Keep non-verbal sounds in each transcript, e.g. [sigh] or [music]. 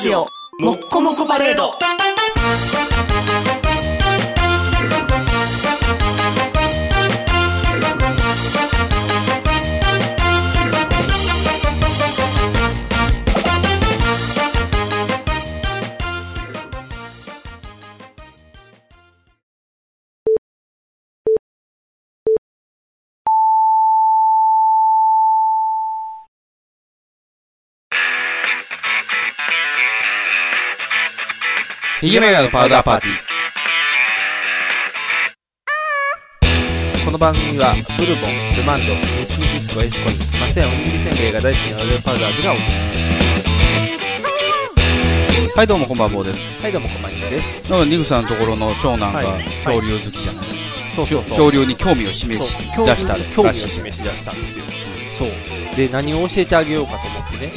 ジオ、もっこもこパレード。ヒゲメガのパウダーパーティー。この番組は、ブルボン、ルマンド、日清シスコ、エスコイン、松屋おにぎりせんべいが大好きなオレオパウダーズがお送りしはい、どうもこんばんは、坊です。ます。はい、どうもこんばんはです。なんか、ニグさんのところの長男がはい恐竜好きじゃない、そうそうそう。恐竜に興味を示し出した興味をらしい示し出したんですよ。そう。で、何を教えてあげようかと思ってね。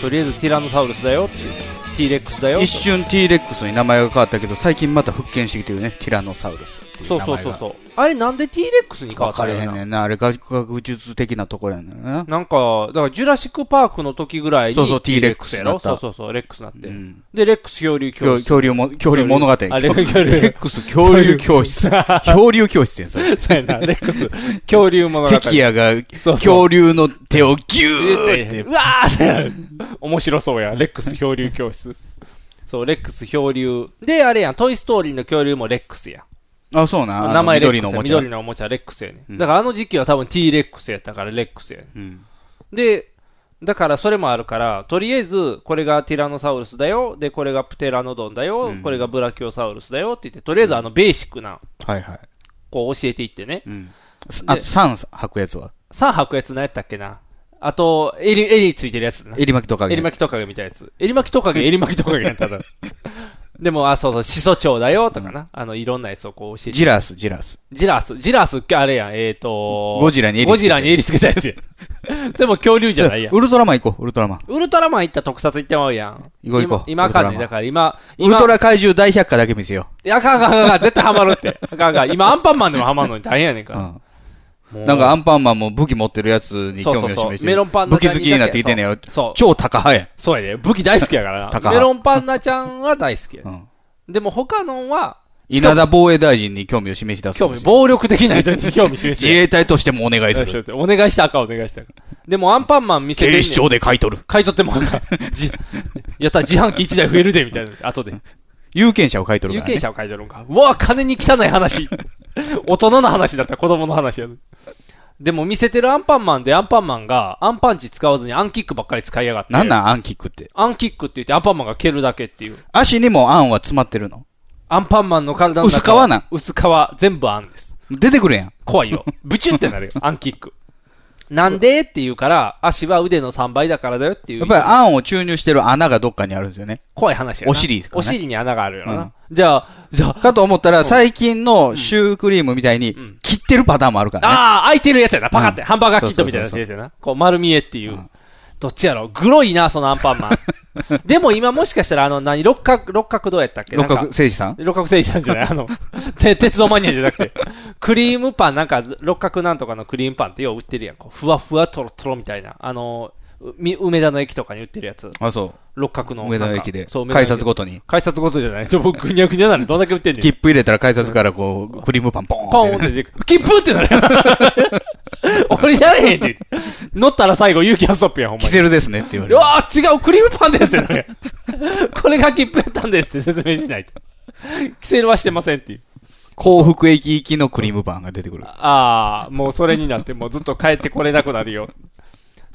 とりあえずティラノサウルスだよっていう。レックスだよと。一瞬 T レックスに名前が変わったけど、最近また復権してきてるね、ティラノサウルスそう。そうそうそう。あれなんで T レックスに変わ分かれったのやな？へんねんな。あれ、学学術的なところやねんな。なんか、だからジュラシックパークの時ぐらいにそうそう T レックスやろそうそうそう、レックスになって。うんで、レックス恐竜教恐室。恐竜も、[laughs] 恐竜物語。あレレ恐竜ックス恐竜教室。[laughs] 恐竜教室やん、それ。そうやな、レックス。恐竜物語。関谷が恐竜の手をギュ言ーって。うわーって。面白そうや。レックス漂流教室。そう、レックス漂流。で、あれやん、トイストーリーの恐竜もレックスや。あ、そうな。名前レックスや。緑のおもちゃ。緑のおもちゃレックスやね。うんだからあの時期は多分 T レックスやったからレックスやね。うん。で、だからそれもあるから、とりあえず、これがティラノサウルスだよ。で、これがプテラノドンだよ。うんこれがブラキオサウルスだよって言って、とりあえずあのベーシックな、はいはい。こう教えていってね。うん。あと、3吐くやつは？3吐くやつ何やったっけな？あと、襟、襟ついてるやつな。襟巻きとか襟巻きトカゲみたいなやつ。襟巻きトカゲ、襟巻きトカゲやったら。[laughs] でも、あ、そうそう、シソチョウだよ、とかな。あの、いろんなやつをこう教えて。ジラス、ジラス。ジラス、ジラスあれやん、えっ、ー、とゴジラに襟ゴジラに襟つけたやつや。[laughs] それも恐竜じゃないやん。ウルトラマン行こう、ウルトラマン。ウルトラマン行った特撮行ってまうやん。行こう行こう今、かんねだから今、ウル今、トラ怪獣大百科だけ見せよいや、あかんあかんあかん、絶対ハマるって。あかんあかん。今、アンパンマンでもハマるのに大変やねんう。から。うん。なんかアンパンマンも武器持ってるやつに興そうそうそう。味を示してメロンパンナ武器好きになってきてんねやろ。そう。超高派や。そうやで。武器大好きやからな。[laughs] 高メロンパンナちゃんは大好きやう。ん。でも他のは、稲田防衛大臣に興味を示し出す。興味、暴力的な人に興味示自して。衛隊としてもお願いする。お願いしたらあかん、お願いした。でもアンパンマン見せて警視庁で買い取る。買い取ってもらう [laughs] かやったら自販機1台増えるで、みたいな。後で。[laughs] 有権者を買い取るから、ね。有権者を買い取るんか。うわ金に汚い話。大人の話だったら子供の話やる。でも見せてるアンパンマンでアンパンマンがアンパンチ使わずにアンキックばっかり使いやがって。なんなんアンキックって？アンキックって言ってアンパンマンが蹴るだけっていう。足にもアンは詰まってるの？アンパンマンの体の中薄皮なん？薄皮、全部アンです。[laughs] 出てくるやん。怖いよ。ブチュってなるよ。アンキック。なんでって言うから、足は腕の3倍だからだよっていう。やっぱりアンを注入してる穴がどっかにあるんですよね。怖い話やな。お尻かなお尻に穴があるよな。じゃあ、じゃあ、かと思ったら、最近のシュークリームみたいにん、切ってるパターンもあるからね。ああ、開いてるやつやな。パカって。うんハンバーガーキットみたいなやつやな。こう、丸見えっていう。うんどっちやろ？グロいな、そのアンパンマン。[laughs] でも今もしかしたら、あの、何、六角、六角どうやったっけ？六角誠治さん？六角聖司さんじゃないあの、[laughs] て鉄道マニアじゃなくて、クリームパン、なんか、六角なんとかのクリームパンってよう売ってるやん。こうふわふわとろとろみたいな。あの、梅田の駅とかに売ってるやつ。あ、そ六角の。う。上田なんか駅でそう、。改駅札ごとに。改札ごとじゃない。ちょ、僕、ぐにゃぐにゃなのどんだけ売ってんねん。切符入れたら改札からこう、クリームパンポーンポーンって出てくる。切符ってなる。[laughs] 俺やれへんって。乗ったら最後、ユーキャンストップやん、ほんまに。キセルですねって言われうる。わー違う、クリームパンですよね。これが切符やったんですって説明しないと。キセルはしてませんっていう。幸福駅行きのクリームパンが出てくる。ああ、もうそれになって、もうずっと帰ってこれなくなるよ。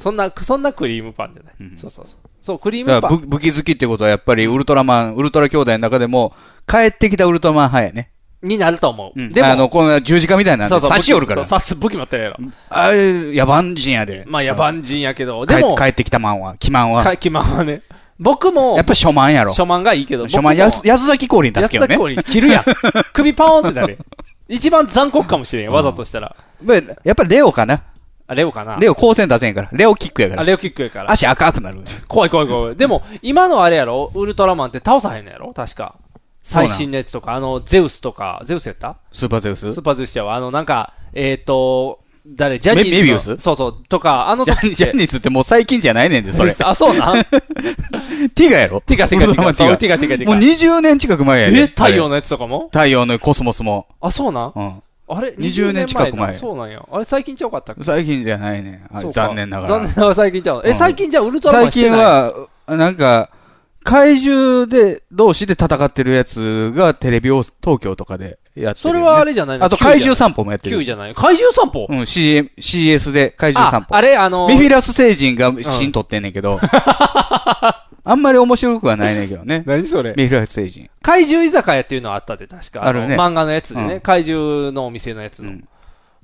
そんな、そんなクリームパンじゃない。うんそうそうそう。そう、クリームパン。武武器好きってことはやっぱりウルトラマン、ウルトラ兄弟の中でも、帰ってきたウルトラマン派やね。になると思う。うん。でも、あの、この十字架みたいなんで、刺しおるから。刺す武器持ってるやろ。あれ、野蛮人やで。まあ、野蛮人やけど、帰でも、帰ってきたマンは、キマンは。かキマンはね、僕もやっ、ぱ初マンやろ。初マンがいいけど、初マン、僕もや安崎氷に立つけどね。切るやん。首パーンってなる。[laughs] 一番残酷かもしれん、わざとしたら。まあやっぱりレオかな。あ、レオかなレオ光線出せんから。レオキックやかあ、ら。レオキックやから。足赤くなる。怖い怖い怖い。でも、今のあれやろ？ウルトラマンって倒さへんのやろ？確か。最新のやつとか、あの、ゼウスとか、ゼウスやった？スーパーゼウス？スーパーゼウスやわ。あの、なんか、えっ、と、誰？ジャニーズの。メメビウス？そうそう。とか、あのジャ時ジャニーズってもう最近じゃないねんで、それ。[laughs] あ、そうなん？[laughs] ティガやろ？ティガティガティガ。ティガティガティガ。もう20年近く前やで。え、太陽ののやつとかも？太陽のコスモスも。あ、そうなん？うん。あれ？20年近く前なそうなんや。あれ最近ちゃうかったっけ？最近じゃないね。残念ながら。残念ながら最近ちゃう。え、うん最近じゃあウルトラマン最近は、なんか、怪獣で、同士で戦ってるやつがテレビを東京とかでやってるよね、それはあれじゃないの？あと怪獣散歩もやってる。9じゃない？怪獣散歩？うん、CM、CS で怪獣散あ、歩。あれあの、メフィラス星人が芯取ってんねんけど、あんまり面白くはないねんけどね。[laughs] 何それ？メフィラス星人。怪獣居酒屋っていうのあったで、確か。あるねの漫画のやつでね、うん怪獣のお店のやつの。うん。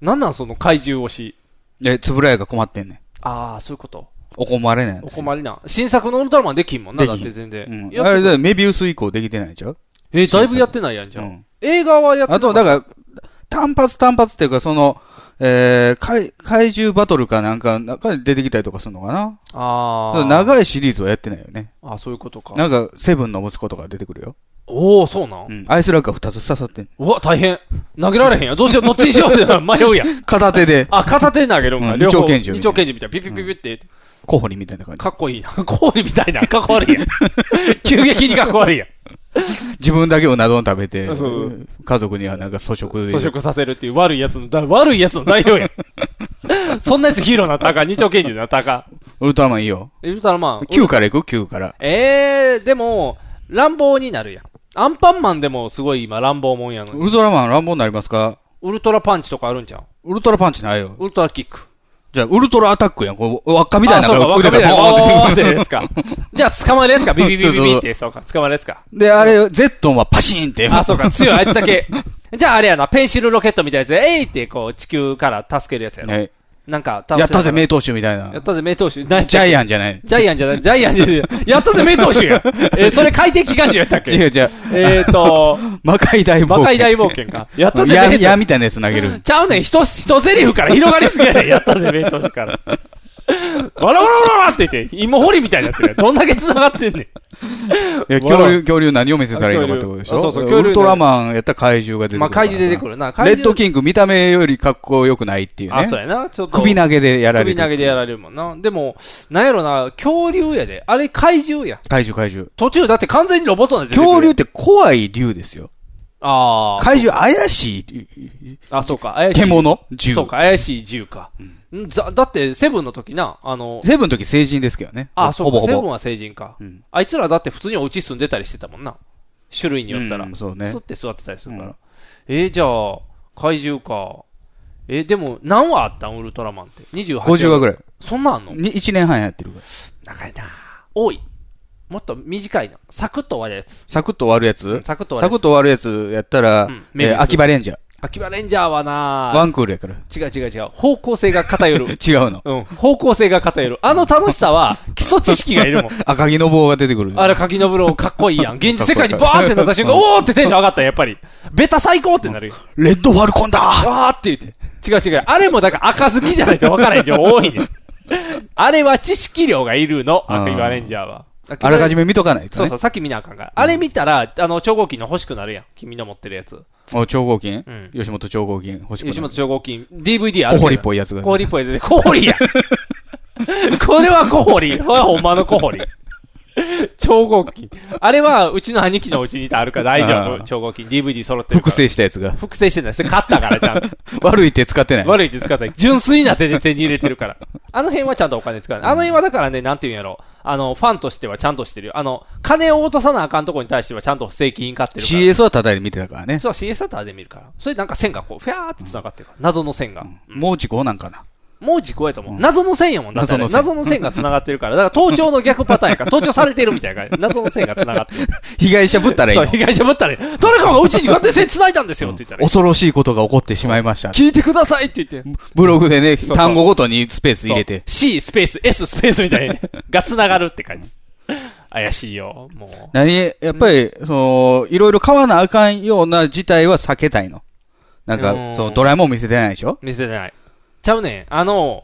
なんなんその怪獣推し？で、つぶらやが困ってんねん。ああ、そういうこと？お困れないんお困りな。新作のウルトラマンできんもんな、だって全然。うん。あれだ、メビウス以降できてないんちゃう？え、だいぶやってないやんじゃ。うんん。映画はやってあと、だから、単発単発っていうか、その、えー、怪、怪獣バトルかなんか、中に出てきたりとかするのかな？ああ。長いシリーズはやってないよね。あそういうことか。なんか、セブンの息子とか出てくるよ。おおそうなん？うん。アイスラッガー二つ刺さってん。うわ、大変。投げられへんやん。どうしよう、どっちにしようって [laughs] 迷うやん。片手で、あ、片手で投げるんか。うん両方二丁拳銃二丁拳銃みたいな。ピュピュピュピュって。コホリみたいな感じ。かっこいいな。氷みたいな。かっこ悪いやん。[laughs] 急激にかっこ悪いやん。[laughs] 自分だけうな丼食べて家族にはなんか粗食で。粗食させるっていう悪いやつの、だ悪いやつの代表やん。[laughs] そんなやつヒーローになった？かん。二丁拳銃になった？かん。ウルトラマンいいよ。ウルトラマン。9から行く ?9 から。えー、でも、乱暴になるやん。アンパンマンでもすごい今乱暴もんやのに。ウルトラマン乱暴になりますか？ウルトラパンチとかあるんちゃう？ウルトラパンチないよ。ウルトラキック。じゃあ、ウルトラアタックやん。こう輪っかみたいなのが腕がるやん。ボーンっておーってやつか。[laughs] じゃあ捕まえるやつか。[laughs] ビビビビビって、そうか、捕まえるやつか。で、あれ、ゼットンはパシーンって。あ、そうか、強いあいつだけ。じゃああれやな、ペンシルロケットみたいなやつで、えいってこう、地球から助けるやつやろ。ねなんか、やったぜ、メ名投手みたいなや。ったぜ、名投手。なジャイアンじゃない。ジャイアンじゃない、ジャイアンじゃない。やったぜ、名投手や。えーそれ海底機関銃やったっけ？違う違う。えーと、[laughs] 魔界大冒険。魔界大冒険か。やったぜ、や、名投手。やみたいなやつ投げる。ちゃうねん、一、一ゼリフから広がりすぎやねん。やったぜ、名投手から。[laughs] わらわらわらわらって言って、芋掘りみたいになってるやんどんだけ繋がってんねん。いや、恐竜、恐竜何を見せたらいいのかってことでしょ？あそうそうウルトラマンやったら怪獣が出てくる。まあ、怪獣出てくる。るな。レッドキング見た目より格好良くないっていうね。あ、そうやな。ちょっと。首投げでやられる。首投げでやられるもんな。でも、なんやろな、恐竜やで。あれ怪獣や。怪獣怪獣。途中だって完全にロボットなんで出てくる恐竜って怖い竜ですよ。ああ。怪獣怪しいあ、そうか。怪しい。獣？獣。そうか、怪しい銃か。んざだって、セブンの時な、あの、セブンの時成人ですけどね。あ、そうか、ほぼほぼ。セブンは成人か。うんあいつらだって普通にお家住んでたりしてたもんな。種類によったら。うんそうねスって座ってたりするから。うんえーじゃあ、怪獣か。えーでも、何話あったん？ウルトラマンって。28 50話ぐらい。そんなんあんの？に1年半やってるから。長いな多い。もっと短いの。サクッと終わるやつ。サクッと終わるやうんつ？サクッと終わるやつ。サクッと終わるやつやったらうん、えー秋葉レンジャー。秋葉レンジャーはなワンクールやから。違う違う違う。方向性が偏る。[laughs] 違うの。うん。方向性が偏る。あの楽しさは、基礎知識がいるもん。[laughs] 赤木の棒が出てくる。あれ、柿の風呂かっこいいやん。[laughs] 現実世界にバーってなった瞬間、おーってテンション上がったよやっぱり。ベタ最高ってなるよ。レッドファルコンだあーって言って。違う違う。あれもだから赤好きじゃないと分からへん情報多いねん。あれは知識量がいるの、あー赤岩レンジャーは。あらかじめ見とかないとね。そうそう、さっき見なあかんから。あれ見たら、あの、超合金の欲しくなるやん。君の持ってるやつ。お超合金？うん吉本超合金欲しくなる吉本超合金、DVD あるけど。小堀っぽいやつが。小堀っぽいやつで、小堀や。[laughs] これは小堀。これはほんまの小堀。超合金。あれは、うちの兄貴のうちにあるから大丈夫。超合金。DVD 揃ってる。複製したやつが。複製してない。それ買ったから、ちゃんと。[laughs] 悪い手使ってない。悪いって使ったら、純粋な手で手に入れてるから。あの辺はちゃんとお金使う。あの辺はだからね、なんていうんやろ。あの、ファンとしてはちゃんとしてるよ。あの、金を落とさなあかんとこに対してはちゃんと正規品買ってるから。CS は叩いて見てたからね。そう CS だったらで見るから。それなんか線がこう、フィャーって繋がってるから。謎の線が。もう時効なんかな。もう時効やと思う。うん謎の線やもん。だってあれ謎の線謎の線が繋がってるから。だから盗聴の逆パターンやから、盗聴されてるみたいな感じ。謎の線が繋がってる。[laughs] 被害者ぶったらいいそう、の [laughs] 被害者ぶったら、誰かがうちに勝手に線繋いだんですよって言ったら、恐ろしいことが起こってしまいました。聞いてくださいって言って。ブログでね、そう単語ごとにスペース入れて。そう C スペース、S スペースみたいに、が繋がるって感じ。怪しいよ、もう。何？やっぱり、その、いろいろ買わなあかんような事態は避けたいの。なんかうん、その、ドラえもん見せてないでしょ？見せてない。ちゃうねん。あの、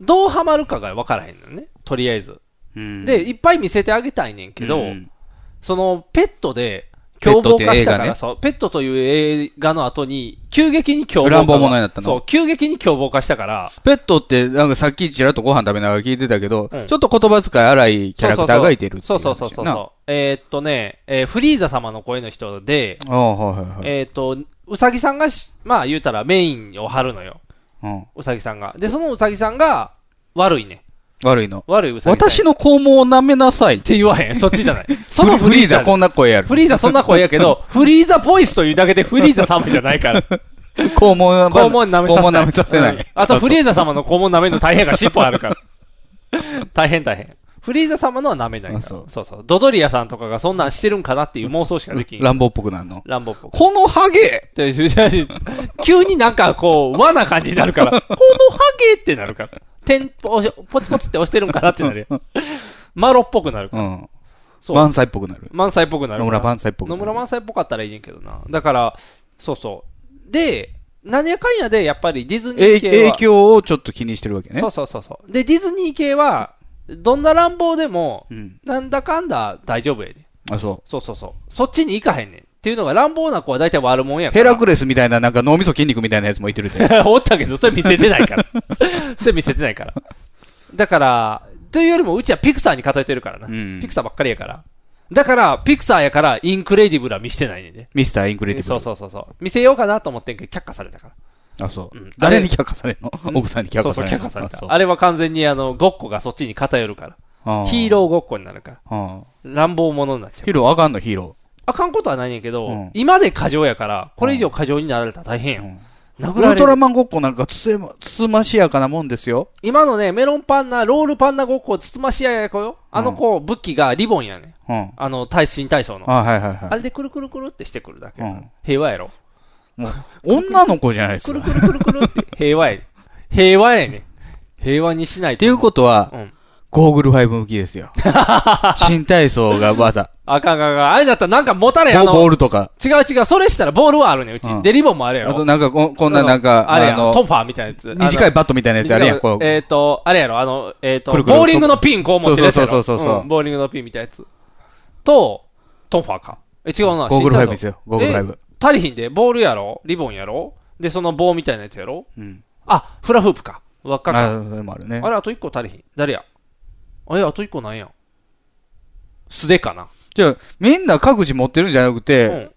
どうハマるかが分からへんのよね。とりあえず。うんで、いっぱい見せてあげたいねんけど、うんその、ペットで、凶暴化したから、ねそう、ペットという映画の後に、急激に凶暴化が。乱暴者になったの？そう、急激に凶暴化したから、ペットって、なんかさっきちらっとご飯食べながら聞いてたけど、うんちょっと言葉遣い荒いキャラクターがいてるっていそうそうそうそうそう。えーっとね、えーフリーザ様の声の人で、はいはいはい。えーっと、うさぎさんがし、まあ言うたらメインを張るのよ。うん、うさぎさんが。で、そのうさぎさんが悪いね。悪いの。悪いうさぎさん。私の肛門を舐めなさい。って言わへん。そっちじゃない。[laughs] そのフリーザこんな声やる。フリーザそんな声やけど、[laughs] フリーザボイスというだけでフリーザ様じゃないから。[laughs] 肛門は、肛門舐めさせない。肛門舐めさせない。うんあと、フリーザ様の肛門舐めるの大変やから尻尾あるから。大変大変。フリーザ様のは舐めないから。あそうそうそう。ドドリアさんとかがそんなんしてるんかなっていう妄想しかできん。乱暴っぽくなるの？乱暴っぽく。このハゲで急になんかこう、和な感じになるから、[laughs] このハゲってなるから。点、ポポツポツって押してるんかなってなるよ。[laughs] マロっぽくなるから。うん。そう。万歳っぽくなる。満載っぽくなる。野村萬歳っぽくなる。野村萬歳っぽかったらいいねんけどな。だから、そうそう。で、何やかんやで、やっぱりディズニえー系は。影響をちょっと気にしてるわけねそう。そうそうそう。で、ディズニー系は、どんな乱暴でも、うん。なんだかんだ大丈夫やで。あ、そそうそうそう。そっちに行かへんねん。っていうのが乱暴な子は大体悪者やう。から。ヘラクレスみたいななんか脳みそ筋肉みたいなやつもいてるで。[laughs] おったけど、それ見せてないから。[laughs] それ見せてないから。だから、というよりもうちはピクサーに例えてるからな。うんピクサーばっかりやから。だから、ピクサーやから、インクレディブルは見してないねんで。ミスターインクレディブそうル。そうそうそう。見せようかなと思ってんけど、却下されたから。あ、そううん。誰に却下されんの？うん奥さんに却そうそう、下されんの？却下された。あれは完全にあの、ごっこがそっちに偏るから。あヒーローごっこになるから。あ乱暴者になっちゃう。ヒーローあかんの？ヒーロあかんことはないねんけど、うん今で過剰やから、これ以上過剰になられたら大変ー。よう。ん殴られる。ウルトラマンごっこなんかつつま、つつましやかなもんですよ。今のね、メロンパンナ、ロールパンナごっこ、つつましやや子よ。あの子、武器がリボンやねん。うん。あの、体新体操の。あ、はいはいはあれでくるくるくるってしてくるだけ。うん平和やろ。い。もう、女の子じゃないですか。くるくるくるくるって。平和や。平和やねん。平和にしないと。っていうことは、うん。ゴーグル5向きですよ。[laughs] 新体操が技。あかんあかんあかん。あれだったらなんか持たれ、あボボーの、ルとか。違う違う、それしたらボールはあるねん、うち。うんで、リボンもあれやろ。あとなんかこ、こんななんか、あれやろ、トンの、ファーみたいなやつ。い短いバットみたいなやつあるやん、こう。えっと、あれやろ、あの、えっと、くるくるボーリングのピンこう持ってるやつ。そうそうそうそうそうんボーリングのピンみたいなやつ。と、トンファーか。え、違うな。ゴーグル新体操5ですよ、ゴーグル5。え足りひんで、ボールやろ？リボンやろ？で、その棒みたいなやつやろ？うん。あ、フラフープか。輪っかか？あ、もあるねあ。れ、あと一個足りひん。誰や？あれ、あと一個なんや素手かな。じゃあ、みんな各自持ってるんじゃなくうて、ん。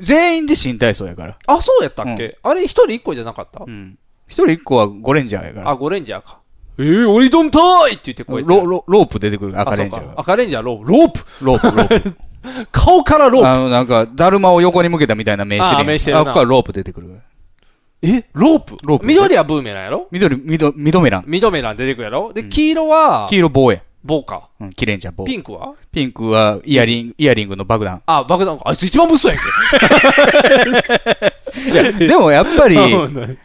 全員で新体操やから。あ、そうやったっけ？あれ、一人一個じゃなかった？うん。一人一個はゴレンジャーやから。あ、ゴレンジャーか。えー、オリドンターイって言ってこうやってロ、ロ、ロープ出てくる、赤レンジャー赤レンジャーロープ。ロープロープ、ロープ。[laughs] [laughs] 顔からロープ。あの、なんか、だるまを横に向けたみたいな名刺あ名してるなあ、ここからロープ出てくる。え？ロープ？ロープ緑はブーメランやろ？緑、緑、緑メラン。緑メラン出てくるやろ？で、うん黄色は、黄色棒や。棒か。うん、キレンジャー棒。ピンクは？ピンクは、イヤリング、イヤリングの爆弾。あ、爆弾か。あいつ一番物騒やんけ。[laughs] いや、でもやっぱり、[laughs] うん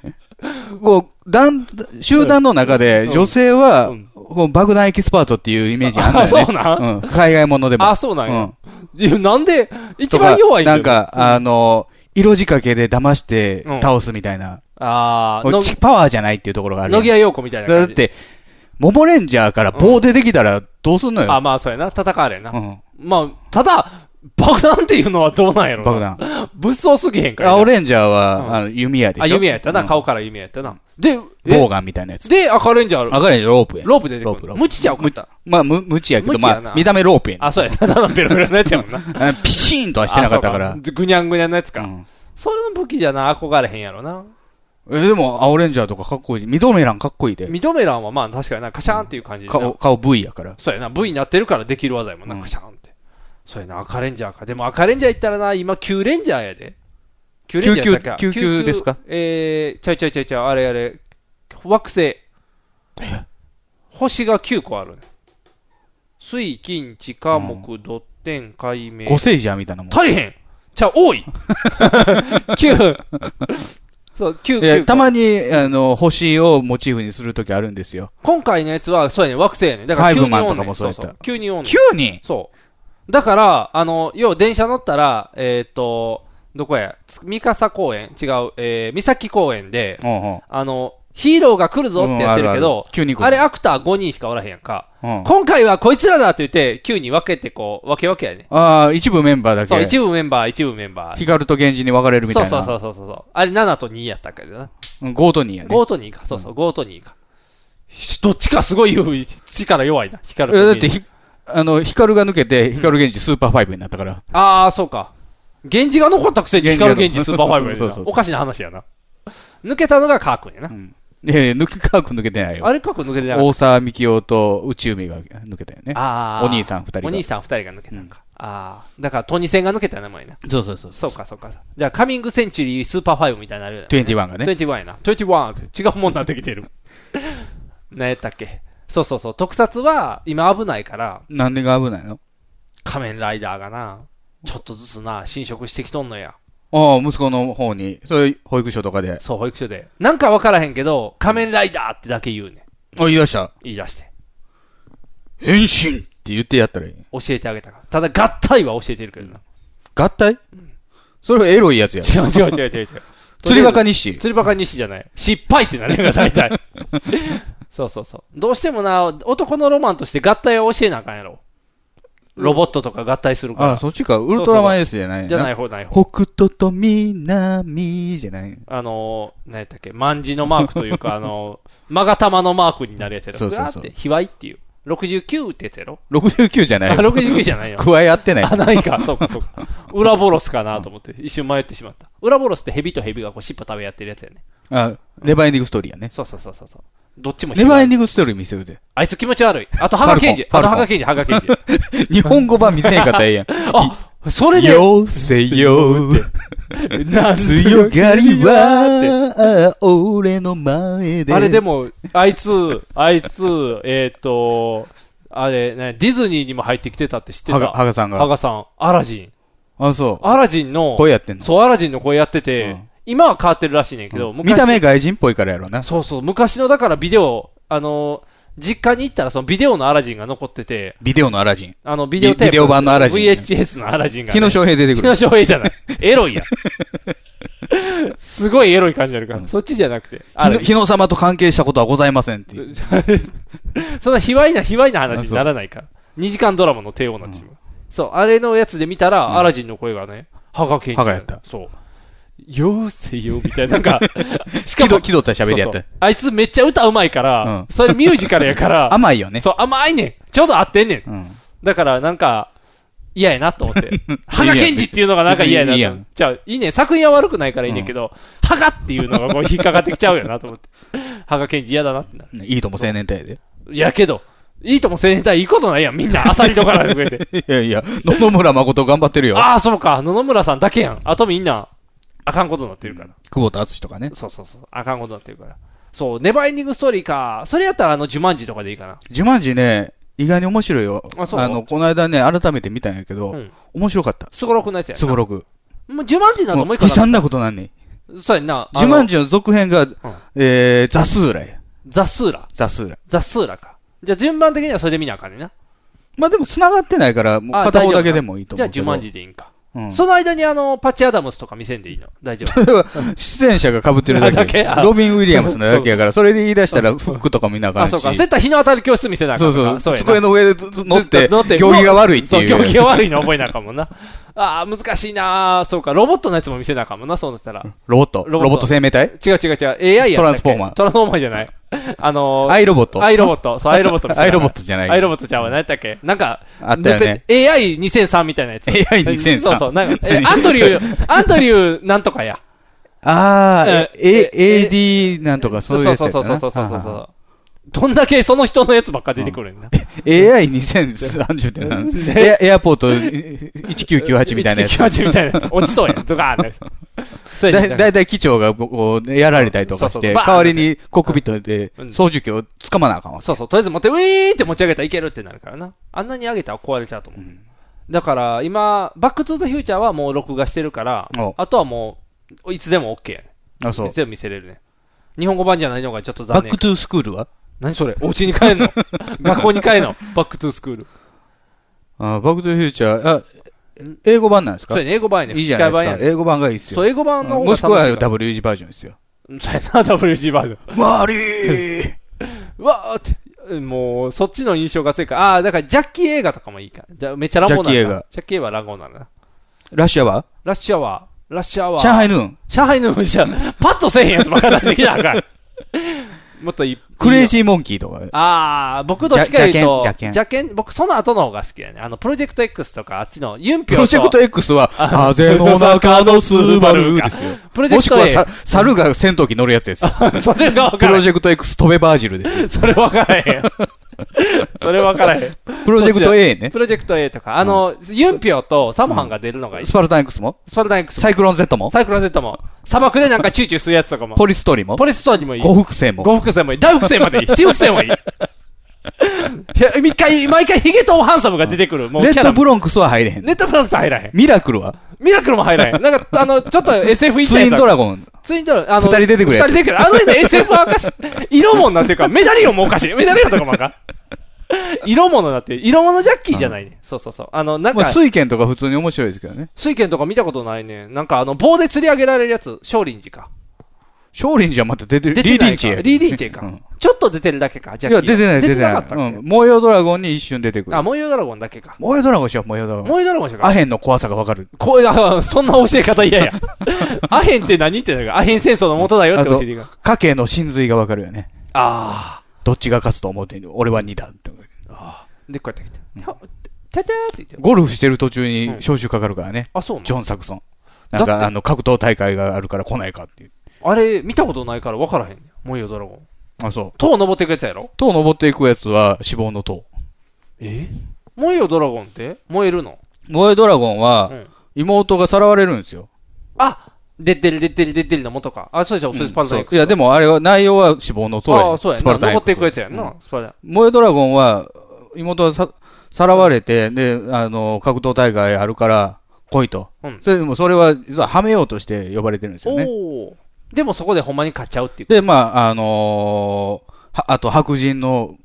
こう、団、集団の中で、うん女性はうん、こう爆弾エキスパートっていうイメージあるんだあ、よね。そうなん？うん。海外ものでも。あ、そうなんやうん。なんで、一番弱いなんか、あの、色仕掛けで騙してうん倒すみたいな。あー、のちパワーじゃないっていうところがある。野際陽子みたいな感じ。だって、モモレンジャーから棒出てきたらどうすんのよ。あ、まあ、そうやな。戦われんな。うん。まあ、ただ、爆弾っていうのはどうなんやろな爆。弾。物騒すぎへんからな。青レンジャーは、うんあの、弓矢でしょ？あ、弓矢やったな。うん顔から弓矢やったな。で、え？ボウガンみたいなやつ。で、赤レンジャー、赤レンジャーロープや。ロープ出てくる。ロープロープ無知ちゃうかった。まあ、む、無知やけど、まあ、見た目ロープやねあ、そうや。ただのベロベロのやつやもんな。[laughs] あピシーンとはしてなかったからぐにゃんぐにゃんのやつか。うんそれの武器じゃな、憧れへんやろな。え、でも、青レンジャーとかかっこいいし、ミドメランかっこいいで。ミドメランはまあ確かにな、カシャーンっていう感じでな顔、顔 V やから。そうやな、V になってるからできる技やもんな、うんカシャーンって。そうやな、赤レンジャーか。でも赤レンジャー行ったらな、今9レンジャーやで。9レンジャーやったっけ？救急救急ですか？えー、ちゃいちゃいちゃいちゃい、あれあれ、惑星。星が9個あるね。水、金、地、火、木、土、天、海、明。五星人みたいなもん。大変じゃあ、多い [laughs] !9! そう、9、いや9たまに、あの、星をモチーフにするときあるんですよ。今回のやつは、そうやね、惑星やね。だからファイブ急におんねんマンとかもそうやったそう急におんねん。9人？そう。だから、あの、要は電車乗ったら、えっ、と、どこや、つ三笠公園？違う、えー、三崎公園で、うんうん。あの、ヒーローが来るぞってやってるけうんあるあどる、あれアクター5人しかおらへんやんか。うん今回はこいつらだって言って、9に分けてこう、分け分けやね。ああ、一部メンバーだそう、け。一部メンバー、一部メンバー。ヒカルと源氏に分かれるみたいうな。そそうそうそうそう。あれ7と2やったけどな。うん。ゴートニーやね。5と2か。そうそう、5と2か。どっちかすごい力弱いな。光るえだってひ、あの、ヒカルが抜けて、光GENJIスーパーファイブになったから。ああ、そうか。源氏が残ったくせに光 GENJIスーパーファイブやそうそうそうおかしな話やな。抜けたのがカー君やな。いやいや、抜け、カー君抜けてないよ。あれカー君抜けてなかった大沢樹生と宇宙海が抜けたよね。ああ。お兄さん二人がお兄さん二人が抜けたんか。ああ。だから、トニセンが抜けた名前な。そうそうそう。そうか、そうか。じゃあ、カミングセンチュリースーパーファイブみたいになるよね。21がね21やな。21って違うもんなってきてる。[laughs] 何やったっけ？そうそうそう。特撮は今危ないから、なんでが危ないの？仮面ライダーがな、ちょっとずつな、侵食してきとんのや。ああ、息子の方に、そういう保育所とかで。そう、保育所で。なんかわからへんけど、仮面ライダーってだけ言うねん。あ、言い出した？言い出して。変身って言ってやったらいい。教えてあげたから。ただ、合体は教えてるけどな。合体？それはエロいやつや。違う違う違う違う違う。釣りバカ日誌。釣りバカ日誌じゃない。失敗ってなるよ、大体。[laughs] そうそうそう。どうしてもな、男のロマンとして合体を教えなあかんやろ。ロボットとか合体するから。あ、そっちか。ウルトラマン S じゃないじゃない方ない方。北斗と南じゃない。あのー、何やったっけ、万字のマークというか、あのー、マガタマのマークになるやつやろ。そうそうそうって、卑猥っていう。69ってやつやろ？69じゃないあ、69じゃないよ。加え合ってない。あ、ないか。そうか、そうか。裏ボロスかなと思って、一瞬迷ってしまった。裏ボロスって蛇と蛇がこう尻尾食べやってるやつやね。あ、ネバーエンディングストーリーやね。そうそうそうそうそう。どっちもネバーエンディィングストーリー見せるで。あいつ気持ち悪い。あと、ハガケンジ。あと、ハガケンジ、ハガケンジ。日本語版見せへんかったらええやん。あ、それで。よせよ。なん強がりは、俺の前で。あれでも、あいつ、あいつ、えっ、と、あれ、ね、ディズニーにも入ってきてたって知ってた？ハガさんがハガさん。アラジン。あ、そう。アラジンの、声やってんの？そう、アラジンの声やってて、今は変わってるらしいねんけど、見た目外人っぽいからやろな。そうそう、昔のだからビデオ、あの、実家に行ったらそのビデオのアラジンが残ってて、ビデオのアラジン。あの、ビデオテープ。ビデオ版のアラジン VHS のアラジンが、ね。日野翔平出てくる日野翔平じゃない。[laughs] エロいやん。すごいエロい感じあるから。そっちじゃなくて。日野様と関係したことはございませんっていう。そんな卑猥な卑猥な話にならないから。2時間ドラマの帝王なんですよ。そう、あれのやつで見たら、アラジンの声がね、ハガケンジ。ハガやった。そう。よーせよ、みたいな。なんか、[laughs] し気取気取った喋りやったそうそうあいつめっちゃ歌うまいから、うんそれミュージカルやから、[laughs] 甘いよね。そう、甘いねん。ちょうど合ってんねん。うん。だから、なんか、嫌やなと思って。[laughs] ハガケンジっていうのがなんか嫌やなと思って。じゃあ、いいねん。作品は悪くないからいいねんけど、ハガっていうのがこう引っかかってきちゃうよなと思って。ハガケンジ嫌だなってなる。いいとも青年隊で。いやけど、いいとも青年隊いいことないやん。みんな、アサリとかなんてくれて。いやいや、野々村誠頑張ってるよ。ああ、そうか。野々村さんだけやん。あとみんな、あかんことになってるから。久保田敦とかね。そうそうそう。あかんことになってるから。そう、ネバーエンディングストーリーか。それやったらあの、ジュマンジとかでいいかな。ジュマンジね、意外に面白いよ。あそう？の、この間ね、改めて見たんやけど、うん面白かった。すごろくのやつやなすごろく。もう、ジュマンジなどもう一個悲惨なことなんねん。そうやんな。ジュマンジ。ジの続編が、えー、ザスーラや。ザスーラ。ザスーラ。ザスーラか。じゃあ順番的にはそれで見なあかんねんな。まあでも繋がってないから、もうあ片方だけでもいいと思うけど。じゃあジュマンジでいいんか。うんその間にあの、パッチアダムスとか見せんでいいの？大丈夫？[laughs] 出演者が被ってるだけ。だけ？あロビン・ウィリアムスのだけやから、それで言い出したら服とか見なあかんあ、し。そうか。そうやったら日の当たる教室見せなあかんそうそう。机の上で乗って、乗って行儀が悪いってそう、いう。行儀が悪いの覚えなあかんもんな。ああ、難しいなあそうか。ロボットのやつも見せなあかんもんな、そうなったら。ロボット？ロボット生命体？違う違う違う。AI やトランスフォーマートランスフォーマーじゃない。あのー、[laughs] アイロボット？アイロボット。そう、アイロボット [laughs] アイロボットじゃないアイロボットちゃうわ。何やったっけ？なんか、あったよねで AI2003 みたいなやつ。AI2003 そうそう。なんか、えアンドリュー、[laughs] アンドリューなんとかや。あー、え AD なんとかそういうやつそうそうそうそうそうそうどんだけその人のやつばっか出てくるんだ。AI2030 って何エアエアポート1998みたいなやつ。1998みたいなやつ。落ちそうやん。ドカーンって。[laughs] そうだだいたい機長がこう、やられたりとかして、代わりにコックピットでうん操縦機を掴まなあかんわ。そうそう。とりあえず持って、ウィーンって持ち上げたらいけるってなるからな。あんなに上げたら壊れちゃうと思う。だから、今、バックトゥーザフューチャーはもう録画してるからお、あとはもう、いつでも OK やね。あ、そういつ。でも見せれるね。日本語版じゃないのがちょっと残念バック。トゥースクールは？何それ？お家に帰んの？[laughs] 学校に帰んの？バックトゥースクール。あバックトゥーフューチャー、あ、英語版なんですか？それね、英語版やね。いいじゃないですか。英語版がいいですよ。そう、英語版の方がもしくは楽しいから W 字バージョンですよ。そうやな、WG バージョン。マリーう [laughs] わーって、もう、そっちの印象が強いから、ああー、だからジャッキー映画とかもいいから。じゃあめっちゃ乱暴なるなジャッキー映画ジャッキー映画は乱暴なるな。ラッシュアワラッシュアワー、ラッシュアワーー。上海ヌーン上海の虫は、パッとせえへんやつばっかり出してきたかん。もっといい。クレイジーモンキーとか。ああ、僕どっちか言うと、ジャケンジャケン、僕その後の方が好きやね。あの、プロジェクト X とか、あっちの、ユンピョと。プロジェクト X は、[laughs] あ風の中のスバルですよ。プロジェクトもしくは猿が戦闘機乗るやつですよ。[laughs] それが分からへん。プロジェクト X 飛べバージルですよ。[laughs] それ分からへん。[laughs] それ分からへん。プロジェクト A ね。プロジェクト A とか、あの、ユンピョとサモハンが出るのがいい。スパルタン X も？スパルタン X もサイクロン Z も？サイクロン Z も、砂漠でなんかチューチューするやつとかも。ポリストーリも？ポリストーにもいい。五複製も？五複製もいい。大複製までいい。七複製もいい。いや、一回、毎回ヒゲとハンサムが出てくる。もうレッドキャラブロンクスは入れへん。ネットプランクス入らへん。ミラクルは？ミラクルも入らへん。なんか、あの、ちょっと SF いったツインドラゴン。ツインドラ、あの、二人出てくる二人出てくる。あの人 SF はおかしい。色物っていうか、メダリオンもおかしい。メダリオンとかもあかん。色物だって、色物ジャッキーじゃないね。そうそうそう。あの、なんまあ、か、水剣とか普通に面白いですけどね。水剣とか見たことないね。なんかあの、棒で釣り上げられるやつ、少林寺か。少林寺はまた出てる。出て。リーディンチや。リーディンチェかうん。ちょっと出てるだけか、ジャいや。出てない、出てなない。かったっけ？うん。模様ドラゴンに一瞬出てくる。あ、模様ドラゴンだけか。模様ドラゴンしよう、模様ドラゴン。模様ドラゴンしかアヘンの怖さがわかる。こう、あそんな教え方嫌や。[laughs] アヘンって何って言ったら、アヘン戦争の元だよって教えていいか。家計の真髄がわかるよね。あどっちが勝つと思ってんの？俺は2だって。ーあー。で、こうやって来て。ててーって言って。ゴルフしてる途中にうん招集かかるからね。あ、そうジョン・サクソン。なんか、あの、格闘大会があるから来ないかっていう。あれ、見たことないから分からへんねん。模様ドラゴン。あ、そう。塔登っていくやつやろ？塔登っていくやつは死亡の塔。え？模様ドラゴンって？燃えるの？萌えドラゴンはうん、妹がさらわれるんですよ。あ出てる出てる出てるの元か。あ、そうでしょ、それスパルタン X いや、でもあれは、内容は死亡の塔やねああ、そうやな。スパルタン登ってい X くやつやんうんな、スパルタン。萌えドラゴンは、妹がさ、さらわれて、で、あの、格闘大会あるから、来いと。うんそれでも、それは、実ははめようとして呼ばれてるんですよね。おーでもそこでほんまに勝っちゃうっていう。で、まあ、あのーはあと白人の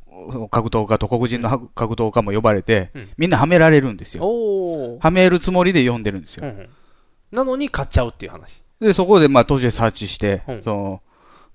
格闘家と黒人のは格闘家も呼ばれて、うんみんなはめられるんですよ。はめるつもりで呼んでるんですよ。うんうん。なのに勝っちゃうっていう話。で、そこで、まあ、途中でサーチして、うんその、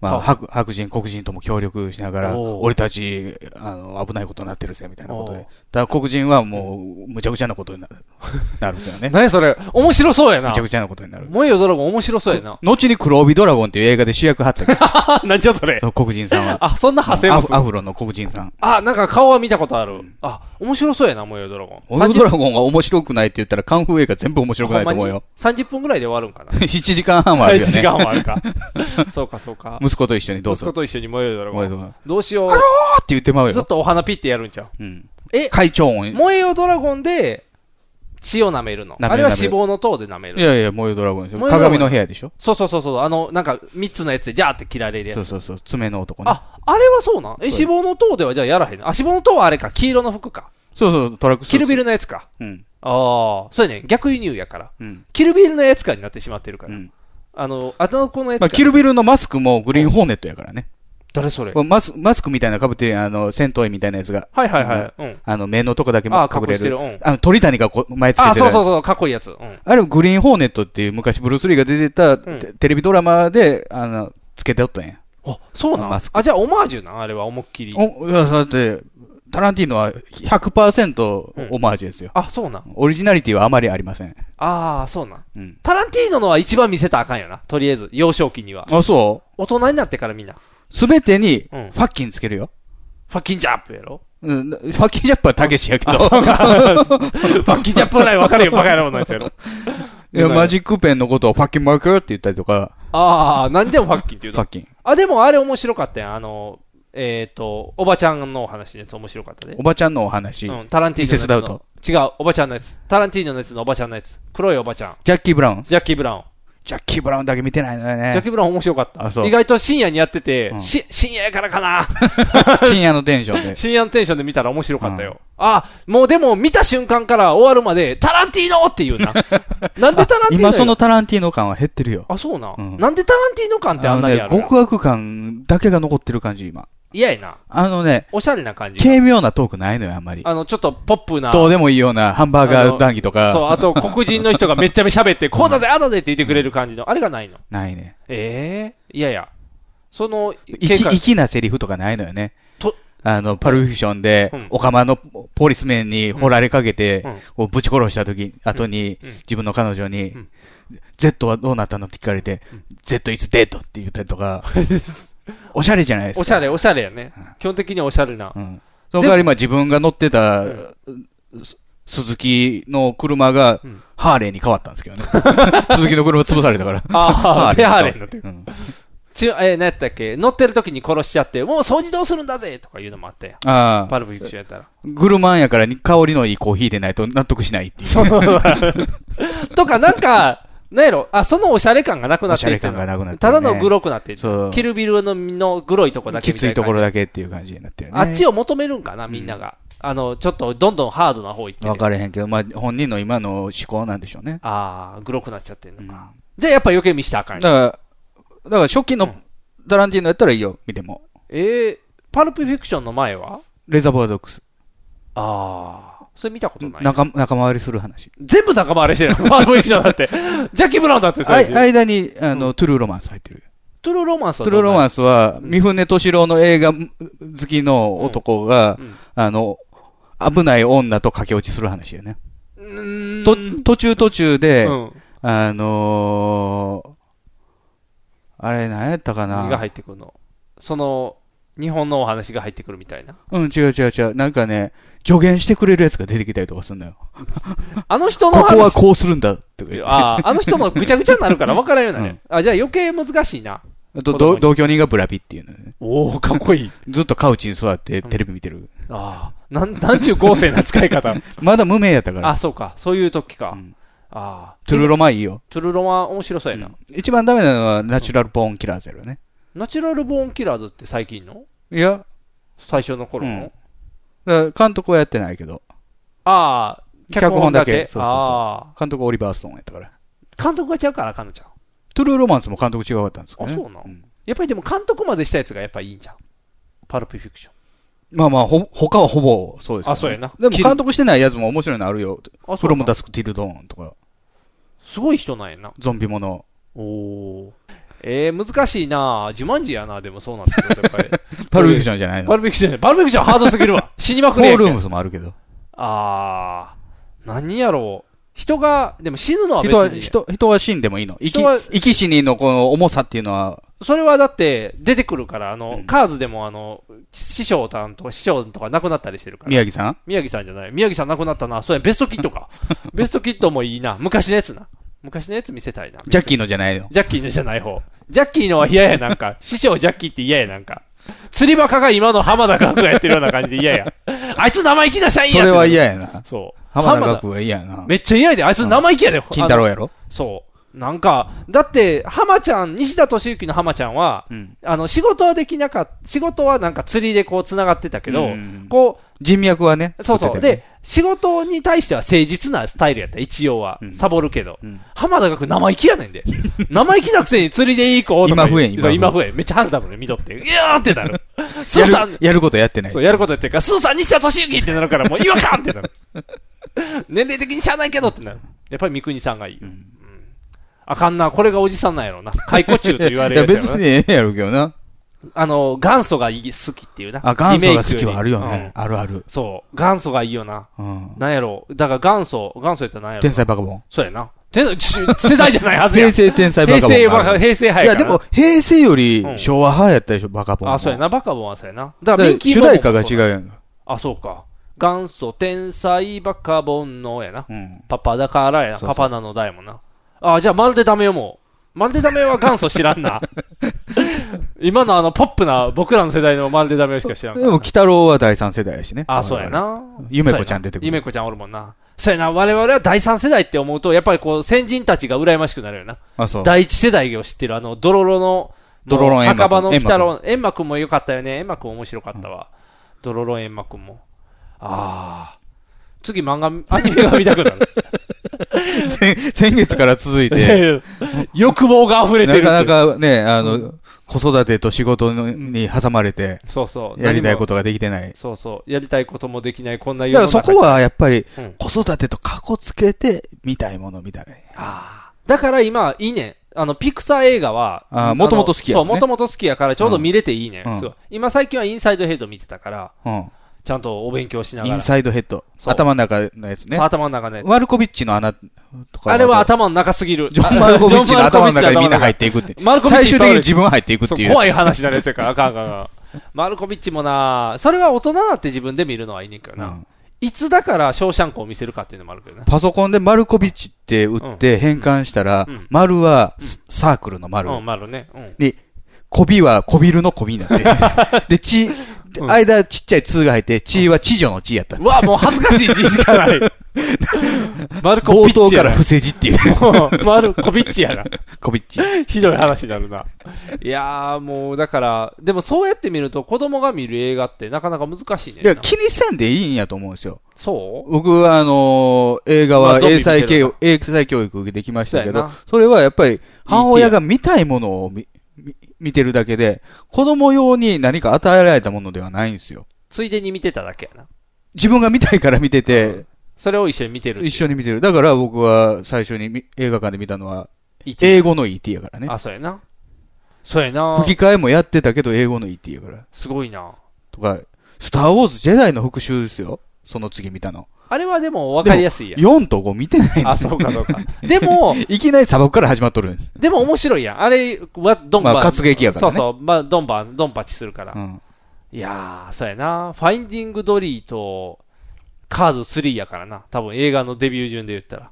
まはあ、白白人、黒人とも協力しながら、俺たち、あの、危ないことになってるぜ、みたいなことで。だから黒人はもう、むちゃくちゃなことになる。[laughs] なるんだよね。何それ面白そうやなむちゃ。くちゃなことになる。燃えよドラゴン面白そうやな。後に黒帯ドラゴンっていう映画で主役張ったけど、あ、なんじゃそれ黒人さんは。[laughs] あ、そんな派生アフアフロの黒人さん。あ、なんか顔は見たことある。あ、面白そうやな、燃えよドラゴン。オルドラゴンが面白くないって言ったら、カンフー映画全部面白くないと思うよ。30分ぐらいで終わるんかな。[laughs] 7時間半はあるよ1時間ね。もあるか。そうか、そうか。息子と一緒にどうぞ。息子と一緒に燃えよドラゴン。燃えドラゴンどうしよあって言ってまうう。ずっよ。とお花ピッてやるんちゃううん。え、会長音。い燃えよドラゴンで、血を舐めるの？あれは脂肪の塔で舐める。やいや、燃えドラゴンですよ。燃えドラゴン鏡の部屋でしょそうそうそうそう。あの、なんか、三つのやつでジャーって切られるやつ。そうそうそう。爪の男ね。あ、あれはそうなん？え、そう脂肪の塔ではじゃあやらへんの？あ、脂肪の塔はあれか。黄色の服か。そうそう、トラックスキルビルのやつか。うん。ああ、そうやね。逆輸入やから。うん。キルビルのやつかになってしまってるから。うん。あの、あの子のやつまあ、か。キルビルのマスクもグリーンホーネットやからね。誰それ？マスマスクみたいな被ってるあの、戦闘員みたいなやつが。はいはいはい。うん。あの、目のとこだけああ、隠れる。る。うん。あの、鳥谷がこう前つけてあ、たそうそうそう、かっこいいやつ。うん。あれ、グリーンホーネットっていう昔ブルース・リーが出てた、んテテレビドラマで、あの、つけておったんや。あ、そうなん？マスクあ、じゃあオマージュなん？あれは思いっきり。お、いや、だって、タランティーノは100%オマージュですよ。あ、そうなんオリジナリティはあまりありません。ああ、そうなん。うん。タランティーノのは一番見せたらあかんよな。とりあえず、幼少期には。あ、そ大人になってからみんな。うすべてに、うん fucking つけるよ。 fucking Jap やろうん、 fucking Jap はたけしやけど。[laughs] ファッキンジャップぐらい分かるよ、バカ野郎のやつやろ。いや、マジックペンのことを fucking marker って言ったりとか、ああ、何でもファッキンって言うの？ファッキン。あ、でもあれ面白かったやん。あの、えっ、と、おばちゃんのお話のやつ面白かったでお。ばちゃんのお話、うん、タランティーノのやつの。違う、おばちゃんのやつ。タランティーノのやつのおばちゃんのやつ。黒いおばちゃん。ジャッキー・ブラウン。ジャッキー・ブラウン。ジャッキー・ブラウンだけ見てないのよね。ジャッキー・ブラウン面白かった。意外と深夜にやってて、うんし、深夜やからかな。[laughs] 深夜のテンションで。[laughs] 深夜のテンションで見たら面白かったよ。あ、もうでも見た瞬間から終わるまで、タランティーノって言うな。[laughs] なんでタランティーノ今そのタランティーノ感は減ってるよ。あ、そうな、うんん。なんでタランティーノ感ってあんなにあるの？ね、極悪感だけが残ってる感じ、今。嫌やな。あのね、おしゃれな感じ。軽妙なトークないのよ、あんまり。あの、ちょっとポップな。どうでもいいようなハンバーガー談義とか。そう、あと黒人の人がめっちゃ喋って、[laughs] こうだぜ、ああだぜって言ってくれる感じの。あれがないの。ないね。ええいやいや。その、粋、粋なセリフとかないのよね。と、あの、パルフィクションで、オカマのポリスメンに掘られかけて、こうぶち殺した時、後に、自分の彼女に、Z はどうなったのって聞かれて、Z is dead って言ったりとか、[laughs] おしゃれじゃないですか。おしゃれ、おしゃれやね。基本的におしゃれな。その代わりまあ自分が乗ってた、鈴木の車が、ハーレーに変わったんですけどね。[laughs] 鈴木の車潰されたから。[laughs] ああ、手ハーレーに乗ってる。ち、えー、何やったっけ？乗ってる時に殺しちゃって、もう掃除どうするんだぜとかいうのもあったよ。ああ。パルプフィクションやったら。グルマンやから香りのいいコーヒーでないと納得しないっていう。そう [laughs] とか、なんか、なんやろ、あ、そのおしゃれ感がなくなっておしゃれ感がなくなって、ね、ただのグロくなってそう。キルビルののグロいとこだけきついところだけっていう感じになってるね。あっちを求めるんかな、みんなが。うん、あの、ちょっとどんどんハードな方行って分かれへんけど、まあ、本人の今の思考なんでしょうね。ああ、グロくなっちゃってんのか。うん、じゃあやっぱ余計見したらあかんだから、だから初期のタランティーノやったらいいよ、見ても。ええー、パルプフィクションの前は？レザーボードックス。ああ。それ見たことない。仲、仲間割りする話。全部仲間割りしてる。[laughs] パルプフィクションだって。ジャッキー・ブラウンだってさ。間に、あの、うん、トゥルーロマンス入ってる。トゥルーロマンストゥルーロマンスは、三船敏郎の映画好きの男が、あの、危ない女と駆け落ちする話やね。と、途中途中で、あのー、あれ何やったかな？何が入ってくるのその、日本のお話が入ってくるみたいな。うん、違う違う違う。なんかね、助言してくれるやつが出てきたりとかするのよ。あの人のここはこうするんだってああ、あの人のぐちゃぐちゃになるから分からんようなね。うん、あ、じゃあ余計難しいな。あと、同居人がブラピっていうのね。おおかっこいい。ずっとカウチに座ってテレビ見てる。うん、ああ、なん、なんちゅう豪勢な使い方。[laughs] まだ無名やったから。あ、そうか。そういう時か。うんああ。トゥルロマいいよ。トゥルロマ面白そうやな、うん、一番ダメなのはナチュラルボーンキラーズやろね。ナチュラルボーンキラーズって最近の？いや。最初の頃の、うん、監督はやってないけど。ああ、脚本だけ。そうそうそう。監督オリバーストーンやったから。監督が違うから、彼女ちゃん。トゥルーロマンスも監督違かったんですかね。あ、そうなん、やっぱりでも監督までしたやつがやっぱいいんじゃん。パルプフィクション。まあまあ、ほ、他はほぼそうです、ね、あ、そうやな。でも監督してないやつも面白いのあるよ。あ、フロムダスクティルドーンとか。すごい人なんやな。ゾンビもの。おお。えー、難しいな自慢自やなでもそうなんだけど、やっぱり。[laughs] パルフィクションじゃないの？パルフィクション。パルフィクションハードすぎるわ。[laughs] 死にまくれ。ホールームスもあるけど。あー、何やろう。人が、でも死ぬのは別に。人は、人、人は死んでもいいの？生き、生き死にのこの重さっていうのは？それはだって出てくるから、あの、うん、カーズでもあの、師匠さんとか師匠とか亡くなったりしてるから。宮城さん？宮城さんじゃない。宮城さん亡くなったな。そうや、ベストキットか。[laughs] ベストキットもいいな。昔のやつな。昔のやつ見せたいな。ジャッキーのじゃないの。ジャッキーのじゃない方。ジャッキーのは嫌や、なんか。[laughs] 師匠ジャッキーって嫌や、なんか。釣りバカが今の浜田学がやってるような感じで嫌や。[laughs] あいつ生意気な社員やそれは嫌やな。そう。浜田学は嫌やな。めっちゃ嫌やで。あいつ生意気やで。金太郎やろ？そう。なんか、だって、浜ちゃん、西田敏行の浜ちゃんは、うん、あの、仕事はできなかった、仕事はなんか釣りでこう繋がってたけど、うん、こう、人脈はね。そうそう。で、仕事に対しては誠実なスタイルやった、一応は。うん、サボるけど。浜田学生意気やねんで。生意気なくせに釣りでいい子今増えん、今増えん。今増えん。めっちゃハンダムで見とって、[laughs] いやーってなる。スーさんやることやってない。そう、やることやってるから、スーさん西田敏行ってなるから、もう違和感ってなる。年齢的にしゃあないけどってなる。やっぱり三国さんがいい。うんあかんな、これがおじさんなんやろな。[laughs] 解雇中と言われるやいや、別にええやろうけどな。あの、元祖が好きっていうな。あ、元祖が好きはあるよね。うん、あるある。そう。元祖がいいよな。うん。なんやろだから元祖、元祖やったらなんやろ天才バカボン。そうやな。天 [laughs] 世代じゃないはずや。平成天才バカボン。平成、平成派やいや、でも、平成より昭和派やったでしょ、バカボン。あ、そうやな。バカボンはそうやな。だから、主題歌が違うやんあ、そうか。元祖天才バカボンのやな。うん。パパだからやな。パパなのだやもんな。あ、じゃあまるでダメよ、もう。まるでダメは元祖知らんな。[laughs] 今のあの、ポップな、僕らの世代のまるでダメしか知らんでも、鬼太郎は第三世代やしね。あ、そうやな。ゆめこちゃん出てくる。ゆめこちゃんおるもんな。そうやな、我々は第三世代って思うと、やっぱりこう、先人たちが羨ましくなるよな。あ、そう。第一世代を知ってる、あの、ドロロの、ドロロン墓場の鬼太郎、エンマくんも良かったよね。エンマくん面白かったわ。ドロロンエンマくんも。ああ。次漫画、アニメが見たくなる。先先月から続いて。[laughs] 欲望が溢れてる。なかなかね、あの、子育てと仕事に挟まれて、そうそう。やりたいことができてない。そうそう。やりたいこともできない、こんな世の中だからそこはやっぱり、子育てと過去つけて、見たいものみたいな。ああ。だから今、いいね。あの、ピクサー映画は、あもともと好きや、ね、そう、もともと好きやからちょうど見れていいね、うん、今最近はインサイドヘッド見てたから、うん、ちゃんとお勉強しながら。インサイドヘッド。頭の中のやつね。頭の中のやつ。マルコビッチの穴とか。あれは頭の中すぎる。ジョン・マルコビッチの頭の中にみんな入っていくって。マルコビッチ最終的に自分入っていくっていう。怖い話になるやつやから、あかんあかんあかん。マルコビッチもなそれは大人だって自分で見るのはいいねんけどな。うんいつだからショーシャンクを見せるかっていうのもあるけどね。パソコンでマルコビッチって打って変換したら、丸はサークルの丸。うん、丸ね。で、コビはコビルのコビになって。[laughs] で、ち、間ちっちゃい2が入って、血は知女の血やった。うわ、もう恥ずかしい字しかない。マルコビッチやから不正字っていう。マルコビッチやな。コビッチ。ひどい話になるな。いやーもう、だから、でもそうやって見ると子供が見る映画ってなかなか難しいね。いや、気にせんでいいんやと思うんですよ。そう？僕は、あのー、映画は英才教育、英才教育受けてきましたけど、それはやっぱり母親が見たいものを見、見てるだけで、子供用に何か与えられたものではないんですよ。ついでに見てただけやな。自分が見たいから見てて、うん、それを一緒に見てる一緒に見てる。だから僕は最初に映画館で見たのは、英語の ET やからね。あ、そうやな。そうやな。吹き替えもやってたけど、英語の ET やから。すごいな。とか、スターウォーズジェダイの復讐ですよ。その次見たの。あれはでも分かりやすいやん。4と5見てないんあ、そうかそうか。[laughs] でも、いきなり砂漠から始まっとるんです。でも面白いやん。あれはドンパ、まあ、活劇やからね。そうそう。まあ、ドンパ、ドンパチするから。うん、いやー、そうやな。ファインディングドリーと、カーズ3やからな。多分映画のデビュー順で言ったら。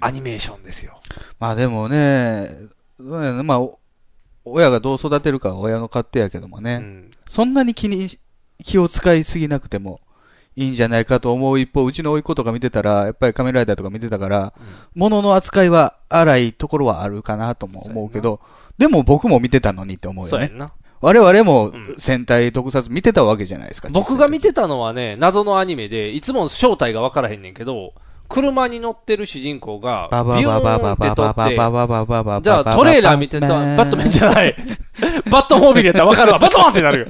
アニメーションですよ。まあでもね、まあ、親がどう育てるかは親の勝手やけどもね。うん、そんなに気に、気を使いすぎなくても、いいんじゃないかと思う一方、うちの甥っ子とか見てたら、やっぱり仮面ライダーとか見てたから、うん、物の扱いは荒いところはあるかなとも思うけど、でも僕も見てたのにって思うよね。我々も戦隊特撮見てたわけじゃないですか。僕が見てたのはね、謎のアニメで、いつも正体がわからへんねんけど、車に乗ってる主人公が、ビューンって撮って、じゃあトレーラー見てた、バットマンじゃない。バットモービルやったらわかるわ、バットマンってなるよ。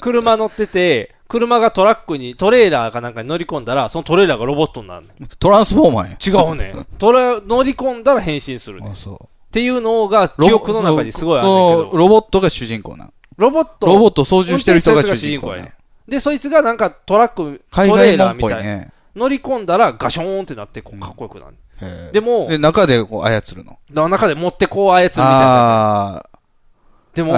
車乗ってて、車がトラックに、トレーラーかなんかに乗り込んだら、そのトレーラーがロボットになるトランスフォーマーや。違うね。[laughs] トラ、乗り込んだら変身するね。あ、そう。っていうのが記憶の中にすごいあるんだけど。ロボットが主人公な。ロボットロボット操縦してる人が主人公やね。で、そいつがなんかトラック、トレーラーみたいな。乗り込んだらガショーンってなってこうかっこよくなる。でも、で、中でこう操るの。中で持ってこう操るみたいな。でも、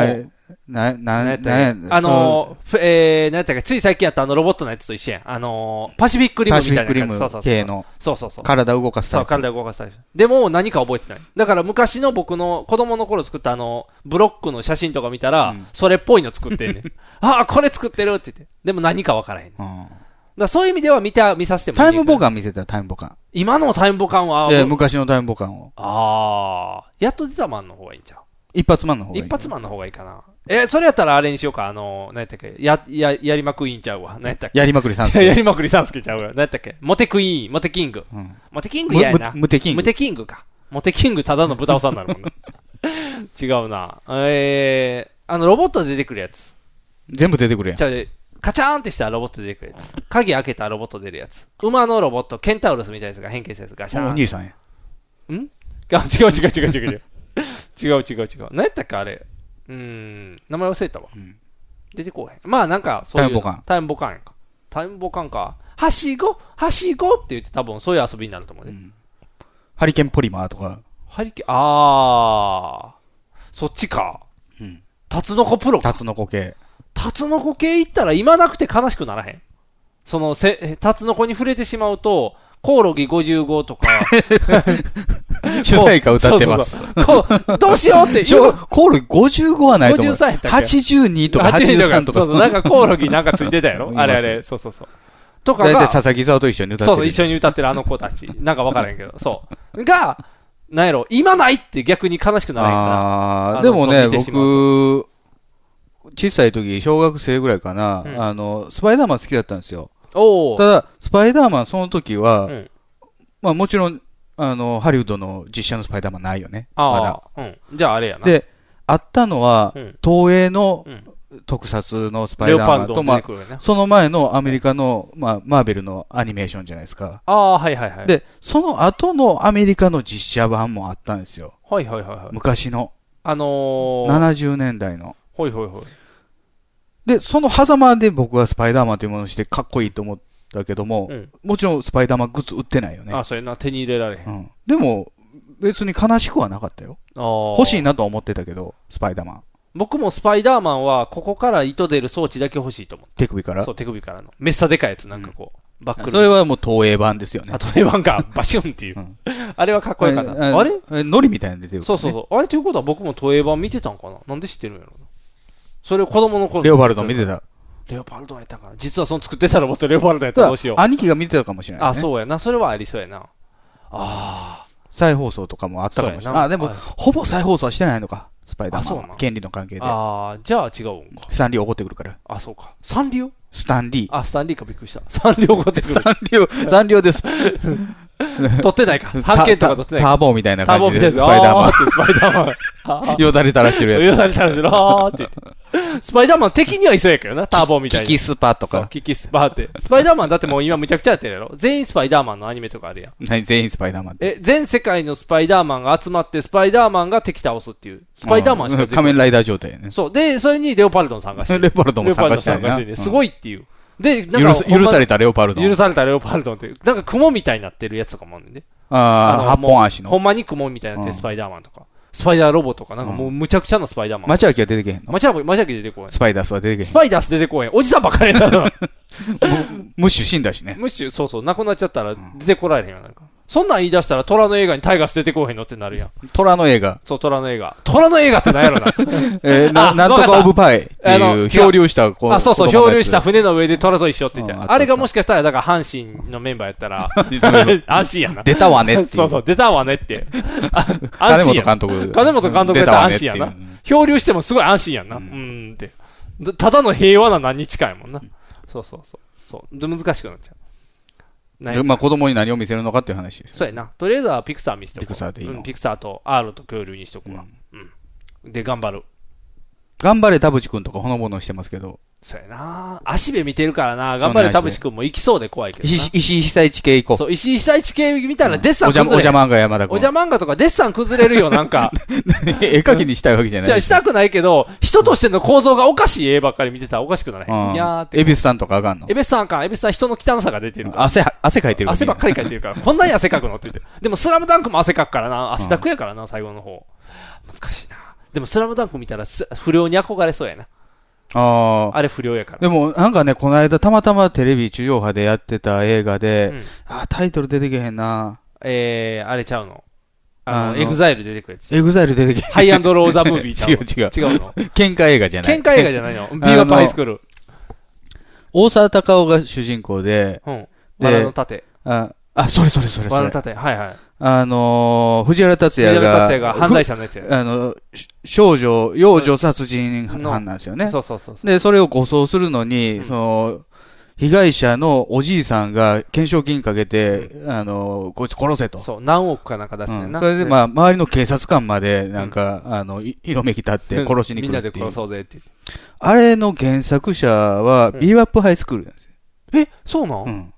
な、な、な、な、あのー、えー、なんやったっけ、つい最近やったあのロボットのやつと一緒やん。あのー、パシフィックリムみたいな。パシフィックリム系の。そうそうそう。体動かすタイプ。そう、体動かすタイプ。でも何か覚えてない。だから昔の僕の子供の頃作ったあの、ブロックの写真とか見たら、うん、それっぽいの作ってんねん。[laughs] ああ、これ作ってるって言って。でも何か分からへん、うんだそういう意味では見た、見させてもタイムボカン見せたタイムボカン。今のタイムボカンは？え、昔のタイムボカンを。ああ。やっと出たマンの方がいいんちゃう？一発マンの方がいい。一発マンの方がいいかな。え、それやったらあれにしようか。あの、何やったっけや、や、やりまくいんちゃうわ。何やったっけやりまくりさんすけ。[laughs] やりまくりさんすけちゃうわ。何やったっけモテクイーン、モテキング。うん、モテキングややな。ムテキング。ムテキングか。モテキングただの豚尾さんになるもんな。[laughs] 違うな。えー、あの、ロボットで出てくるやつ。全部出てくるやん。ちゃうカチャーンってしたらロボット出てくるやつ。鍵開けたらロボット出るやつ。馬のロボット、ケンタウロスみたいなやつが変形したやつがシャーン。お兄さんや。ん？違う違う違う違う違う。違う違う違う。何やったっけあれ。うん、名前忘れたわ。うん、出てこへん。まあなんか、そういう。タイムボカン。タイムボカンやんか。タイムボカンか。はしご？はしご？って言って多分そういう遊びになると思うね。うん、ハリケーンポリマーとか。ハリケーン、あー。そっちか。うん。タツノコプロタツノコ系。タツノコ系行ったら今なくて悲しくならへん。その、せ、タツノコに触れてしまうと、コオロギ55とか、[laughs] 主題歌歌ってます。そうどうしようって。[laughs] コオロギ55はないと思う。53やったっけ ?82 とか83とか。そうそう、なんかコオロギなんかついてたやろ？あれあれ、そうそうそう。とかが。大体佐々木沢と一緒に歌ってる。そうそう、一緒に歌ってるあの子たち。なんかわからへんけど、そう。が、なんやろ、今ないって逆に悲しくならへんかああ、でもね、僕、小さい時、小学生ぐらいかな、うん、あの、スパイダーマン好きだったんですよ。ただ、スパイダーマンその時は、うん、まあもちろん、あの、ハリウッドの実写のスパイダーマンないよね。まだ。うん。じゃああれやな。で、あったのは、東映の特撮のスパイダーマンと、まあ、その前のアメリカの、まあ、マーベルのアニメーションじゃないですか。ああ、はいはいはい。で、その後のアメリカの実写版もあったんですよ。はいはいはい、はい。昔の。あのー、70年代の。はいはいはい。で、その狭間で僕はスパイダーマンというものをしてかっこいいと思ったけども、うん、もちろんスパイダーマングッズ売ってないよね。あ、それな、手に入れられへん。うん。でも、別に悲しくはなかったよ。欲しいなと思ってたけど、スパイダーマン。僕もスパイダーマンは、ここから糸出る装置だけ欲しいと思って。手首から？そう、手首からの。めっさでかいやつ、なんかこう、うん、バックそれはもう東映版ですよね。あ、東映版か。バシュンっていう。うん、あれはかっこいいかな。あれ？あれノリみたいなの出てる、ね、そうそうそう。あれということは僕も東映版見てたんかな？なんで知ってるんやろそれを子供の頃。レオパルド見てた。レオパルドやったかな実はその作ってたらもっとレオパルドやったらどうしよう。兄貴が見てたかもしれない、ね、あ、そうやな。それはありそうやな。ああ。再放送とかもあったかもしれない。あ、でも、ほぼ再放送はしてないのか。スパイダーマン。権利の関係で。ああ、じゃあ違うんか。スタンリー怒ってくるから。あ、そうか。サンリオ？スタンリー。あ、スタンリーかびっくりした。サンリオ怒ってくる。サンリオ、サンリオです。[laughs] [laughs] 撮ってないか。半径とか撮ってないターボーみたいな感じで。ターボーみたいな。スパイダーマン。スパイダーマン。よだれ垂らしてるやつ。よだれ垂らしてる。あーって言って。スパイダーマン敵にはいそうやけどな、ターボーみたいな。キキスパとか。キキスパって。スパイダーマンだってもう今むちゃくちゃやってるやろ。全員スパイダーマンのアニメとかあるやん。何全員スパイダーマンえ、全世界のスパイダーマンが集まってスパイダーマンが敵倒すっていう。スパイダーマンしか仮面ライダー状態ね。そう。で、それにレオパルドン参加してる。[laughs] レオパルドンも参加してる。すごいっていう。で、なんか許されたレオパルドン。許されたレオパルドンって、なんか雲みたいになってるやつとかもあるんで。ああ、八本足の。ほんまに雲みたいになってるスパイダーマンとか。スパイダーロボとか、なんかもうむちゃくちゃなスパイダーマン。町明は出てけへんの？町明、町明出てこへん。スパイダースは出てけへん。スパイダース出てこへん。おじさんばっかりやな。ムッシュ死んだしね。ムッシュ、そうそう、亡くなっちゃったら出てこられへんよ、なんか。そんなん言い出したら虎の映画にタイガース出てこへんのってなるやん。虎の映画そう、虎の映画。虎の映画って何やろな。[laughs] えー、な、なんとかオブパイっていう、漂流した、あ、そうそう、漂流した船の上で虎と一緒って言ってあれがもしかしたら、だから阪神のメンバーやったら、安心 [laughs] やな。出たわねって。そうそう、出たわねって。安心や。金本監督。金本監督やったら安心やな。漂流してもすごい安心やんな。うんって。ただの平和な何日かやもんな。そうそうそう。そう。で、難しくなっちゃう。まあ子供に何を見せるのかっていう話です。そうやな。とりあえずはピクサー見せておくピクサーでいいの、うん、ピクサーと R と恐竜にしとくわ。うん。うん、で、頑張る。頑張れ田淵くんとかほのぼのしてますけど。そうやな足部見てるからな頑張れ田淵くんも行きそうで怖いけど石井被災地系行こう。そう、石井被災地系見たらデッサン崩れる。おじゃ漫画山田くん。おじゃ漫画とかデッサン崩れるよ、なんか。[laughs] 絵描きにしたいわけじゃない。[laughs] じゃしたくないけど、人としての構造がおかしい絵ばっかり見てたらおかしくならへん。いやーって。エビスさんとかあかんの？エビスさんあかん。エビスさん人の汚さが出てる汗、汗かいてる汗ばっかりかいてるから。こんなに汗かくの？って言って。でもスラムダンクも汗かくからな。汗だくやからな、最後の方。難しいな。でもスラムダンク見たら不良に憧れそうやな。ああ。あれ不良やから。でも、なんかね、この間たまたまテレビ地上波でやってた映画で、うん、あ、タイトル出てけへんな。えー、あれちゃうの？あの、エグザイル出てくるやつ。エグザイル出てけへん。ハイアンドローザムービーちゃう [laughs] 違う違う。違うの？喧嘩映画じゃない。喧嘩映画じゃないの？ビーバップハイスクール。大沢たかおが主人公で、うん。藁の楯。あ、あ、それそれそれそれ。藁の楯。はいはい。あのー、藤原達也が、也が犯罪者のやつや。あの、少女、幼女殺人犯なんですよね。そうそうそうで、それを護送するのに、うん、その、被害者のおじいさんが懸賞金かけて、うん、あの、こいつ殺せと。そう、何億かなんか出すねんな。うん、それで、まあ、周りの警察官まで、なんか、あの、色めき立って殺しに来るみんなで殺そうぜってあれの原作者は、ビーバップハイスクールなんですよ。え、そうなん？うん。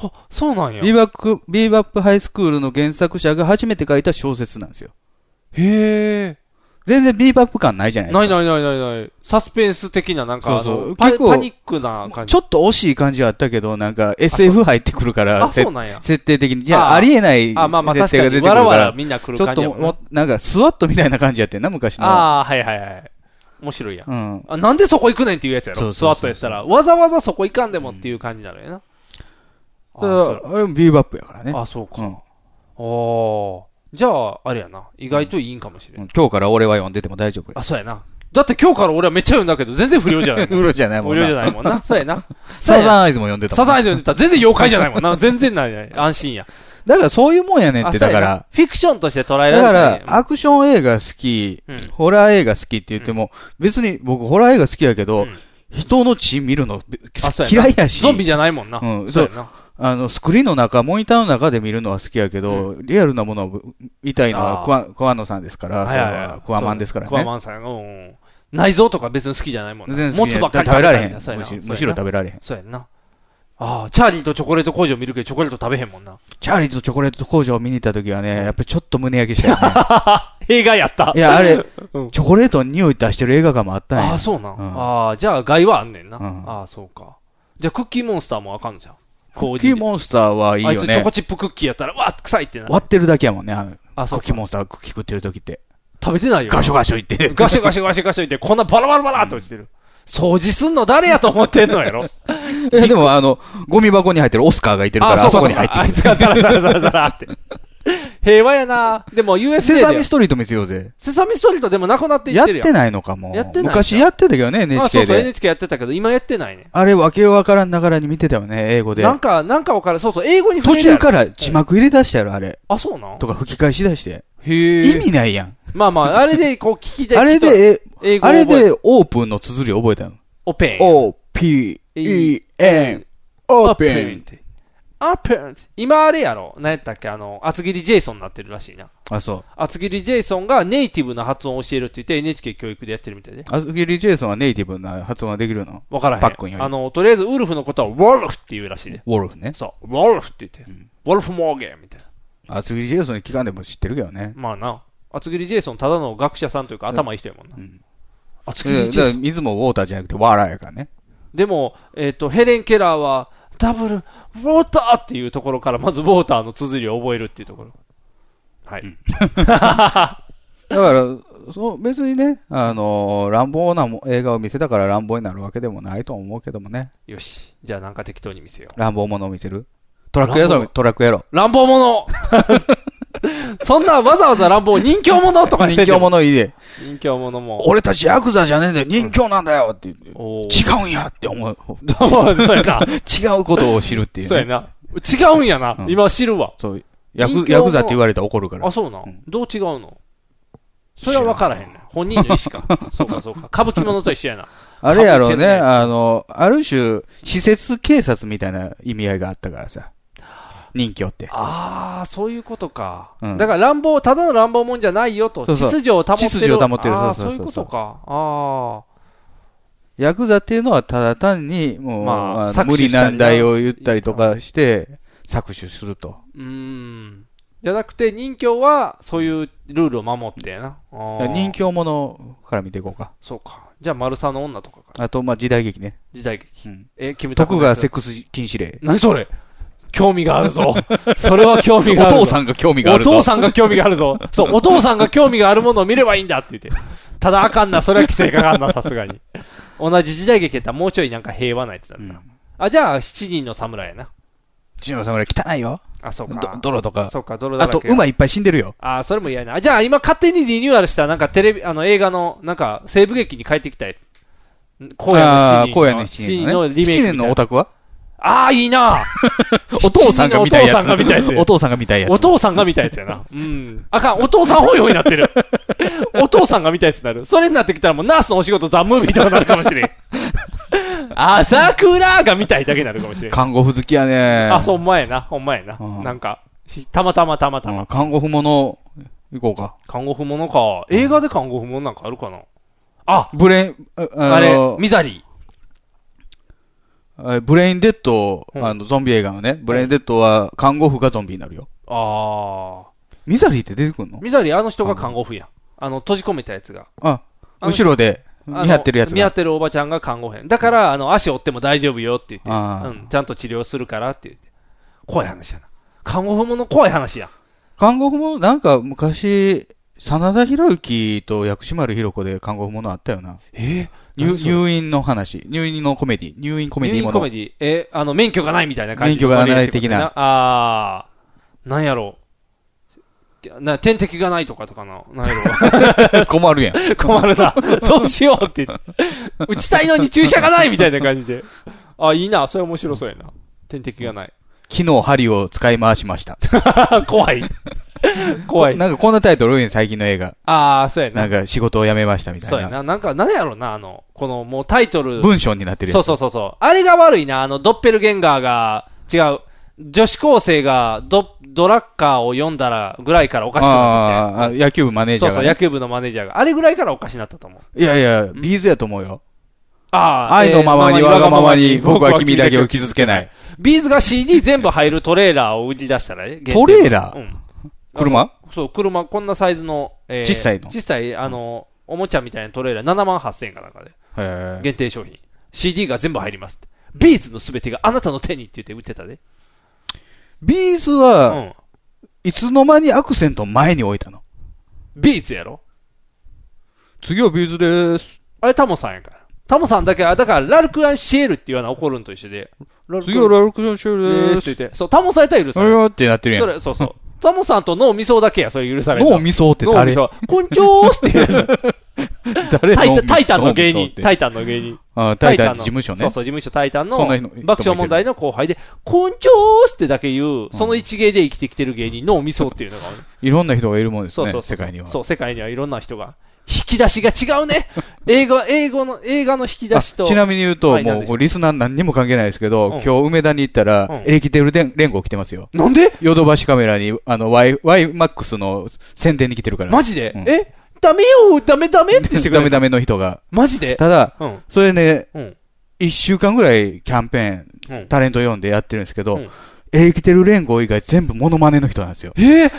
あ、そうなんや。ビーバップ、ビーバップハイスクールの原作者が初めて書いた小説なんですよ。へえ。全然ビーバップ感ないじゃないですか。ないないないないない。サスペンス的ななんか、そうそうパパニックな感じ。ちょっと惜しい感じはあったけど、なんか SF 入ってくるから、あ、そうなんや。設定的に。いや、ありえない設定が出てくるから。わらわらみんな来る感じちょっとも、なんかスワットみたいな感じやってんな、昔の。ああ、はいはいはい。面白いや。うん。あ、なんでそこ行くねんっていうやつやろ。そうスワットやったら。わざわざそこ行かんでもっていう感じなのよな。ああれもビーバップやからね。あ、そうか。うん、ああ。じゃあ、あれやな。意外といいんかもしれない。うん、今日から俺は読んでても大丈夫あ、そうやな。だって今日から俺はめっちゃ読んだけど、全然不良じゃない不良じゃないもんな。不良じゃないもんな。[laughs] そうやな。サザンアイズも読んでたサザンアイズ読んでた。全然妖怪じゃないもんな。[laughs] 全然ない。安心や。だからそういうもんやねんって、だから。フィクションとして捉えられる。だから、アクション映画好き、うん、ホラー映画好きって言っても、うん、別に僕ホラー映画好きやけど、うん、人の血見るの嫌いやし。ゾンビじゃないもんな。うん、そう。あの、スクリーンの中、モニターの中で見るのは好きやけど、リアルなものを見たいのはクワ、クワノさんですから、それはクワマンですからね。クワマンさん、うん。内臓とか別に好きじゃないもんね。もつばっかり食べられへん。むしろ食べられへん。そうやんな。ああ、チャーリーとチョコレート工場見るけど、チョコレート食べへんもんな。チャーリーとチョコレート工場を見に行った時はね、やっぱりちょっと胸焼けしたよね。[laughs] 映画やったいや、あれ、うん、チョコレートの匂い出してる映画館もあったんや。ああ、そうなん。うん、ああ、じゃあ害はあんねんな。うん、ああ、そうか。じゃあクッキーモンスターもあかんじゃん。クッキーモンスターはいいよね。あいつチョコチップクッキーやったら、わっ、臭いってな割ってるだけやもんね、あの、あクッキーモンスタークッキー食ってる時って。食べてないよ。ガショガショ言って。ガショガショガショガショ言って、こんなバラバラバラって落ちてる。掃除すんの誰やと思ってんのやろ [laughs] でもあの、ゴミ箱に入ってるオスカーがいてるから、あそこに入ってる。あいつがザラザラザラザラって。平和やなでも USJ で。セサミストリート見せようぜ。セサミストリートでもなくなっていってるやん。やってないのかも。やってない。昔やってたけどね、NHK で。あ、そうそう、NHK やってたけど、今やってないね。あれ、わけわからんながらに見てたよね、英語で。なんか、なんかわからん、そうそう、英語に途中から字幕入れ出したやろ、あれ。あ、そうなん？とか吹き返し出して。へ意味ないやん。まあまあ、あれで、こう、聞きで。あれで、英語あれで、オープンの綴り覚えたの？オペン。O, P, E, N, オープン。アペン今あれやろ？何やったっけ？あの、厚切りジェイソンになってるらしいな。あ、そう。厚切りジェイソンがネイティブな発音を教えるって言って NHK 教育でやってるみたいで。厚切りジェイソンはネイティブな発音はできるの？わからへん。パックンより。あの、とりあえずウルフのことはウォルフって言うらしいね。ウォルフね。そう。ウォルフって言って。うん、ウォルフモーゲンみたいな。厚切りジェイソンに聞かんでも知ってるけどね。まあな。厚切りジェイソンただの学者さんというか頭いい人やもんな。うん。厚切りジェイソン。水もウォーターじゃなくてワーラーやからね。でも、えっ、ー、と、ヘレン・ケラーは、ダブル、ウォーターっていうところから、まずウォーターの綴りを覚えるっていうところ。はい。[laughs] だから、そう、別にね、あのー、乱暴な映画を見せたから乱暴になるわけでもないと思うけどもね。よし。じゃあなんか適当に見せよう。乱暴者を見せる？トラックやろ、トラックやろ。乱暴者 [laughs] そんなわざわざ乱暴、人気者とか人気者いいで。人気者も。俺たちヤクザじゃねえんだよ、人気なんだよって言って。違うんやって思う。そうやな。[laughs] 違うことを知るっていう、そうやな。違うんやな。今知るわ。そう。ヤクヤクザって言われたら怒るから。あ、そうな。どう違うの？それは分からへんね。本人の意思か。[laughs] そうか、そうか。歌舞伎者と一緒やな。あれやろうね、あの、ある種、施設警察みたいな意味合いがあったからさ。人気をって。ああ、そういうことか。うん、だから乱暴、ただの乱暴もんじゃないよと。そうそう秩序を保ってる。秩序を保ってる。そうそうそう。そういうことか。ああ。ヤクザっていうのはただ単に、もう、まあ、無理難題を言ったりとかして、搾取すると。うん。じゃなくて、人形は、そういうルールを守ってやな。人形ものから見ていこうか。そうか。じゃあ、丸さの女とかか。あと、まあ、時代劇ね。時代劇。うん、え、キムタク。徳川セックス禁止令。何それ興味があるぞ。[laughs] それは興味がある。お父さんが興味があるぞ。お父さんが興味があるぞ。そう、お父さんが興味があるものを見ればいいんだって言って。ただあかんな、それは規制かかんな、[laughs] さすがに。同じ時代劇やったらもうちょいなんか平和なやつだった。うん、あ、じゃあ、七人の侍やな。七人の侍汚いよ。あ、そうか。泥とか。そうか、泥だあと、馬いっぱい死んでるよ。あ、それも嫌やな。じゃあ、今勝手にリニューアルした、なんかテレビ、あの、映画の、なんか、西部劇に帰ってきたい。荒野の七人。荒野の七人、のリメイク。七人のオタクは？ああ、いいな [laughs] お父さんが見たいやつ。お父さんが見たいやつ。お父さんが見たいやつ。お父さんが見たいやつやな。うん。あかん、お父さんホイホイになってる。[laughs] お父さんが見たいやつになる。それになってきたらもうナースのお仕事ザ・ムービーとかなるかもしれん。朝倉が見たいだけになるかもしれん。看護婦好きやねあ、そう、ほんまやな。ほんまやな。うん、なんか、たまたまたまたま。看護婦もの、行こうか。看護婦ものか。映画で看護婦ものなんかあるかなあブレン、ああれ、ミザリー。ブレインデッド、あの、ゾンビ映画のね、ブレインデッドは看護婦がゾンビになるよ。ああ。ミザリーって出てくるの？ミザリーあの人が看護婦やん。あの、閉じ込めたやつが。あ、後ろで見張ってるやつ見張ってるおばちゃんが看護婦やん。だから、あの、足折っても大丈夫よって言って、うん、ちゃんと治療するからって言って。怖い話やな。看護婦もの怖い話や。看護婦もなんか昔、真田広之と薬師丸ひろ子で看護婦ものあったよな。え？ー入入院の話。入院のコメディ。入院コメディもの。入院コメディ。え、あの、免許がないみたいな感じ免許がない的な。あー。なんやろう。な、点滴がないとかとかな。なんやろ [laughs] 困るやん。[laughs] 困るな。どうしようって。打ちたいのに注射がないみたいな感じで。あ、いいな。それ面白そうやな。点滴がない。昨日針を使い回しました。[laughs] 怖い。[laughs] 怖い。なんかこんなタイトル多いね、最近の映画。ああ、そうやな。なんか仕事を辞めましたみたいな。そうやな。なんか、何やろな、あの、このもうタイトル。文章になってるやつ。そうそうそうそう。あれが悪いな、あの、ドッペルゲンガーが、違う。女子高生がド、ドラッカーを読んだらぐらいからおかしくなってきて。ああ、野球部マネージャーが、ね、そうそう、野球部のマネージャーが。あれぐらいからおかしになったと思う。いやいや、ビーズやと思うよ。ああ。愛のままに、わがままに、僕は君だけを傷つけない。B'z が CD 全部入るトレーラーを売り出したらね。トレーラー？うん。車？そう、車、こんなサイズの、えー、小さいの？小さい、あの、おもちゃみたいなトレーラー7万8000円かなんかで。限定商品。CD が全部入ります。 B'z のすべてがあなたの手にって言って売ってたで。 B'z は、うん、いつの間にアクセント前に置いたの？ビーズやろ次はビーズです。あれタモさんやから。タモさんだけは、だから、ラルクアンシエルっていうのは怒るんと一緒で。次はラルクアンシエルです。って言って。そう、タモさんやったら許される。ってなってるやん。それ、そうそう。タモさんと脳みそだけや、それ許される。脳みそって誰？脳みそ。こんちょーって言う。[laughs] 誰タイタイタンの芸人。タイタンの芸人。あタイタン事務所ね。そうそう、事務所タイタンの爆笑問題の後輩で、こんちょーってだけ言う、その一芸で生きてきてる芸人のみそっていうのが、いろんな人がいるもんですね。そうそう世界には。そう、世界にはいろんな人が。引き出しが違うね。[laughs] 映画、英語の、映画の引き出しと。ちなみに言うと、はい、もう、リスナー何にも関係ないですけど、うん、今日梅田に行ったら、うん、エレキテル連合来てますよ。なんで？ヨドバシカメラに、あの、Y、YMAX の宣伝に来てるから。マジで、うん、え？ダメよダメダメってしてくれダメダメの人が。マジで？ただ、それね、一、週間ぐらいキャンペーン、タレント読んでやってるんですけど、エレキテル連合以外全部モノマネの人なんですよ。えー？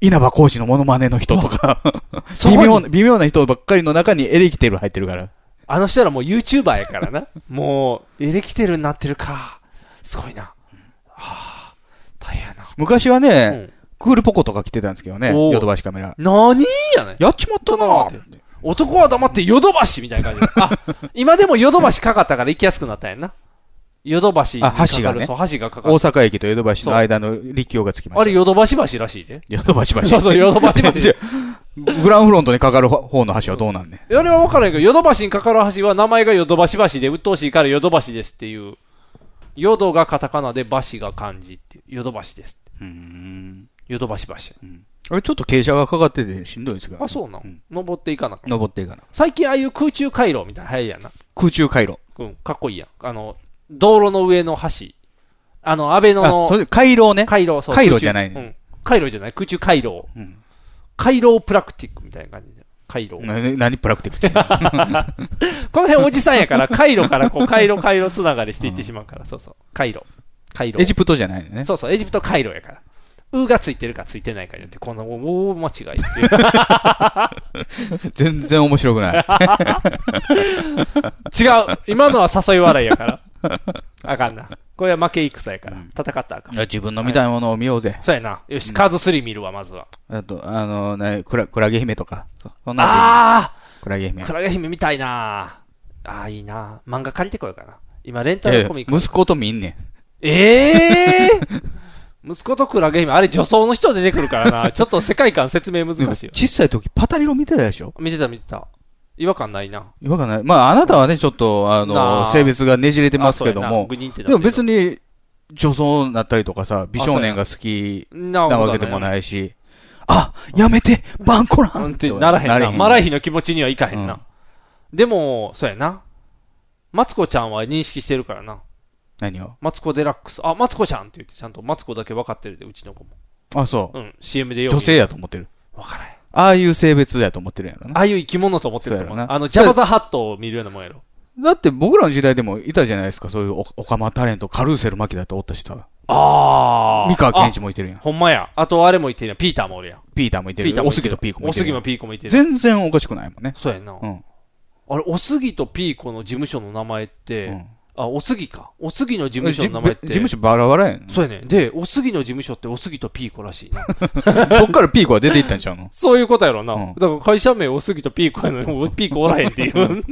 稲葉浩二のモノマネの人とか [laughs] 微妙な、微妙な人ばっかりの中にエレキテル入ってるから。あの人らもう YouTuber やからな。[laughs] もう、エレキテルになってるか。すごいな。はあ、大変やな。昔はね、うん、クールポコとか来てたんですけどね、ヨドバシカメラ。何やねやっちまったな男は黙ってヨドバシみたいな感じで。あ、今でもヨドバシかかったから行きやすくなったんやな。ヨドバシにかかる。橋がね。そう、橋がかかる。大阪駅とヨドバシの間の立教がつきました。あれヨドバシ橋らしいで？ヨドバシ橋。そうそう、ヨドバシ橋。[laughs] グランフロントにかかる方の橋はどうなんねあれは分からんけど、ヨドバシにかかる橋は名前がヨドバシ橋で、鬱陶しいからヨドバシですっていう。ヨドがカタカナでバシが漢字っていう。ヨドバシです。うん。ヨドバシ橋。うん。あれちょっと傾斜がかかっててしんどいですが。あ、そうなの、うん、登っていかな登っていかな最近ああいう空中回廊みたいな流行りやな。空中回廊。うん、かっこいいやん。あの、道路の上の橋。あの、安倍のの。それ、回廊ね。回廊、そう。回廊じゃないね。うん。回廊じゃない空中回廊。うん。回廊プラクティックみたいな感じで。回廊。何プラクティックって [laughs] この辺おじさんやから、回路からこう、[laughs] 回路回路つながりしていってしまうから、うん、そうそう。回路。回路。エジプトじゃないね。そうそう、エジプト回路やから。うがついてるかついてないかによって、この大間違いっていう。[laughs] 全然面白くない。違う。今のは誘い笑いやから。[laughs] あかんな。これは負け戦やから。戦ったらあかん。自分の見たいものを見ようぜ。そうやな。よし、カーズ3見るわ、まずは。あと、あの、ね、クラ、クラゲ姫とか。そんなああクラゲ姫。クラゲ姫見たいなああ、いいな漫画借りてこようかな。今、レンタルコミック。息子と見んねん。ええー息子とクラゲ姫、あれ女装の人出てくるからな。ちょっと世界観説明難しいよ。小さい時パタリロ見てたでしょ？見てた見てた。違和感ないな。違和感ない。まあ、あなたはね、ちょっと、あの、性別がねじれてますけども、でも別に、女装になったりとかさ、美少年が好きなわけでもないし、あ、やめて、バンコランってならへんな。マライヒの気持ちにはいかへんな。でも、そうやな。マツコちゃんは認識してるからな。何を？マツコデラックス。あ、マツコちゃんって言って、ちゃんとマツコだけ分かってるで、うちの子も。あ、そう。うん、CM でよ女性やと思ってる。分からへん。ああいう性別やと思ってるやろな。ああいう生き物と思ってると思うな。あの、ジャバザハットを見るようなもんやろ。だって僕らの時代でもいたじゃないですか、そういうお、オカマタレント、カルーセルマキだっておったしさ。ああ。三河健一もいてるやん。ほんまや。あとあれもいてるやん。ピーターもおるやん。ピーターもいてる。ピーターもおすぎとピーコもいてる。おすぎもピーコもいてる。全然おかしくないもんね。そうやな。うん。あれ、おすぎとピーコの事務所の名前って、うんあ、おすぎか。おすぎの事務所の名前って。事務所バラバラやん。そうやね。で、おすぎの事務所っておすぎとピーコらしいな。[laughs] そっからピーコは出ていったんちゃうの？[laughs] そういうことやろな。うん、だから会社名おすぎとピーコやのに、ピーコおらへんっていう。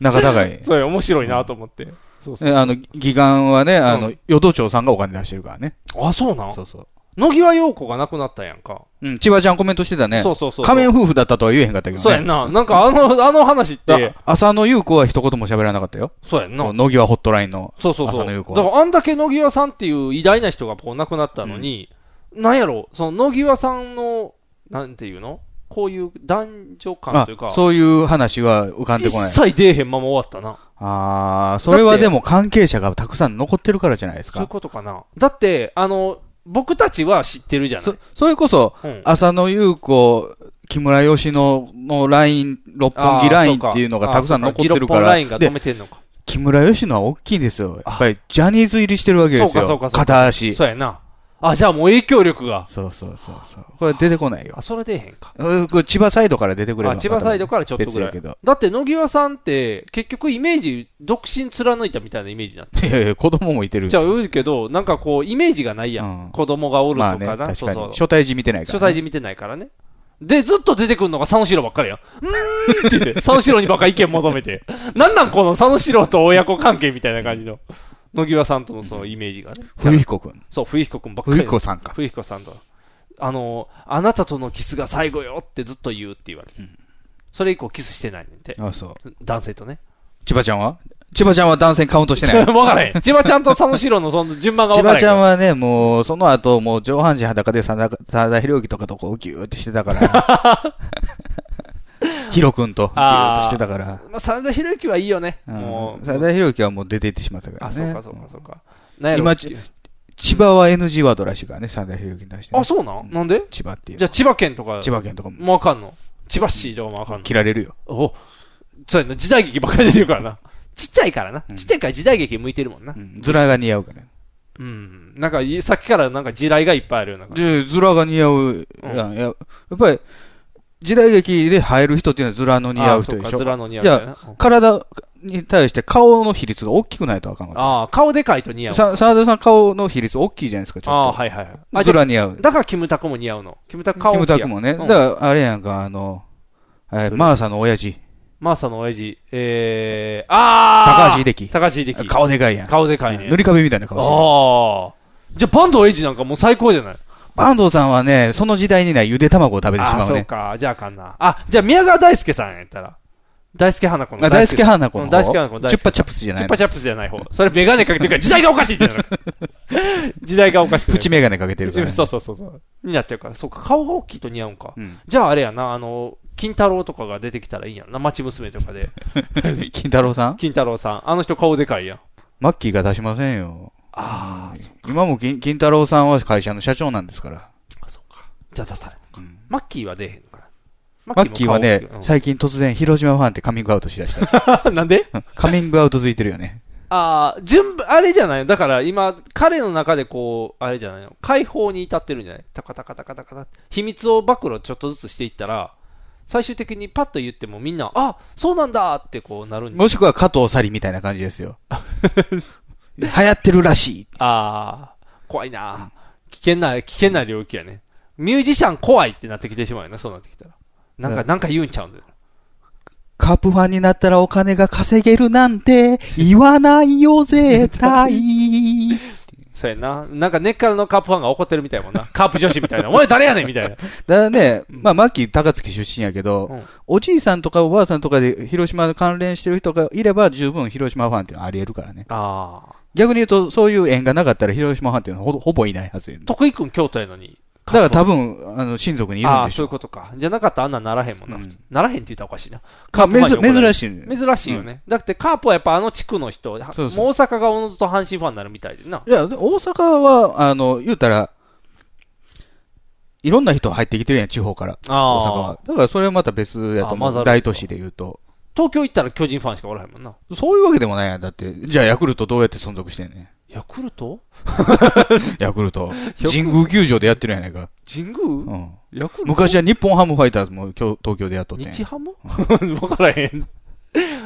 仲高い。[laughs] そうや、面白いなと思って。そうそう。あの、議官はね、あの、与党長さんがお金出してるからね。あ、そうなん？そうそう。野際陽子が亡くなったやんか。うん、千葉ちゃんコメントしてたね。そうそうそう。仮面夫婦だったとは言えへんかったけどね。そうやんな。なんかあの、あの話って。浅野優子は一言も喋らなかったよ。そうやんな。野際ホットラインの。そうそうそう。浅野優子だからあんだけ野際さんっていう偉大な人がこう亡くなったのに、うん、なんやろ、その野際さんの、なんていうの？こういう男女感というか。そういう話は浮かんでこない。一切出えへんまま終わったな。ああ、それはでも関係者がたくさん残ってるからじゃないですか。そういうことかな。だって、あの、僕たちは知ってるじゃないそそれこそ、うん、浅野優子、木村義乃のライン、六本木ラインっていうのがたくさん残ってるから。ラインが止めてんのか。木村義乃は大きいんですよ。やっぱりジャニーズ入りしてるわけですよ。片足。そうやな。あ、じゃあもう影響力が。そうそうそうそう。これ出てこないよ。あ、それ出へんか。千葉サイドから出てくれる千葉サイドからちょっとぐらい。だって野際さんって結局イメージ、独身貫いたみたいなイメージになって。いやいや、子供もいてる。じゃあ、言うけど、なんかこう、イメージがないやん。うん、子供がおるとかな。まあね、そうそう。初対時見てないから、ね、初対時見てないからね。で、ずっと出てくるのが佐野史郎ばっかりやん。うーんって言って、佐野史郎にばっか意見求めて。なんなんこの佐野史郎と親子関係みたいな感じの。野際さんとのそのイメージがね。冬彦くん。そう、冬彦くんばっかり。冬彦さんか。冬彦さんと。あの、あなたとのキスが最後よってずっと言うって言われて。うん、それ以降キスしてないねんて。あ、そう。男性とね。千葉ちゃんは？千葉ちゃんは男性カウントしてない。[laughs] わからへん。千葉ちゃんと佐野史郎のその順番が分からへん。千葉ちゃんはね、もう、その後、もう上半身裸で真田広之とかとこうギューってしてたから。[laughs] [laughs] ヒロ君とギューっとしてたから。まあ、真田広之はいいよね。もう。真田広之はもう出て行ってしまったからね。あ、そうかそうかそうか。今、千葉は NG ワードらしいからね、真田広之に対して、あ、そうなん？なんで？千葉っていう。じゃあ千葉県とか。千葉県とかも。もうわかんの？千葉市とかもわかんの？切られるよ。おそうやな、時代劇ばっかり出てるからな。[laughs] ちっちゃいからな。ちっちゃいから時代劇向いてるもんな。うん、ズラが似合うから。うん。なんか、さっきからなんか地雷がいっぱいあるよ。なんか。で、ズラが似合う。うん、ややっぱり、時代劇で入る人っていうのはズラの似合う人でしょ。ズラの似合ういや、体に対して顔の比率が大きくないとあかんわああ、顔でかいと似合う。さ、沢田さん顔の比率大きいじゃないですか、ちょっと。ああ、はいはいはい。ズラ似合う。だからキムタクも似合うの？キムタク顔キムタクもね。だから、あれやんか、あの、えマーサの親父。マーサの親父、えー、あー高橋秀樹。高橋秀樹。顔でかいやん。顔でかいね。塗り壁みたいな顔してる。ああ。じゃあ、バンドエイジなんかもう最高じゃない？バンドさんはね、その時代にね、ゆで卵を食べてしまうね。そうか。じゃああかんな。あ、じゃあ宮川大輔さんやったら。大輔花子の。大輔花子の。大輔花子の。チュッパチャップスじゃない？チュッパチャップスじゃない方。それメガネかけてるから時代がおかしいってなる。[laughs] 時代がおかしくて。プメガネかけてるから、そうそうそうそう。になっちゃうから。そうか、顔が大きいと似合うんか。うん、じゃああれやな、あの、金太郎とかが出てきたらいいんやな。町娘とかで。[laughs] 金太郎さん？金太郎さん。あの人顔でかいやん。マッキーが出しませんよ。ああ、今も金太郎さんは会社の社長なんですから。あ、そうか。じゃあ出されか。うん、マッキーは出えへんのかな。マッキーはね、うん、最近突然広島ファンってカミングアウトしだした。[laughs] なんで？カミングアウトついてるよね。ああ、順、あれじゃないだから今、彼の中でこう、あれじゃないの解放に至ってるんじゃない？タカタカタカタカタ。秘密を暴露ちょっとずつしていったら、最終的にパッと言ってもみんな、あそうなんだってこうなるもしくは加藤サリみたいな感じですよ。[laughs] 流行ってるらしい。ああ、怖いな、危険な、危険な領域やね。ミュージシャン怖いってなってきてしまうよね、そうなってきたら。なんか、なんか言うんちゃうんだよ。カープファンになったらお金が稼げるなんて言わないよ、絶対。[laughs] そうやな。なんか根っからのカープファンが怒ってるみたいもんな。カープ女子みたいな。お前誰やねんみたいな。[laughs] だからね、まあ、マッキー高槻出身やけど、うん、おじいさんとかおばあさんとかで広島関連してる人がいれば十分広島ファンってあり得るからね。ああ。逆に言うと、そういう縁がなかったら広島ファンっていうのはほほぼいないはずや、ね。徳井くん京都やのに。だから多分、あの、親族にいるんでしょ。ああ、そういうことか。じゃなかったらあんなならへんもんな。うん、ならへんって言ったらおかしいな。カープ珍しい。珍しいよね。うん、だってカープはやっぱあの地区の人、そうそうもう大阪がおのずと阪神ファンになるみたいでな。いや、大阪は、あの、言うたら、いろんな人入ってきてるやん、地方から。大阪は。だからそれはまた別やと思う。大都市で言うと。東京行ったら巨人ファンしかおらへんもんな。そういうわけでもないやん。だって、じゃあヤクルトどうやって存続してんねん。ヤクルト？[laughs] ヤクルト。神宮球場でやってるやないか。神宮？うん。ヤクルト？昔は日本ハムファイターズも今日東京でやっとって日ハム？[laughs] わからへん。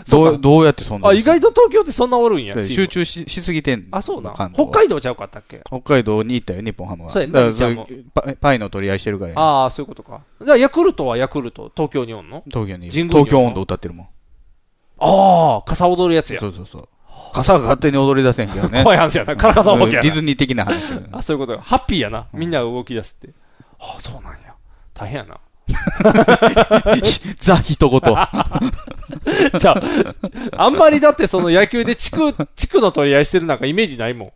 どう、どうやってそんなあ、意外と東京ってそんなおるんや。集中し、しすぎてんあ、そうな。北海道ちゃうかったっけ？北海道に行ったよ、日本ハムは。そうやね。だからパ、パイの取り合いしてるからああ、そういうことか。じゃあ、ヤクルトはヤクルト、東京におんの？東京に。東京温度歌ってるもん。ああ、傘踊るやつや。そうそうそう。傘が勝手に踊り出せんけどね。[laughs] 怖い話やな。カラカサお化けやディズニー的な話。[laughs] あ、そういうことハッピーやな。みんなが動き出すって。ああ、そうなんや。大変やな。[laughs] ザ・人ごと。じゃあ、あんまりだってその野球で地区、地区の取り合いしてるなんかイメージないもん。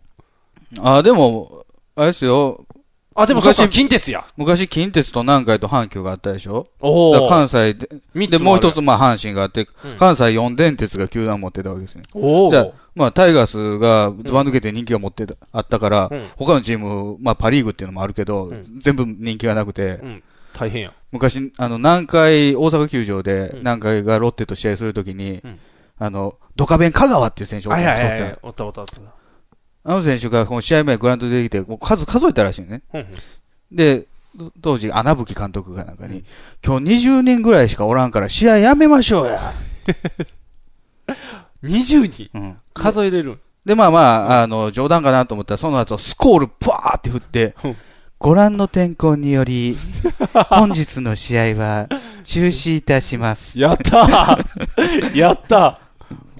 あ、でも、あれですよ。あ、でもそうか、近鉄や。昔、近鉄と南海と阪急があったでしょ？おお。関西で、で、もう一つ、まあ、阪神があって、うん、関西四電鉄が球団持ってたわけですね。おお。まあ、タイガースがずば抜けて人気が持ってた、あったから、うん、他のチーム、まあ、パリーグっていうのもあるけど、うん、全部人気がなくて、大変や。昔、あの、南海、大阪球場で、南海がロッテと試合するときに、あの、ドカベン香川っていう選手をおった。おったおったおった。あの選手がこの試合前グラウンドで出てきて、もう数数えたらしいね。で、当時、穴吹監督がなんかに、今日20人ぐらいしかおらんから試合やめましょうや。[laughs] 20人、うん、数えれる？で、まあまあ、あの、冗談かなと思ったら、その後、スコール、プワーって振って、ご覧の天候により、[laughs] 本日の試合は中止いたします。やった [laughs] やった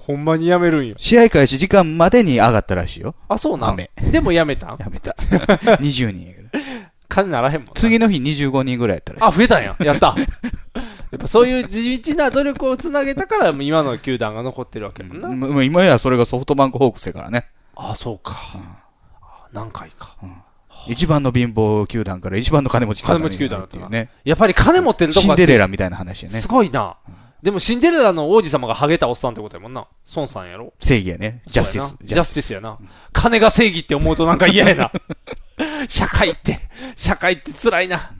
ほんまにやめるんよ。試合開始時間までに上がったらしいよ。あ、そうな雨。でもやめた？[laughs] やめた。20人。[laughs] 金ならへんもん。次の日25人ぐらいやったらあ、増えたんや。やった。[laughs] やっぱそういう地道な努力をつなげたから、今の球団が残ってるわけもんな。うん、今やそれがソフトバンクホークスやからね。あ、そうか。うん、何回か。うん一番の貧乏球団から一番の金持ち球団。金持ち球団っていうね。やっぱり金持ってるとこシンデレラみたいな話やね。すごいな。うんでもシンデレラの王子様がハゲたおっさんってことやもんな。孫さんやろ正義やね。ジャスティス。ジャスティスやな。金が正義って思うとなんか嫌やな。[laughs] 社会って、社会って辛いな。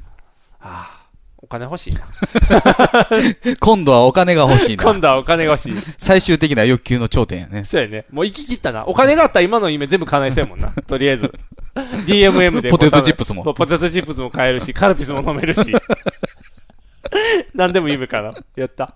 ああ。お金欲しいな。[laughs] 今度はお金が欲しいな。今度はお金が欲しい。最終的な欲求の頂点やね。そうやね。もう行き切ったな。お金があったら今の夢全部叶えそうやもんな。とりあえず。DMM で。[laughs] ポテトチップスも。ポテトチップスも買えるし、カルピスも飲めるし。何でも夢かな。やった。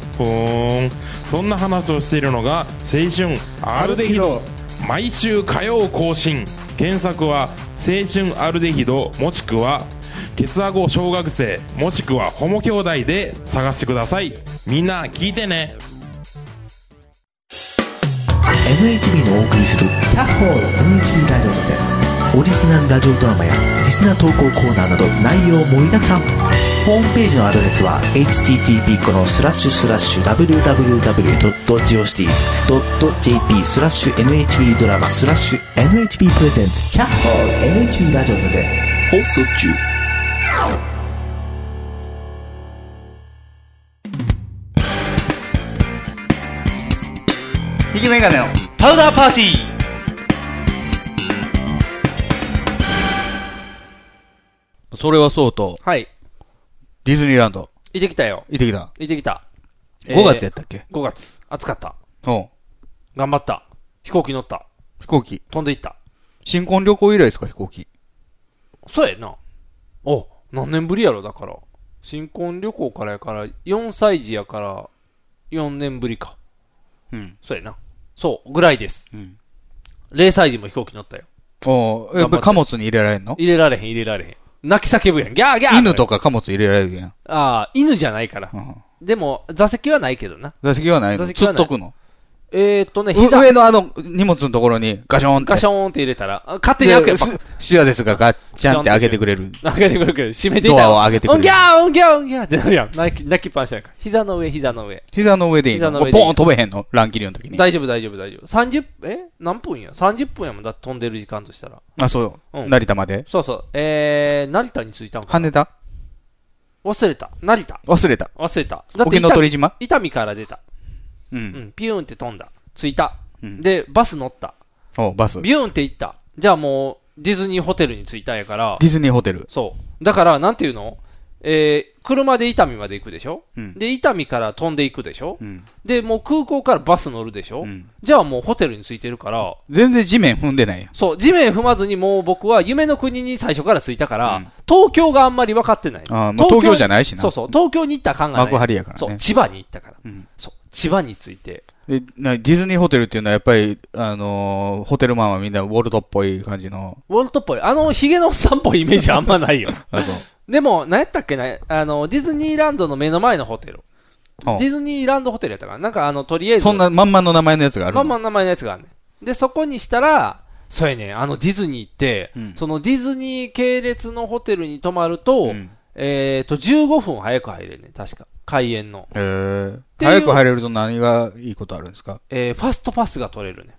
ふーんそんな話をしているのが青春アルデヒド。毎週火曜更新。検索は青春アルデヒドもしくはケツアゴ小学生もしくはホモ兄弟で探してください。みんな聞いてね。NHB のお送りする「キャッホール NHB ラジオ」で。オリジナルラジオドラマやリスナー投稿コーナーなど内容盛りだくさん。ホームページのアドレスは http コロンスラッシュスラッシュ www.geocities.jp スラッシュ NHB ドラマスラッシュ NHB プレゼンツキャッホール NHB ラジオで放送中ひげメガネのパウダーパーティー。それはそうと、はい。ディズニーランド。行ってきたよ。行ってきた。行ってきた。5月やったっけ、?5 月。暑かった。うん。頑張った。飛行機乗った。飛行機。飛んでいった。新婚旅行以来ですか、飛行機。そうやな。お、何年ぶりやろ、だから。新婚旅行からやから、4歳児やから、4年ぶりか。うん。そうやな。そう、ぐらいです。うん。0歳児も飛行機乗ったよ。おやっぱ貨物に入れられんの？入れられへん、入れられへん。泣き叫ぶやん。ギャーギャー犬とか貨物入れられるやん。ああ、犬じゃないから。うん、でも、座席はないけどな。座席はないの座席はない。つっとくのえー、っとね、膝。上のあの、荷物のところにガションって。ガションって入れたら、勝手に開けば。シアですがガッチャンって開けてくれる。開けてくれるけど、閉めてたドアを開けてくれる。ギャーンギャーンギャーってなるやん。泣き、泣きっぱなしやんか。膝の上、膝の上。膝の上でいいの膝の上ポーン飛べへんの乱切りの時に。大丈夫、大丈夫、大丈夫。30、え何分や ?30 分やもんだって飛んでる時間としたら。あ、そう。うん。成田までそうそう。えー、成田に着いたんか羽田忘れた。成田。忘れた。忘れた。だって、沖ノ鳥島伊丹から出た。うん。うん。ピューンって飛んだ。着いた。で、バス乗った。おバス。ビューンって行った。じゃあもう、ディズニーホテルに着いたんやから。ディズニーホテル。そう。だから、なんていうの？えー、車で伊丹まで行くでしょ、うん、で、伊丹から飛んでいくでしょ、うん、で、もう空港からバス乗るでしょ、うん、じゃあもうホテルに着いてるから。全然地面踏んでないやそう、地面踏まずにもう僕は夢の国に最初から着いたから、東京があんまり分かってない。あまあ、東京じゃないしな。そうそう、東京に行った感がない。幕張やからね。そう、千葉に行ったから。そう、千葉に着いて。でなディズニーホテルっていうのはやっぱり、あのーホテルマンはみんなウォルトっぽい感じの。ウォルトっぽい。あの、ヒゲのおっさんっぽいイメージあんまないよ。[laughs] あそうでも、何やったっけな、あの、ディズニーランドの目の前のホテル。あディズニーランドホテルやったかななんかあの、とりあえず。そんなまんまの名前のやつがあるの？まんまの名前のやつがあるねん。で、そこにしたら、そうやねんあのディズニーって、うんそのディズニー系列のホテルに泊まると、うんえっ、と、15分早く入れんねん、確か。開園の。へーていう早く入れると何がいいことあるんですか？えー、ファストパスが取れるねん。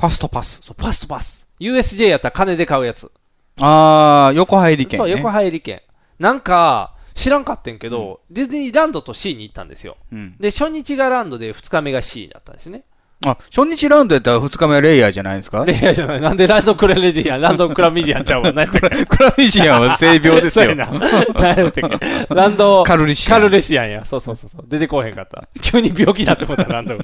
ファストパス？そう、ファストパス。USJ やったら金で買うやつ。あー、横入り券、ね。そう、横入り券。なんか、知らんかってんけど、ディズニーランドと C に行ったんですよ。うん。で、初日がランドで2日目が C だったんですね。あ、初日ラウンドやったら二日目はレイヤーじゃないですか？レイヤーじゃない。なんでランドクラレジアン、ランドクラミジアンちゃうわ。何やったっけクラミジアンは性病ですよ。[laughs] な。何やったっけランド、カルリシアンカルレシアンや。そうそうそうそう。出てこうへんかった。急に病気だって思った、ランド。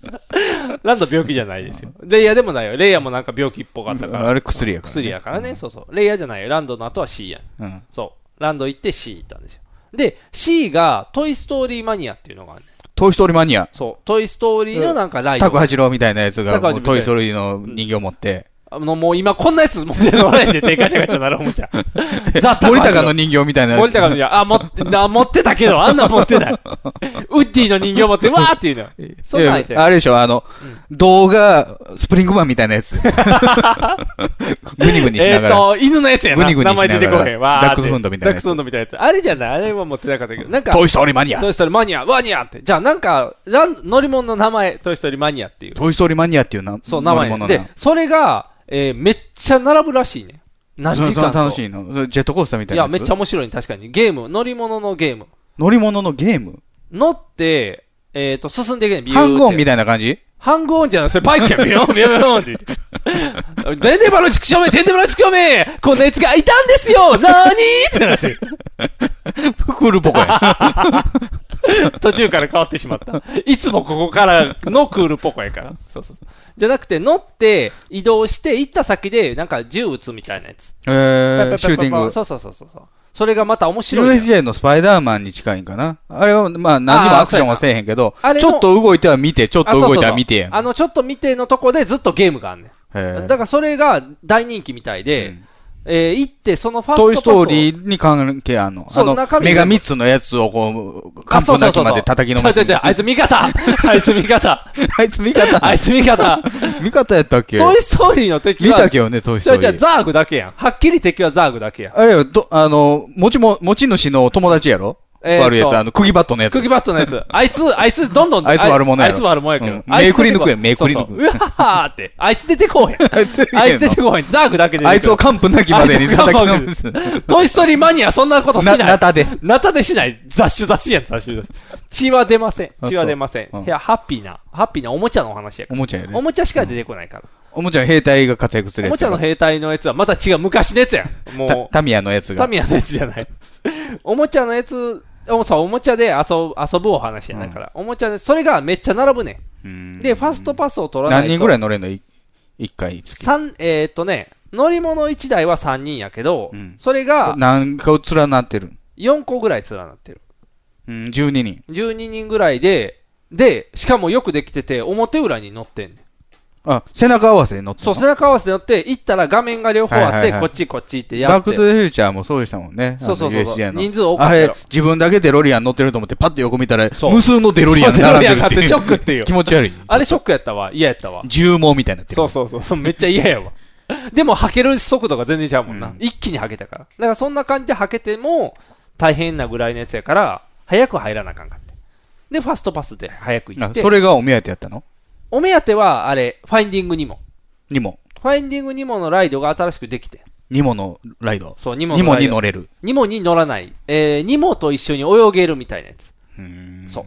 [laughs] ランド病気じゃないですよ。レイヤーでもないよ。レイヤーもなんか病気っぽかったから。あれ薬やから、薬やからね。そうそう。レイヤーじゃないよ。ランドの後は C や。うん。そう。ランド行って C 行ったんですよ。で、C がトイストーリーマニアっていうのがあるね。トイストーリーマニア。そう。トイストーリーのなんかライド。タクハジローみたいなやつが、トイストーリーの人形を持って、あの、もう今こんなやつ持っておらへんで、手ガチャガチャなるおもちゃ。[laughs] ザ・タ森高の人形みたいなやつ。森高の人形、あ、持って、な、持ってたけど、あんなん持ってない。ウッディの人形持って、わーっていうの。そんなんあれでしょ、あの、動画、スプリングマンみたいなやつ。[laughs] グニグニしながら。えっと、犬のやつやな。グニグニ名前出てこへん。わダックスフンドみたいなやつダックスフンドみたいなやつ。あれじゃないあれは持ってなかったけど。なんか、トイストーリーマニアトイストーリーマニア、ワニアって。じゃあなんか、ラン乗り物の名前、トイストーリーマニアっていう。トイストーリーマニアっていうな、そう、名前で、それが、えーめっちゃ並ぶらしいね。何時間と。楽しいの？ジェットコースターみたいや、いなやつめっちゃ面白い。ね、確かに。ゲーム、乗り物のゲーム。乗り物のゲーム？乗って、えっ、と、進んでいくね、ビューハングオンみたいな感じ？ハングオンじゃない、それバイクやん、ビヨン、ビヨン、ビヨンって。言って。デンデバの畜生め、デンデバの畜生め、こんな奴がいたんですよ。なーにーってなって。[laughs] る。クールポコや。[laughs] 途中から変わってしまった。いつもここからのクールポコやから。そうそうそう。じゃなくて、乗って、移動して、行った先で、なんか銃撃つみたいなやつ。えー、シューティング。そうそうそうそう。それがまた面白いね。USJ のスパイダーマンに近いんかな？あれは、まあ何にもアクションはせえへんけどあ、れのちょっと動いては見て、ちょっと動いては見てやん。あの、ちょっと見てのとこでずっとゲームがあんねん。だからそれが大人気みたいで、えー行って、そのファーストトイストーーリーに関係あんの？あのそう中、身がメガ3つのやつをこう、完膚なきまで叩きのめすあいつ味方。あいつ味方。[laughs] [laughs] あいつ味方。あいつ味方。味方やったっけ？トイストーリーの敵見は、たけどね、トイスじゃじゃトーリー。ザーグだけやん。はっきり敵はザーグだけやん。あれよ、ど、あの、持ちも、持ち主の友達やろ？えーと悪いやつ、あの、釘バットのやつ。釘バットのやつ。あいつ、あいつ、どんどん、[laughs] あいつ悪者やろあいつ悪者やけど。うんあいつ目くり抜くやん目くり抜くそうわはーって。あいつ出てこうへん。[laughs] あいつ出てこうへん。ザーグだけで。あいつを完膚なきまでに叩きの完膚めす。トイストーリーマニアそんなことしな。ないナタで。ナタでしない。雑種雑種やん、雑種雑種。血は出ません。あ血は出ません。いや、ハッピーな、ハッピーなおもちゃのお話やから。おもちゃやねお。もちゃしか出てこないから。おもちゃの兵隊が活躍するやつ。おもちゃの兵隊のやつはまた違う、昔のやつやん。たもタミヤのやつう、が。タミヤのやつじゃない。おもちゃのやつ、おそう、おもちゃで遊ぶ、遊ぶお話やだから。おもちゃで、それがめっちゃ並ぶねうんん。で、ファストパスを取らないと。何人ぐらい乗れんの？い一回。三、えーっとね、乗り物1台は3人やけど、うんそれが何個連なってる？4個ぐらい連なってる。うん、12人。12人ぐらいで、で、しかもよくできてて、表裏に乗ってんねん。あ、背中合わせで乗ってんそう、の背中合わせで乗って、行ったら画面が両方あって、はいはいはいこっちこっちってやって。バックトゥザフューチャーもそうでしたもんね。そうそうそう人数多かったあよれ、自分だけデロリアン乗ってると思って、パッと横見たら、無数のデロリアン並んでるってショックっていう気持ち悪い。あれショックやったわ。嫌やったわ。重毛みたいになってる。そうそうそうそう、めっちゃ嫌やわ。でも、履ける速度が全然ちゃうもんな。うん一気に履けたから。だからそんな感じで履けても、大変なぐらいのやつやから、早く入らなあかんかって。で、ファストパスで早く行って。あそれがお目当てやったの？お目当ては、あれ、ファインディングニモ。ニモ。ファインディングニモのライドが新しくできて。ニモのライド。そう、ニモニモに乗れる。ニモに乗らない。えー、ニモと一緒に泳げるみたいなやつ。うーんそ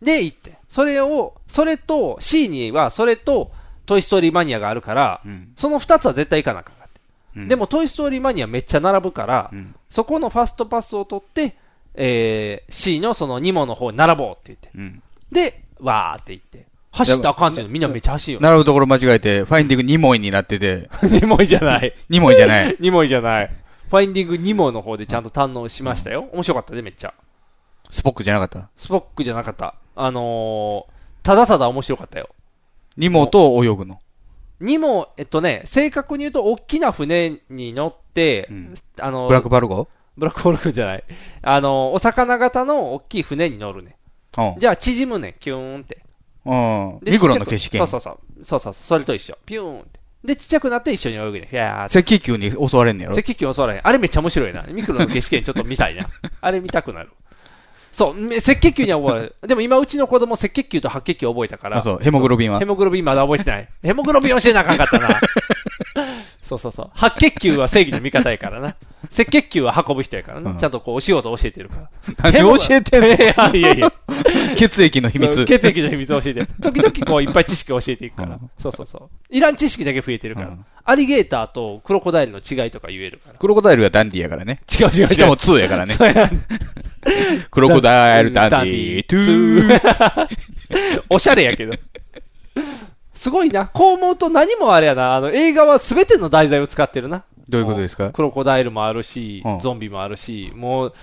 う。で、行って。それを、それと、C には、それと、トイストーリーマニアがあるから、うんその二つは絶対行かなあかって。うんでも、トイストーリーマニアめっちゃ並ぶから、うんそこのファストパスを取って、えー、C のそのニモの方に並ぼうって言って。うんで、わーって言って。走ったらあかんっていうのみんなめっちゃ走るよ。並ぶところ間違えて、ファインディングニモイになってて、ニモイじゃない。ニモイじゃない。ニモイじゃない。ファインディングニモの方でちゃんと堪能しましたよ。面白かったで、めっちゃ。スポックじゃなかった？スポックじゃなかった。あのー、ただただ面白かったよ。ニモと泳ぐの？にも、えっとね、正確に言うと、大きな船に乗って、あの、ブラックバルゴブラックホールじゃない。あの、お魚型の大きい船に乗るね。うん。じゃあ、縮むね、キューンって。うん。でミクロちっちゃくの景色そうそうそう。そうそうそう。それと一緒。ピューンって。で、ちっちゃくなって一緒に泳ぐね。フィャーって。赤気球に襲われんねやろ？赤球襲われへん。あれめっちゃ面白いな。ミクロの景色ちょっと見たいな。[laughs] あれ見たくなる。そう、め赤血球には覚える。[laughs] でも今うちの子供赤血球と白血球覚えたから。あそうヘモグロビンは？ヘモグロビンまだ覚えてない。ヘモグロビン教えなあかんかったな。そうそうそう。白血球は正義の味方やからな。[laughs] 赤血球は運ぶ人やからな。ちゃんとこうお仕事教えてるから。何教えてんの？いやいやいや。[laughs] 血液の秘密血液の秘密教えてる。時々こういっぱい知識教えていくから。そうそうそう。いらん知識だけ増えてるから。アリゲーターとクロコダイルの違いとか言えるから。クロコダイルはダンディやからね。違う違う違うしかも2やからねそうや。クロコダイルダンディ、ー。[laughs] おしゃれやけど。すごいな。こう思うと何もあれやな。あの、映画は全ての題材を使ってるな。どういうことですか？クロコダイルもあるしうん、ゾンビもあるし、もう、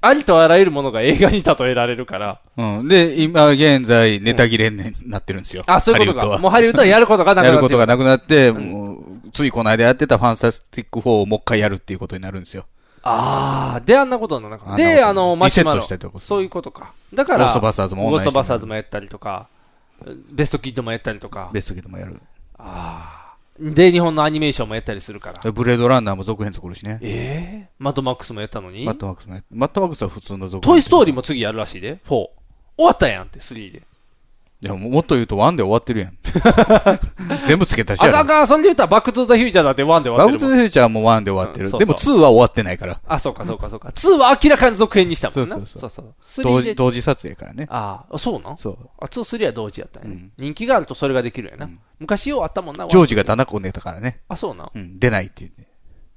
ありとあらゆるものが映画に例えられるから。うん。で、今現在、ネタ切れになってるんですよ。あ、そういうことか。ハリウッドはもうハリウッドはやることがなくなってやることがなくなって、もう、ついこの間やってたファンタスティック4をもう一回やるっていうことになるんですよ。ああ、で、あんなことになるのか。あんなことで、あの、マシュマロ。リセットしたりとかそういうことか。だから、ゴーストバスターズも同じゴーストバスターズもやったりとか、ベストキッドもやったりとか。ベストキッドもやる。で、日本のアニメーションもやったりするから。ブレードランナーも続編作るしね。ええマッドマックスもやったのに？マッドマックスもやマッドマックスは普通の続編。トイストーリーも次やるらしいで、4。終わったやんって、3で。いや、ももっと言うと1で終わってるやん。[laughs] 全部つけたしやろ。あかんあかん、それで言ったらバックトゥザフューチャーだって1で終わバックトゥってるもん。ザフューチャーも1で終わってる。うんそうそうでも2は終わってないから。あ、そうかそうかそうか。2は明らかに続編にしたもんな。そうそうそうそう同3で時、同時撮影からね。ああ、そうなん？そう。あ、2、3は同時やったんやね。人気があるとそれができるんやな。昔ようあったもんな。ジョージがダナコ寝たからね。あ、そうなん？うん、出ないって言って。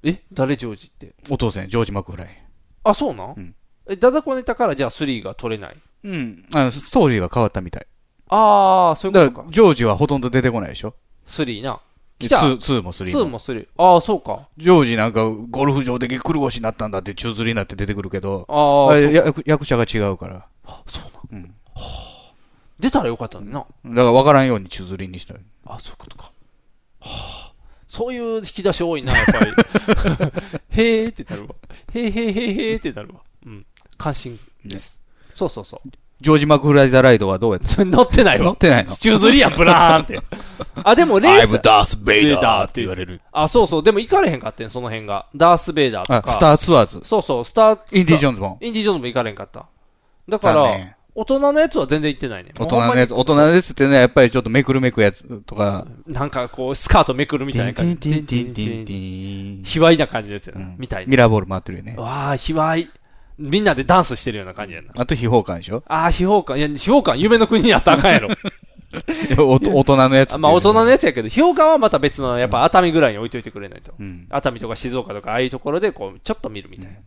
え？誰ジョージって？お父さん、ジョージ・マクフライ。あ、そうなん？え、ダダコネタからじゃあ3が取れない？うん。あのストーリーが変わったみたい。ああ、そういうことか。ジョージはほとんど出てこないでしょ？3な。で来た。2 2も3も2も3。ああ、そうか。ジョージなんか、ゴルフ場でぎっくり腰になったんだって宙吊りになって出てくるけど、ああ役役者が違うから。そうなん。出たらよかったのにな。だから分からんように宙吊りにした。あ、そういうことか。はあ、そういう引き出し多いな、やっぱり。[laughs] へーってなるわ。へーへーへーへーってなるわ。うん。関心です。そうそうそう。ジョージ・マクフライ・ザ・ライドはどうやった [laughs] 乗ってないわ。乗ってないの？宙吊りやん、ブラーンって。あ、でもレース。I'm Darth Vader って言われる。あ、そうそう。でも行かれへんかってん、その辺が。ダース・ベイダーとか。あスターツアーズそうそう、スター、インディ・ジョーンズも。インディ・ジョーンズも行かれへんかった。だから大人のやつは全然行ってないね。大人のやつ、大人のやつってね、やっぱりちょっとめくるめくやつとか。なんかこう、スカートめくるみたいな感じ。ティンティンティンティン卑猥な感じのやつやな。みたいな。ミラーボール回ってるよね。わあ、卑猥。みんなでダンスしてるような感じやな。あと、秘宝館でしょ？ああ、秘宝館。いや、秘宝館、夢の国にあったらあかんやろ。お大人のやつまあ、大人のやつやけど、秘宝館はまた別の、やっぱ熱海ぐらいに置いといてくれないと。うん熱海とか静岡とか、ああいうところで、こう、ちょっと見るみたい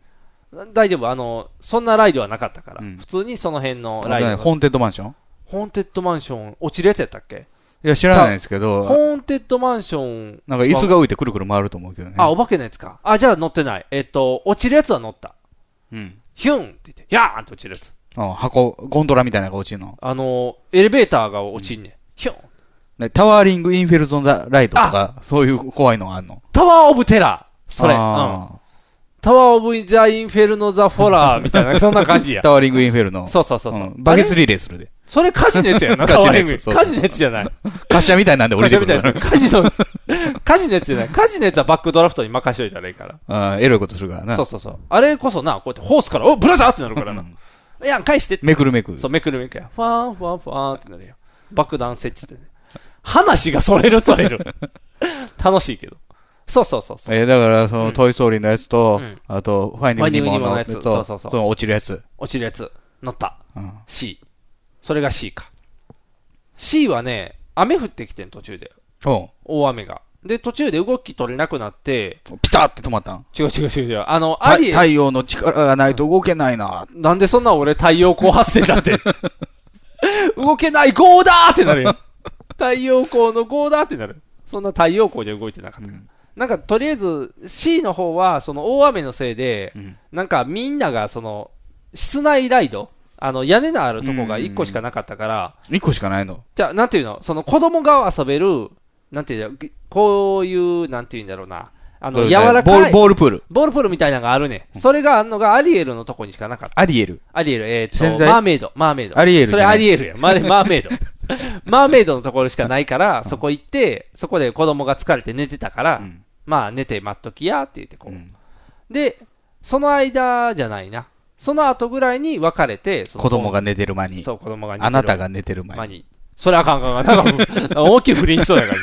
な。大丈夫、あの、そんなライドはなかったから。普通にその辺のライドが。ホーンテッドマンション？ホーンテッドマンション、落ちるやつやったっけ？いや、知らないですけど、ホーンテッドマンション。なんか椅子が浮いてくるくる回ると思うけどね。あ、お化けのやつか。あ、じゃあ乗ってない。えっと、落ちるやつは乗った。うん。ヒュンって言って、ヤーンって落ちるやつ。あ箱、ゴンドラみたいなのが落ちるの？あの、エレベーターが落ちんねん。ヒュン。ねタワーリング・インフェルノ・ザ・ライドとか、そういう怖いのがあんの？タワーオブテラー。それ。うん。あタワーオブザ・インフェルノ・ザ・フォラーみたいな、[laughs] そんな感じや。タワーリング・インフェルノ。そうそうそうそううんバケツリレーするで。それ火事のやつやな、火。事のやつ火事のやつじゃない。滑車みたいなんで降りてくる火事みたいなやつ。火事の、火事のやつじゃない。火事のやつはバックドラフトに任しといたらいいから。[laughs] あーエロいことするからな。そうそうそう。あれこそな、こうやってホースから、おブラジャーってなるからな。いや、返して。めくるめく。そう、めくるめくや。ファーン、ファーン、ファーンってなるよ。爆弾設置ってね。話がそれるそれる。[laughs] 楽しいけど。そうそうそうそう。えーだから、その、トイ・ストーリーのやつと、うんあと、ファインディング・ニモのやつと、そうそうそうの落ちるやつ。落ちるやつ。乗った。うん。C。それが C か。C はね、雨降ってきてん、途中で。大雨が。で、途中で動き取れなくなって、ピタって止まったん？違う違う違う違う。あの、たアリエ太陽の力がないと動けないな。なんでそんな俺太陽光発生だって。[laughs] 動けない、ゴーだーってなるよ。太陽光のゴーだーってなる。そんな太陽光じゃ動いてなかった。なんか、とりあえず、C の方は、その大雨のせいで、なんかみんなが、その、室内ライドあの、屋根のあるとこが1個しかなかったから、1個しかないの？じゃあ、なんていうの？その子供が遊べる、なんていうの？こういう、なんていうんだろうな。あの、柔らかい。ボールプール。ボールプールみたいなのがあるね。それがあんのがアリエルのとこにしかなかった。アリエル？アリエル、えっ、と、マーメイド、マーメイド。アリエルそれアリエルや。[laughs] マーマーメイド。マーメイドのところしかないから、そこ行って、そこで子供が疲れて寝てたから、まあ寝て待っときやって言ってこう。で、その間じゃないな。その後ぐらいに別れて、子供が寝てる間に。そう、子供が寝てるあなたが寝てる前に。間に。それあかんあかんあかん。なんか大きい不倫しそうやか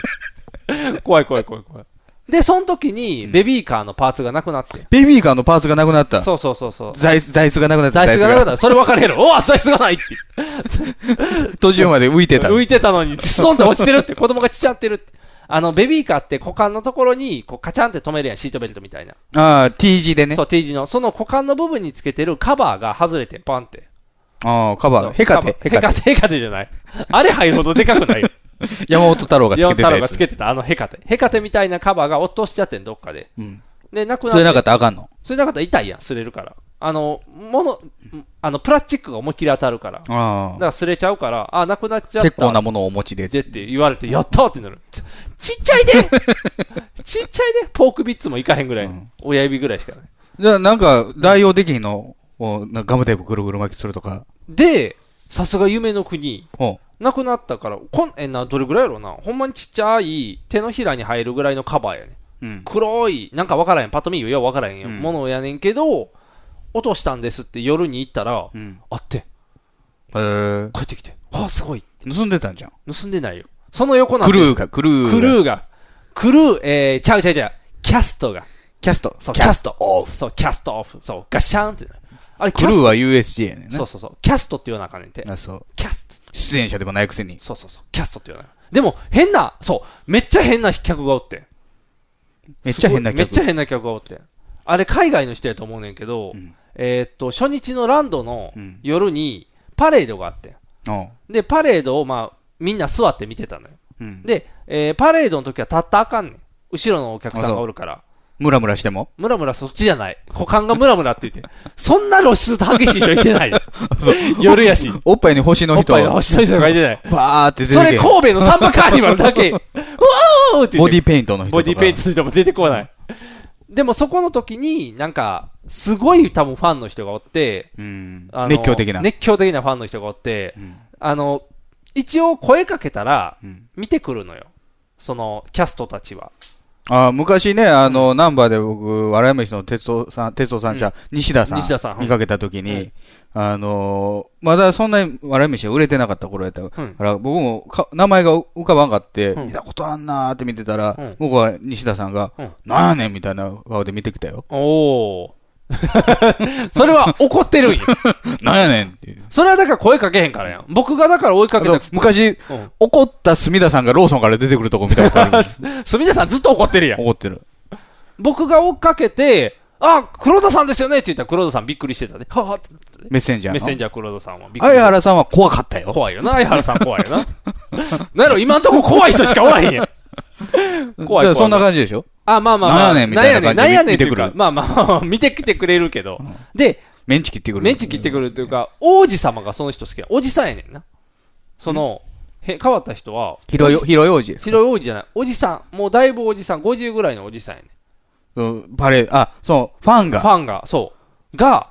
ら。怖い怖い怖い怖い。で、その時に、ベビーカーのパーツがなくなって。ベビーカーのパーツがなくなった。そうそうそうそう。座椅子、座椅子がなくなった。座椅子がなくなった。それ分かれる。おわ、座椅子がないって。途中まで浮いてた。[laughs] 浮いてたのに、ストンって落ちてるって、子供がちっちゃってるって。あの、ベビーカーって股間のところに、こう、カチャンって止めるやん、シートベルトみたいな。ああ、T 字でね。そう、T 字の。その股間の部分につけてるカバーが外れて、パンって。ああ、カバー。ヘカテ。ヘカテ、ヘカテじゃない。あれ入るほどでかくないよ。[laughs] 山本太郎がつけてた山本太郎。がつけてた、あのヘカテ。ヘカテみたいなカバーが落としちゃってん、どっかで。うん。で、なくなって。それなかったらあかんの？それなかったら痛いやん、擦れるから。あの、もの、あの、プラスチックが思いっきり当たるから。だかあら擦れちゃうから、あ、なくなっちゃあ。った。結構なものをお持ちで。でって言われて、やったーってなる。ちちっちゃいで [laughs] ちっちゃいでポークビッツもいかへんぐらい。親指ぐらいしかない。じゃあ、なんか、代用できひんの？をなんかガムテープぐるぐる巻きするとか。で、さすが夢の国。ほなくなったから、こん、え、な、どれぐらいやろうな。ほんまにちっちゃい、手のひらに入るぐらいのカバーやね。う。うん。黒い、なんかわからへん、パッと見よ、ようわからへんよ。うんものやねんけど、落としたんですって夜に行ったら、うん。あって、へえ。帰ってきて、あ、すごい。盗んでたんじゃん。盗んでないよ。その横なんてクルーが、クルーが。クルーが、クルー、えー、ちゃうちゃうちゃう、キャストが、キャスト。そう、キャストオフ。そう、キャストオフ。そう、ガシャンって。あれ、キャスト。クルーは USJ やね。そうそうそう。キャストって言わなあかんねんて。あ、そう。キャスト。出演者でもないくせに。そうそうそう。キャストって言わない。でも、変な、そう、めっちゃ変な客がおって。めっちゃ変な客。めっちゃ変な客がおって。あれ、海外の人やと思うねんけど、うんえーっと、初日のランドのうん夜に、パレードがあって。で、パレードを、まあ、みんな座って見てたのよ。うん。で、えーパレードの時は立ったらあかんねん。後ろのお客さんがおるから。ムラムラしても？ムラムラそっちじゃない。股間がムラムラって言って。[laughs] そんな露出激しい人いてないよ。[laughs] 夜やし。おっぱいに星の人。おっぱいの星の人がいてない。バーって出てそけれ神戸のサンバカーニバルだけ。[laughs] うわーって言ってボディペイントの人。ボディペイントの人も出てこない。でもそこの時に、なんか、すごい多分ファンの人がおって、うん。熱狂的な。熱狂的なファンの人がおって、うんあの、一応声かけたらうん、見てくるのよ。その、キャストたちは。あ昔ね、あの、ナンバーで僕、笑い飯の鉄道さん、鉄道三社、西田さん西田さん見かけた時に、うんあのーまだそんなに笑い飯が売れてなかった頃やったかうん。ら、僕もか名前が浮かばんかって、うん。見たことあんなーって見てたら、うん。僕は西田さんが、うん。なんやねんみたいな顔で見てきたよ。おー。[laughs] それは怒ってるんよ。[laughs] なんやねんっていう。それはだから声かけへんからやん。僕がだから追いかけた。昔、うん怒った隅田さんがローソンから出てくるとこ見たことあるんです。[laughs] 住田さんずっと怒ってるやん。怒ってる。僕が追っかけて、あ、黒田さんですよねって言ったら黒田さんびっくりしてたね。はぁってなってねメッセンジャーの。メッセンジャー黒田さんはびっくり相原さんは怖かったよ。怖いよな、相原さん怖いよな。なんやろ、今んとこ怖い人しかおらへんやん。[laughs] 怖い怖い。そんな感じでしょ？あ、まあまあまあ。なんやねんみたいな感じでなんやねんってまあまあ、[laughs] 見てきてくれるけど。で、メンチ切ってくる。メンチ切ってくるっていうか、王子様がその人好きや。おじさんやねんな。その、へ、変わった人は、広い、広い王子ですか？広い王子じゃない。おじさん。もうだいぶおじさん、50ぐらいのおじさんやねん。うんパレード、あ、そう、ファンが。ファンが、そう。が、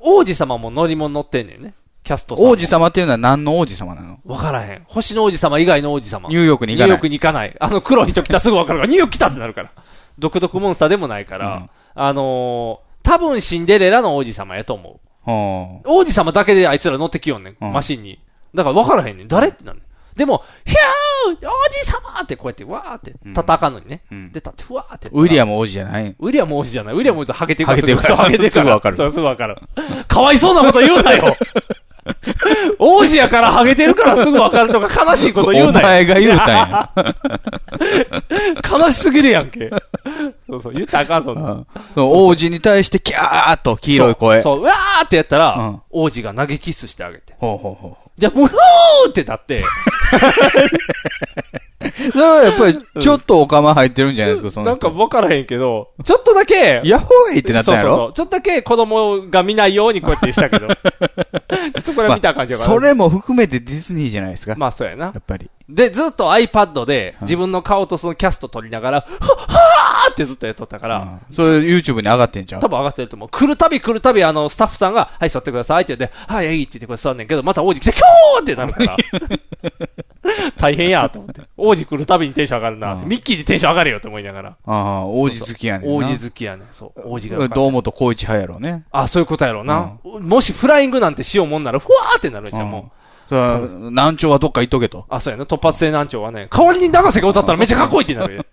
王子様も乗り物乗ってんねんね。キャストさ。王子様っていうのは何の王子様なの？わからへん。星の王子様以外の王子様。ニューヨークに行かないニューヨークに行かない。あの黒い人来たらすぐわかるから、ニューヨーク来たってなるから。独特モンスターでもないから、うんあのー、多分シンデレラの王子様やと思う。は王子様だけであいつら乗ってきよんねん、うんマシンに。だから分からへんねん。誰ってなんねん。でも、ヒャー王子様ってこうやって、わーって、立ったらあかんのにね。うんで、立って、ふわーって。ウィリアム。ム王子じゃない？ウィリアム王子じゃない。ウィリアム王子とハゲてるハゲてるからハゲてるから。すぐわかるそう、すぐわかる。かわいそうなこと言うなよ [laughs] 王子やからハゲてるからすぐわかるとか悲しいこと言うなよ。お前が言うたんや。[laughs] 悲しすぎるやんけ。そうそう、言ったらあかん、そんな。うんそう王子に対してキャーっと黄色い声。そう、そううわーってやったら、うん王子が投げキスしてあげて。ほうほうほじゃあ、ムフーってなって、[laughs] やっぱり、ちょっとお釜入ってるんじゃないですか、そのなんか分からへんけど、ちょっとだけ、やほうがいいってなったんやろ？そうそうそう。ちょっとだけ子供が見ないようにこうやってしたけど。[laughs] ちょっとこれは見た感じやから。それも含めてディズニーじゃないですか。まあそうやな。やっぱり。で、ずっと iPad で自分の顔とそのキャスト撮りながら、はっはーってずっとやっとったから、それ YouTube に上がってんじゃん。多分上がってると思う。来るたび来るたび、あの、スタッフさんが、はい、座ってくださいって言って、はい、いいって言ってこれ座んねんけど、また王子来て、キョーってなるから。[laughs] [laughs] 大変やと思って。王子来るたびにテンション上がるなって。ミッキーでテンション上がれよと思いながら。ああ、王子好きやねんな。王子好きやねん。そう。王子が。堂本光一派やろうね。あ、そういうことやろうな。もしフライングなんてしようもんなら、ふわーってなるんじゃん、もう。そら、難聴はどっか行っとけと。あ、そうやな。突発性難聴はね、代わりに長瀬が歌ったらめっちゃかっこいいってなるよ。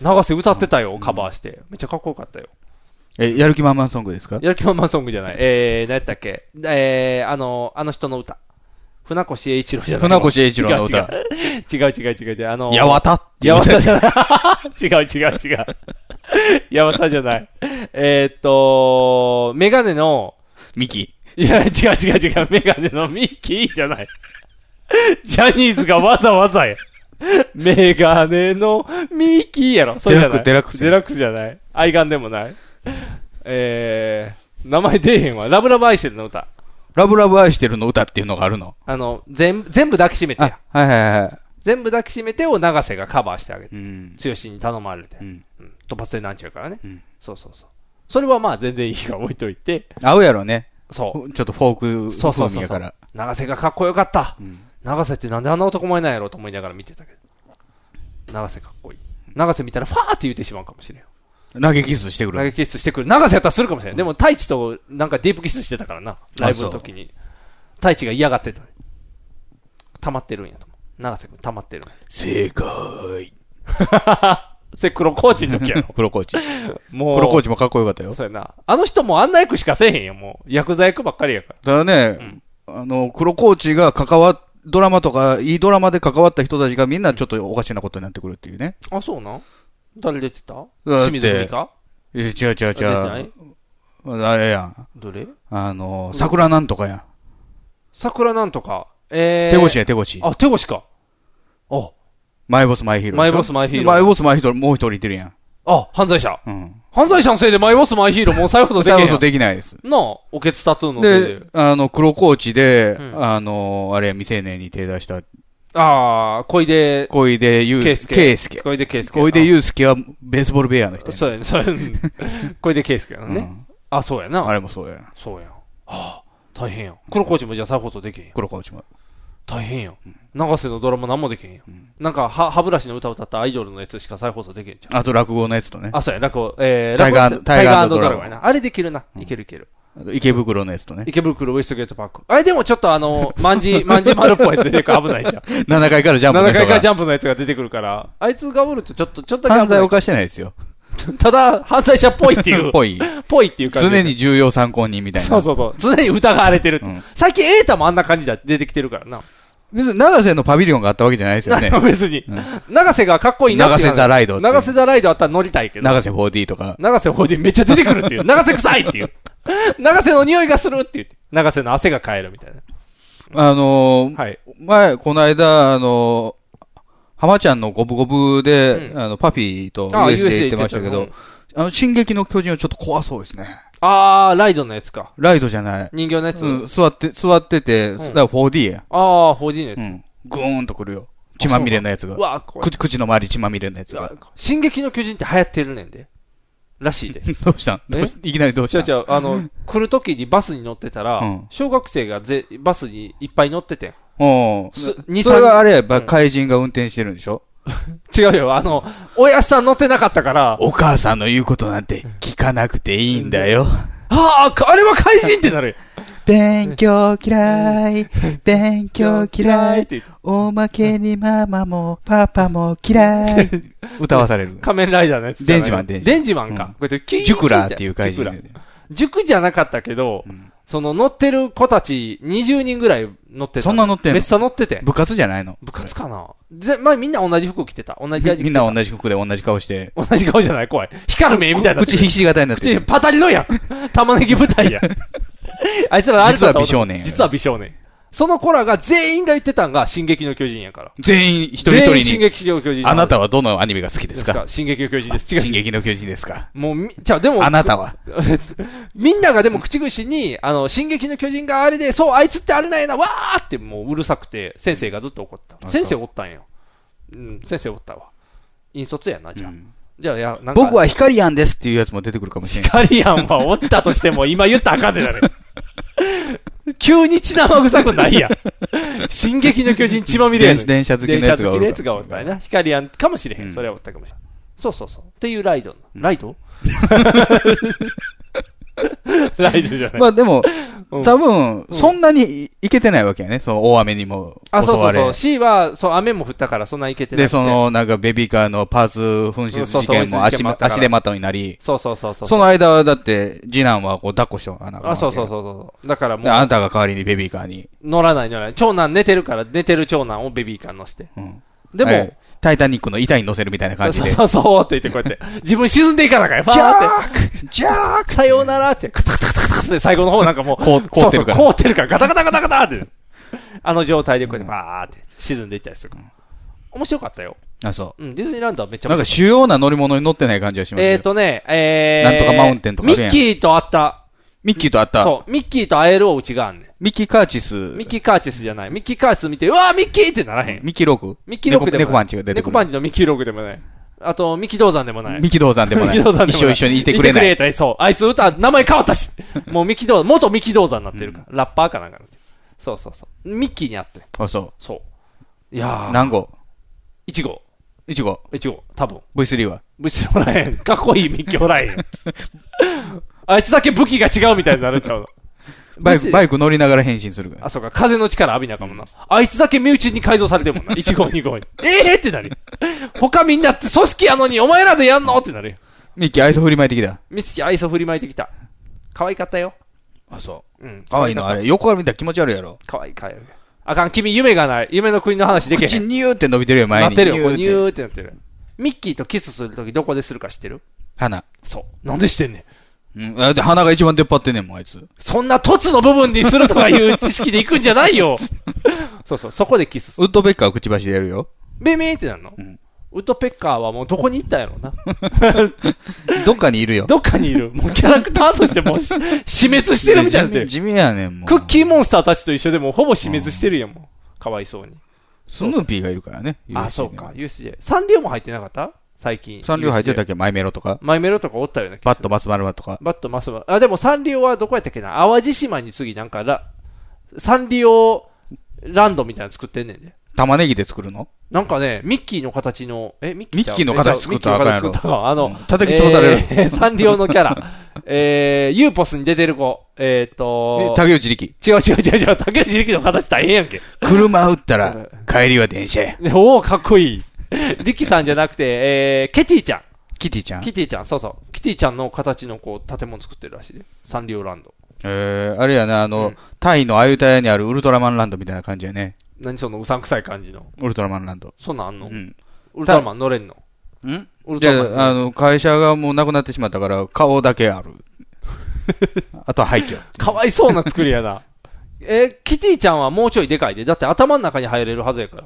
長瀬歌ってたよ、カバーして。めっちゃかっこよかったよ。え、やる気満々ソングですか？やる気満々ソングじゃない。えー、何やったっけ？えー、あの、あの人の歌。船越英一郎じゃない？船越英一郎の歌違う違う [laughs] 違う違う違う違う。あの、やわたってやわたじゃない。違う違う違う。やわたじゃない。えー、っと、メガネの、ミキ。いや、違う違う違う。メガネのミッキーじゃない。ジャニーズがわざわざや。メガネのミッキーやろ。そうじゃない。デラックスデラックスじゃない。愛玩でもない。えー、名前出えへんわ。ラブラブ愛してるの歌。ラブラブ愛してるの歌っていうのがあるの？あの、全部、全部抱きしめてや。はいはいはい。全部抱きしめてを長瀬がカバーしてあげて。うん。剛に頼まれて。うん。うん突発性なんちゃうからね。うんそうそうそう。それはまあ全然いいから置いといて。合うやろね。そう。ちょっとフォークそうそうそうそう風味やから。。長瀬がかっこよかった。うん長瀬ってなんであんな男前なんやろうと思いながら見てたけど。長瀬かっこいい。長瀬見たらファーって言ってしまうかもしれん。投げキスしてくる。投げキスしてくる。長瀬やったらするかもしれん。でも太一となんかディープキスしてたからな。ライブの時に。太一が嫌がってた。溜まってるんやと。長瀬くん溜まってる。正解。[laughs] それ黒コーチの時やろ。[laughs] 黒コーチ。もう。黒コーチもかっこよかったよ。そうやな。あの人もあんな役しかせえへんよ、もう。薬剤役ばっかりやから。ただね、あの、黒コーチが関わっ、ドラマとか、いいドラマで関わった人たちがみんなちょっとおかしなことになってくるっていうね。あ、そうなん？誰出てた？清水文かえ違う違う違。出てない？うあれやん。どれ？あの、桜なんとかやん。桜なんとか？えー。手越や手越。あ、手越か。あ、マイボスマイヒーロー。マイボスマイヒーローマイボスマイヒーローもう一人いてるやん。あ、犯罪者。うん。犯罪者のせいでマイボスマイヒーローもう再放送できへんやん。再放送できないです。なあ、おけつタトゥーのせいでで。、あの、黒コーチで、うんあの、あれや、未成年に手出した、ああ、小出、小出ゆう、圭介。圭介。小出圭介。小出祐介はベースボールベアの人やそうやね、そうやね。小出圭介やね。うんあ、そうやな。あれもそうや。そうやん。はあ、大変やん。黒コーチもじゃあ再放送できへん。黒コーチも。大変やん。長瀬のドラマ何もできへんやん。なんか、は、歯ブラシの歌を歌ったアイドルのやつしか再放送できへんじゃん。あと落語のやつとね。あ、そうや、落語、えー、タイガードラゴンタイガードラゴンやな。あれできるな。いけるいける。池袋のやつとね。池袋ウエストゲートパーク。あれでもちょっとあの、[laughs] まんじ、まんじ丸っぽいやつ出てくる危ないじゃん。7階からジャンプの7人が。階からジャンプのやつが出てくるから、あいつがおるとちょっと、ちょっと犯罪を犯してないですよ。ただ、犯罪者っぽいっていう。[laughs] ぽい。ぽいっていう感じ。常に重要参考人みたいな。そうそうそう。常に疑われてる最近エータもあんな感じで出てきてるからな。別に長瀬のパビリオンがあったわけじゃないですよね。[laughs] 別にうん。長瀬がかっこいいなって長瀬ザライド長瀬ザライドあったら乗りたいけど。長瀬 4D とか。長瀬法人めっちゃ出てくるっていう。長瀬臭いっていう。長瀬の匂いがするって言って。長瀬の汗が変えるみたいな。あのーはい。前、この間、あのー浜ちゃんのゴブゴブで、うんあの、パフィーとあ USJ 行ってましたけどあの、進撃の巨人はちょっと怖そうですね。あー、ライドのやつか。ライドじゃない。人形のやつ？うん、座って、座ってて、だから 4D や。あー、4D のやつ。うん。グーンとくるよ。血まみれのやつがう。わ。口、口の周り血まみれのやつが。進撃の巨人って流行ってるねんで。らしいで。[laughs] [laughs] どうしたん？いきなりどうしたん？違う違う、あの、来る時にバスに乗ってたら、うん小学生がぜバスにいっぱい乗ってて。おすう二それはあれや怪人が運転してるんでしょ？[laughs] 違うよ、あの、おやっさん乗ってなかったから、お母さんの言うことなんて聞かなくていいんだよ。ああ、あれは怪人ってなるよ。[laughs] 勉強嫌い、勉強嫌い、って言っておまけにママもパパも嫌い。[laughs] 歌わされる。仮面ライダーのやつじゃない。デンジマンデンジマンデンジマンか。うんこうやってキーンジュクラーっていう怪人ジュクラ塾じゃなかったけど、んその乗ってる子たち20人ぐらい乗ってた。そんな乗ってんの？めっさ乗ってて。部活じゃないの？部活かな？ぜ、まあ、みんな同じ服着てた。同じジャージ着てた。みんな同じ服で同じ顔して。同じ顔じゃない？怖い。光る目みたいな。口ひし形になって口る。パタリのやん。[laughs] 玉ねぎ舞台やん。[laughs] あいつらあれだ実は美少年や実は美少年。その子らが全員が言ってたんが、進撃の巨人やから。全員一人一全員進人に。撃の巨人。あなたはどのアニメが好きですか？進撃の巨人です。違う。進撃の巨人ですか？もうみ、じゃあでも、あなたは？[laughs] みんながでも口々に、あの、進撃の巨人があれで、そう、あいつってあれなんやな、わーってもううるさくて、先生がずっと怒った。先生おったんよ。うん、先生おったわ。引率やな、じゃあ。じゃあ、いや、なんか。僕はヒカリアンですっていうやつも出てくるかもしれない。カリアンはおったとしても、今言ったらあかんでだね。[laughs] 急に血生臭くないやん。[laughs] 進撃の巨人血まみれやねん電車好きのやつがおる電車好きのやつがおったんやな。ヒカリアンかもしれへん。それはおったかもしれん。そうそうそう。っていうライド。ライド？ライドじゃない。まあでも、うん多分、そんなにいけてないわけやね。その大雨にもあ、襲われ。そうそうそう。C は、そう、雨も降ったからそんないけてなで、くてそ、の、なんかベビーカーのパーツ紛失事件も足足手まといになり、そうそうそうそう。その間はだって、次男はこう抱っこしておかなあそうそうう。そうそう。だからもであなう、たが代わりにベビーカーに。乗らない乗らない。長男寝てるから、寝てる長男をベビーカーに乗せて。うんでも、はいタイタニックの板に乗せるみたいな感じで。そうそうって言ってこうやって、[laughs] 自分沈んでいかなあかんよ。ファーって。ジャークさようならって、カタカタカタカタって最後の方なんかもう、凍ってるから凍ってるから、ガタガタガタガタって。あの状態でこうやってバーって沈んでいったりするから。面白かったよ。あ、そうん、ディズニーランドはめっちう。なんかゃ面白主要な乗り物に乗ってない感じがしますえよっとね、えー、なんとかマウンテンとかあるやんミッキーと会った。ミッキーと会った。そう、ミッキーと会えるお家があんねん。ミッキーカーチス。ミッキーカーチスじゃない。ミッキーカーチス見て、うわーミッキーってならへん。ミッキーロークミッキーロックでもない。猫猫パンチが出てくる。猫パンチのミッキーロックでもない。あと、ミッキー銅山でもない。ミキドーザンでもない。ミキドーザンでもない。一緒一緒にいてくれない。いてくれそう。あいつ歌、名前変わったし。もうミキドー、元ミキドーザンになってるから。ラッパーかなんかそうそうそう。ミッキーに会って。あ、そそう。いやう。ー。何号？1号。?1 号。1号。多分。V3 は？武士おらへん。かっこいいミッキーおらへん。[laughs] あいつだけ武器が違うみたいになるんちゃうの。[laughs] バイク、バイク乗りながら変身するから。あ、そうか。風の力浴びなあかんもんな。あいつだけ身内に改造されてるもんな。[laughs] 1号、2号に。ええー、ってなるよ。他みんなって組織やのに、お前らでやんのってなるよ。ミッキー愛想振りまいてきた。ミスキー愛想振りまいてきた。可愛かったよ。あ、そうん。う。可愛いのあれ。横から見たら気持ち悪いやろ。可愛い可愛い。あかん、君夢がない。夢の国の話できへん。口ニューって伸びてるよ、前に。なってるよ。ニニューってなってる。ミッキーとキスするときどこでするか知ってる？鼻。そう。なんでしてんねん。うん。あで、鼻が一番出っ張ってんねんもん、あいつ。そんな凸の部分にするとかいう知識で行くんじゃないよ。[laughs] そうそう、そこでキス。ウッドベッカーはくちばしでやるよ。ベメーってなるの、んウッドペッカーはもうどこに行ったんやろうな。[laughs] どっかにいるよ。どっかにいる。もうキャラクターとしてもうし死滅してるみたいになってる。地味やねん、もう。クッキーモンスターたちと一緒でもうほぼ死滅してるやん、もう。かわいそうに。スヌーピーがいるからね。あ、そうか。USJ。サンリオも入ってなかった？最近。サンリオ入ってたっけマイメロとか？マイメロとかおったような気がするバットマスマルマとか？バッドばつ丸あ、でもサンリオはどこやったっけな？淡路島に次なんかラ、サンリオランドみたいなの作ってんねんで。玉ねぎで作るの？なんかね、ミッキーの形の、え、ミッキーミッキーの形作ったらあかんやろミッキーの形作ったかあの、うん叩き潰されるえーサンリオのキャラ。えー、ユーポスに出てる子。えーっと、竹内力。違う違う違う違う、竹内力の形大変やんけ。車打ったら、帰りは電車や。で [laughs] おおかっこいい。[laughs] 力さんじゃなくて、えー、ケティちゃん。キティちゃん？キティちゃん、そうそう。キティちゃんの形のこう、建物作ってるらしいで。サンリオランド。えー、あれやな、あの、うんタイのアユタヤにあるウルトラマンランドみたいな感じやね。何そのうさんくさい感じの？ウルトラマンランド。そんなんあんの、うん。ウルトラマン乗れんの？ん？ウルじトラマンあ、あの、会社がもうなくなってしまったから、顔だけある。[laughs] あとは廃墟。かわいそうな作りやな。[laughs] え、キティちゃんはもうちょいでかいで。だって頭の中に入れるはずやから。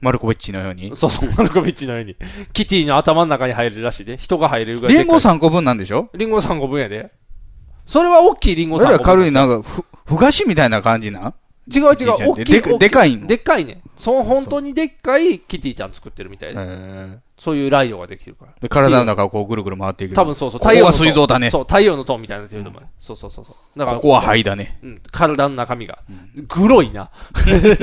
マルコビッチのように。そうそう、マルコビッチのように。キティの頭の中に入れるらしいで。人が入れるぐらい。リンゴ3個分なんでしょ？リンゴ3個分やで。それは大きいリンゴ3個分。俺ら軽い、なんか、ふ、ふがしみたいな感じな違う違う、大きい。でかでかいの？でっかいね。そう、本当にでっかいキティちゃん作ってるみたいで。えそういうライドができるから。で、体の中をこうぐるぐる回っていく。多分そうそう。ここは水蔵だね。そう、太陽の塔みたいになってると思う。そうそうそうそう。だから、ここは肺だね。うん、体の中身が。グロいな。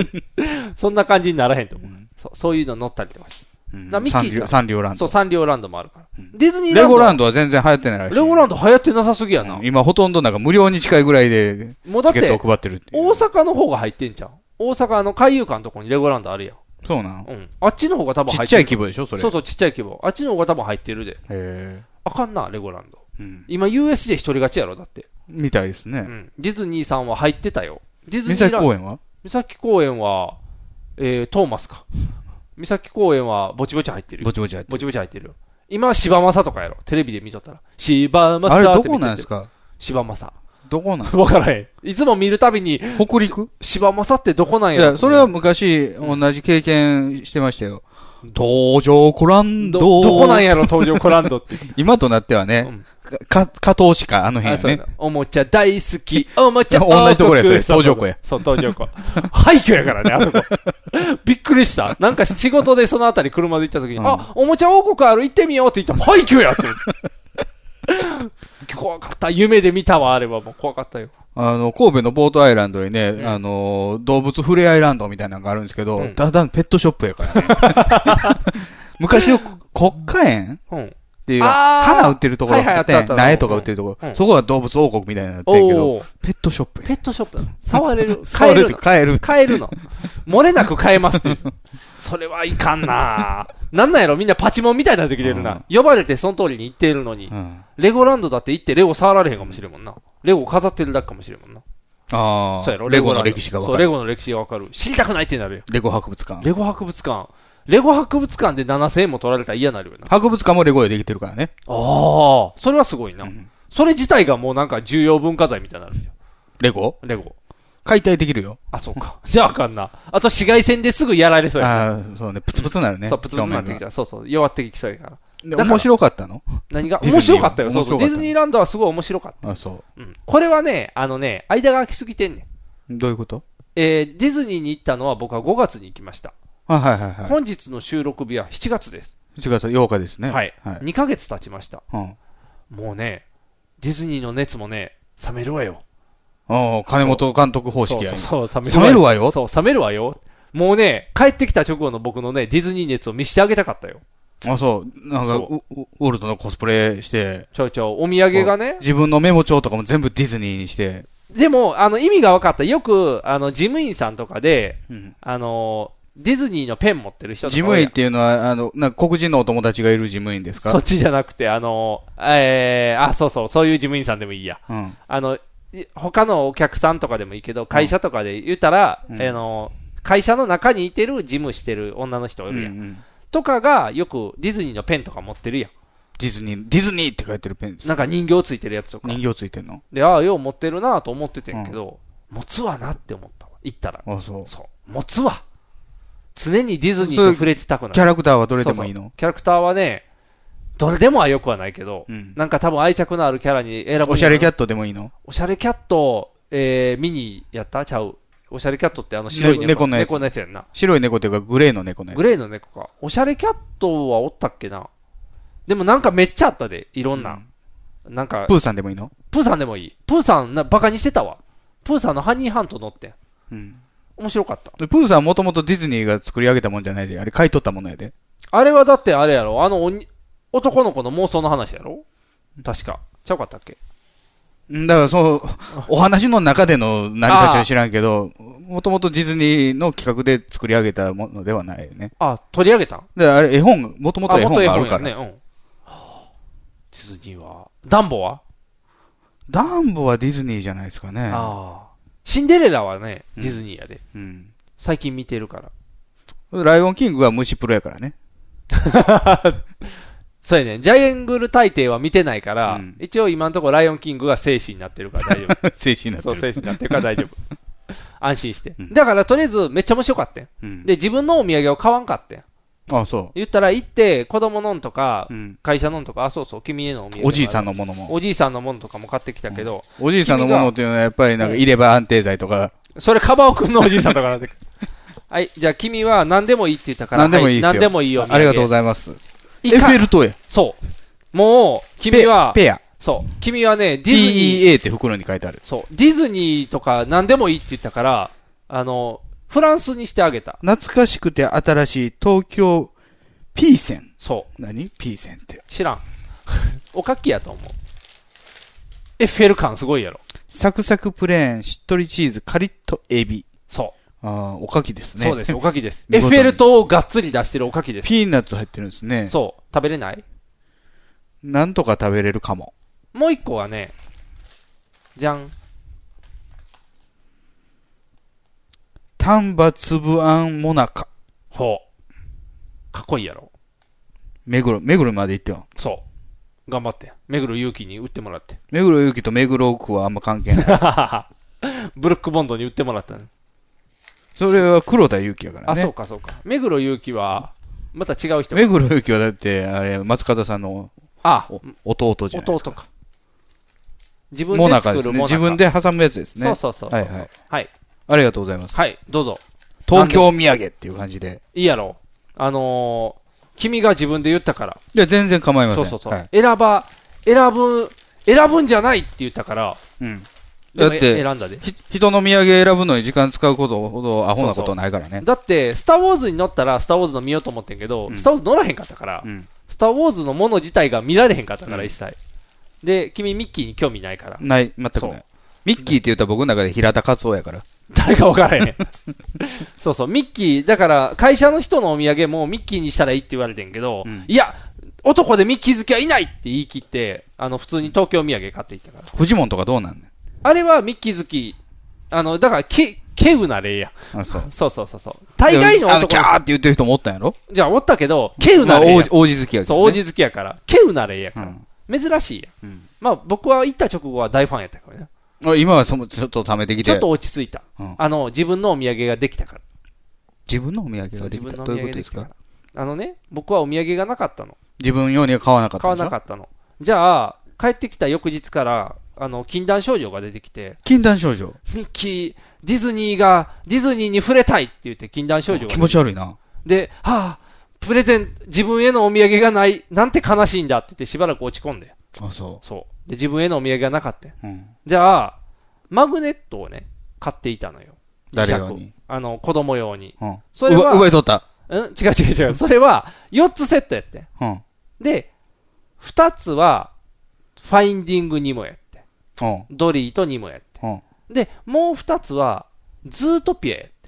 [laughs] そんな感じにならへんと思う。そうそういうの乗ったりとかして。うんなミッキーサンリオランそう、ド。サンリオランドもあるから。ディズニーランド。レゴランドは全然流行ってないらしい。レゴランド流行ってなさすぎやな。うん今ほとんどなんか無料に近いぐらいで、もうだってチケットを、配ってるっていう。大阪の方が入ってんじゃん。大阪の海遊館のとこにレゴランドあるやん。そうなん？うん。あっちの方が多分ち入ってる。っちゃい規模でしょそれ。そうそう、ちっちゃい規模。あっちの方が多分入ってるで。へあかんな、レゴランド。ーうん。今 USJ 一人勝ちやろ、だって。みたいですね。うん。ディズニーさんは入ってたよ。ディズニ三ーランド。崎公園は？三崎公園は、えー、トーマスか。三崎公園はぼちぼち入ってるよ。ぼちぼち入ってる。ぼちぼち入ってるよ。今は柴正とかやろ。テレビで見とったら。柴正あれどこなんですか？柴正。どこなん？[laughs] わからへん。いつも見るたびに、北陸？柴正ってどこなんやいや、それは昔、同じ経験してましたよ。東上コランド。ど、どこなんやろ、東上コランドって。[laughs] 今となってはね、か、加藤市か、あのあ、辺やな。おもちゃ大好き。[laughs] おもちゃ同じところやそれ東条湖やそう、東条湖。廃墟やからね、あそこ。[laughs] びっくりした。なんか仕事でそのあたり車で行った時に、あ、おもちゃ王国ある、行ってみようって言ったら、廃墟やって。[laughs] 怖かった。夢で見たわ、あれはもう怖かったよ。あの、神戸のボートアイランドにね、あの、動物ふれあいランドみたいなのがあるんですけど、うんただペットショップやからね。[laughs] 昔の国家園？うん。っていう、花売ってるところはいはいあっ苗とか売ってるところ、うんそこは動物王国みたいになってるけどペットショップや。ペットショップなの触れる。[laughs] 触れるの買える買えるの。漏れなく買えますって。それはいかんななんなんやろ？みんなパチモンみたいになってきてるな。呼ばれてその通りに行ってるのに。うんレゴランドだって行ってレゴ触られへんかもしれんもんな。レゴ飾ってるだけかもしれんもんな。ああ。そうやろ？レゴの歴史がわかる。レゴの歴史がわかる。知りたくないってなるよ。レゴ博物館。レゴ博物館。レゴ博物館で7000円も取られたら嫌になるよな。博物館もレゴでできてるからね。ああ、それはすごいな。それ自体がもうなんか重要文化財みたいになるよ。レゴ？レゴ。解体できるよ。あ、そうか。じゃああかんな。あと紫外線ですぐやられそうやああ、そうね。プツプツになるね。そう、プツプツになってきた。そうそう。弱ってきそうやから。で面白かったの？何が？面白かったよ。そうそう。ディズニーランドはすごい面白かった。あそう。うん。これはね、あのね、間が空きすぎてんねん。どういうこと？えー、ディズニーに行ったのは僕は5月に行きました。あ、はいはいはい。本日の収録日は7月です。1月8日ですね。はい。はい。2ヶ月経ちました。うん。もうね、ディズニーの熱もね、冷めるわよ。ああ、金本監督方式や。そうそう、冷めるわよ。そう、冷めるわよ。もうね、帰ってきた直後の僕のね、ディズニー熱を見せてあげたかったよ。あ、そう。なんか、ウォルトのコスプレして。ちょいちょい、お土産がね。自分のメモ帳とかも全部ディズニーにして。でも、あの、意味が分かった。よく、あの、事務員さんとかで、うんあの、ディズニーのペン持ってる人とか事務員っていうのは、あの、な黒人のお友達がいる事務員ですか？そっちじゃなくて、あの、えー、あ、そうそう、そういう事務員さんでもいいや。うん。あの、い他のお客さんとかでもいいけど、会社とかで言ったら、うんあの、会社の中にいてる事務してる女の人いるやん。うんうんとかが、よくディズニーのペンとか持ってるやん。ディズニー、ディズニーって書いてるペンです。なんか人形ついてるやつとか。人形ついてんの？で、ああ、よう持ってるなと思っててんけど、持つわなって思ったわ。行ったら。あ、そう。そう。持つわ。常にディズニーと触れてたくない。キャラクターはどれでもいいの？キャラクターはね、どれでもはよくはないけど、うんなんか多分愛着のあるキャラに選ぶ。おしゃれキャットでもいいの？おしゃれキャット、えー、ミニやった？ちゃう？おしゃれキャットってあの白いね猫のやつ猫のやつやんな。白い猫っていうかグレーの猫のやつ。グレーの猫か。おしゃれキャットはおったっけな？でもなんかめっちゃあったで、いろんな。なんか、プーさんでもいいの？プーさんでもいい。プーさんな、バカにしてたわ。プーさんのハニーハント乗ってん。うん。面白かった。でプーさんはもともとディズニーが作り上げたもんじゃないで、あれ買い取ったものやで。あれはだってあれやろ？あのおに男の子の妄想の話やろ？確か。ちゃうかったっけ？んだから、その、お話の中での成り立ちは知らんけど、もともとディズニーの企画で作り上げたものではないよね。あ、取り上げたん？で、あれ、絵本、もともと絵本があるから。ね。うん。ディズニーは。ダンボは？ダンボはディズニーじゃないですかね。ああ。シンデレラはね、ディズニーやで。うん。最近見てるから。ライオンキングは虫プロやからね。[laughs] そうやね。ジャイアングル大帝は見てないから、一応今のところライオンキングが生死になってるから大丈夫。[laughs] 生死になってるそう、生死になってるから大丈夫。[laughs] 安心して。だからとりあえずめっちゃ面白かったん。うんで、自分のお土産を買わんかってん。あ、そ言ったら行って、子供のんとか、ん会社のんとか、あ、そうそう、君へのお土産。おじいさんのものもおじいさんのものとかも買ってきたけど、う。おじいさんのものっていうのはやっぱりなんか、入れ歯安定剤とか、それカバオくんのおじいさんとかなんで。[laughs] はい、じゃあ君は何でもいいって言ったから、何でもいいですよ。は何でもいいよ。ありがとうございます。エッフェル塔や。そう。もう、君は、ペペア。そう。君はね、ディズニー、PEA って袋に書いてある。そう。ディズニーとか何でもいいって言ったから、あの、フランスにしてあげた。懐かしくて新しい東京 P 線。そう。何 ?P 線って。知らん。[laughs] おかきやと思う。エッフェル感すごいやろ。サクサクプレーン、しっとりチーズ、カリッとエビ。そう。ああ、おかきですね。そうです、おかきです。エッフェル塔をがっつり出してるおかきです。ピーナッツ入ってるんですね。そう。食べれない？なんとか食べれるかも。もう一個はね、じゃん。丹波粒あんもなか。ほう。かっこいいやろ。目黒、目黒まで行ってよ。そう。頑張って。目黒祐希に売ってもらって。目黒ゆきと目黒区はあんま関係ない。[laughs] ブルックボンドに売ってもらったのそれは黒田ゆきやからあ、ね。そうかそうか。目黒祐希は、また違う人。目黒ゆきはだって、あれ、松方さんのあ、お弟じゃない。弟か。自分で。作るモナカ。自分で挟むやつですね。そうそうそうそう。はいはい。はい。ありがとうございます。はい、どうぞ。東京土産っていう感じで。いいやろ。あのー、君が自分で言ったから。いや、全然構いません。そうそうそう。はい選ば、選ぶ、選ぶんじゃないって言ったから。うん。だって、選んだで。ひ人の土産選ぶのに時間使うことほどアホなことないからね。だって、スター・ウォーズに乗ったら、スター・ウォーズの見ようと思ってんけど、スター・ウォーズ乗らへんかったから、うんスター・ウォーズのもの自体が見られへんかったから、うん一切。で、君、ミッキーに興味ないから。ない、全くそうない。ミッキーって言ったら僕の中で平田勝夫やから。誰か分からへん。そうそう、ミッキー、だから、会社の人のお土産もミッキーにしたらいいって言われてんけど、うんいや、男でミッキー好きはいないって言い切って、あの、普通に東京土産買っていったから。フジモンとかどうなんねん。あれはミッキー好き、あの、だから、け、稀有な例や。あ、そう。そうそうそうそう。大概のあの、男キャーって言ってる人もおったんやろ？じゃあ、おったけど、稀有な例やまあ王子。好きやけど、そう、ね。王子好きやから。稀有な例やから。うん。珍しいやん。うんまあ、僕は行った直後は大ファンやったからね。あ今はそのちょっと貯めてきて。ちょっと落ち着いた。うんあの、自分のお土産ができたから。自分のお土産ができた？どう自分のお土いうこと？ですか？あのね、僕はお土産がなかったの。自分用には買わなかった買わなかったの。じゃあ、帰ってきた翌日から、あの、禁断症状が出てきて、禁断症状。ミ [laughs] ッキー、ディズニーが、ディズニーに触れたいって言って禁断症状が。気持ち悪いな。で、はあ、プレゼン、自分へのお土産がない、なんて悲しいんだって言ってしばらく落ち込んで。あ、そそう。で、自分へのお土産がなかった。う。うん。じゃあ、マグネットをね、買っていたのよ。誰用に？あの、子供用に。うん。それは奪奪い取った？うん？違う違う違う。それは、4つセットやって。うん。で、2つは、ファインディングニモやって。うん。ドリーとニモやって。うん。で、もう2つは、ズートピアやって。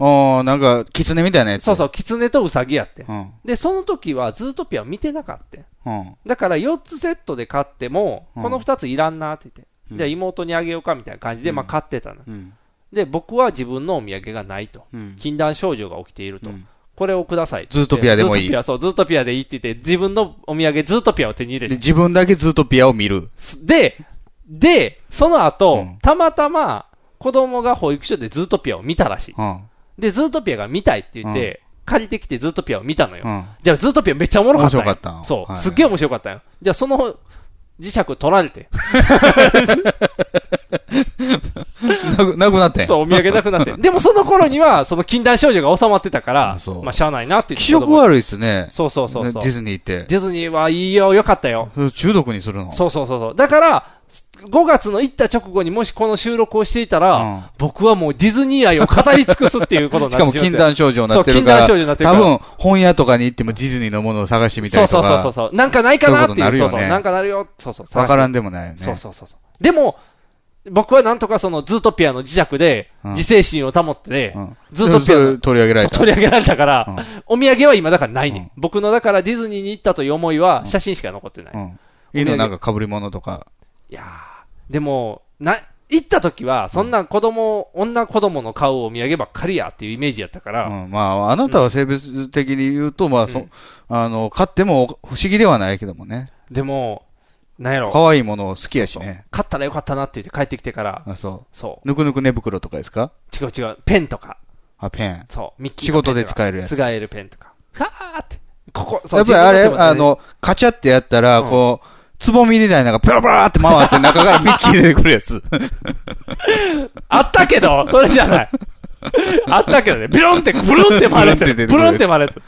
ああ、なんか、狐みたいなやつ。そうそう、キツネとウサギやって。うん。で、その時はズートピアを見てなかった。うん。だから4つセットで買っても、うんこの2ついらんなって言って。うんじゃあ妹にあげようかみたいな感じで、まあ買ってたの。うん。で、僕は自分のお土産がないと。うん。禁断症状が起きていると。うんこれをください。ズートピアでもいいズートピア、そう、ズートピアでいいって言って、自分のお土産ズートピアを手に入れで、て。自分だけズートピアを見る。で、で、その後、うんたまたま子供が保育所でズートピアを見たらしい。うん。で、ズートピアが見たいって言って、借りてきてズートピアを見たのよ。うん。じゃあ、ズートピアめっちゃおもろかったんよ。面白かったんそう、はいすっげえ面白かったよ。じゃあ、その磁石取られて。なく、なくなってん。そう、お土産なくなって。[laughs] でもその頃には、その禁断症状が収まってたからまあ、しゃあないなって言って気色悪いっすね。そうそうそうそう。ディズニーって。ディズニーはいいよ、よかったよ。中毒にするの？そうそうそうそう。だから、5月の行った直後にもしこの収録をしていたら、うん僕はもうディズニー愛を語り尽くすっていうことにしかもなってしまって禁断症状になってそう禁るから、断症状になってるから多分本屋とかに行ってもディズニーのものを探してみたそうそうりとか。そうそうそう。なんかないかなっていう。そうそうそう。なんかなるよ。そうそう。わからん。んでもないよね。そうそうそうそう。でも、僕はなんとかそのズートピアの磁石で、うん自制心を保って、うんズートピア取り上げられた。そう取り上げられたから、うんお土産は今だからないね、うん僕のだからディズニーに行ったという思いは写真しか残ってない。うん。いいのなんか被り物とか。いやー、でも、な、行った時は、そんな子供、女子供の買うお土産ばっかりやっていうイメージやったから、うん。まあ、あなたは性別的に言うと、まあ、そうん、あの、買っても不思議ではないけどもね。でも、なんやろ、可愛いもの好きやしね。買ったらよかったなって言って帰ってきてから、あ、そ。そう。ぬくぬく寝袋とかですか？う、違う違う、ペンとか、あ、ペン。そう、ミッキー仕事で使えるやつ。使えるペンとか。はーって、ここ、そう。やっぱりあれ、あの、カチャってやったら、うん。こう、つぼみみたいなのがプラプラって回って中からミッキー出てくるやつ。あったけど、それじゃない。あったけどね、ビロンって、ブルンって回るやつ。ブルンって回るやつ。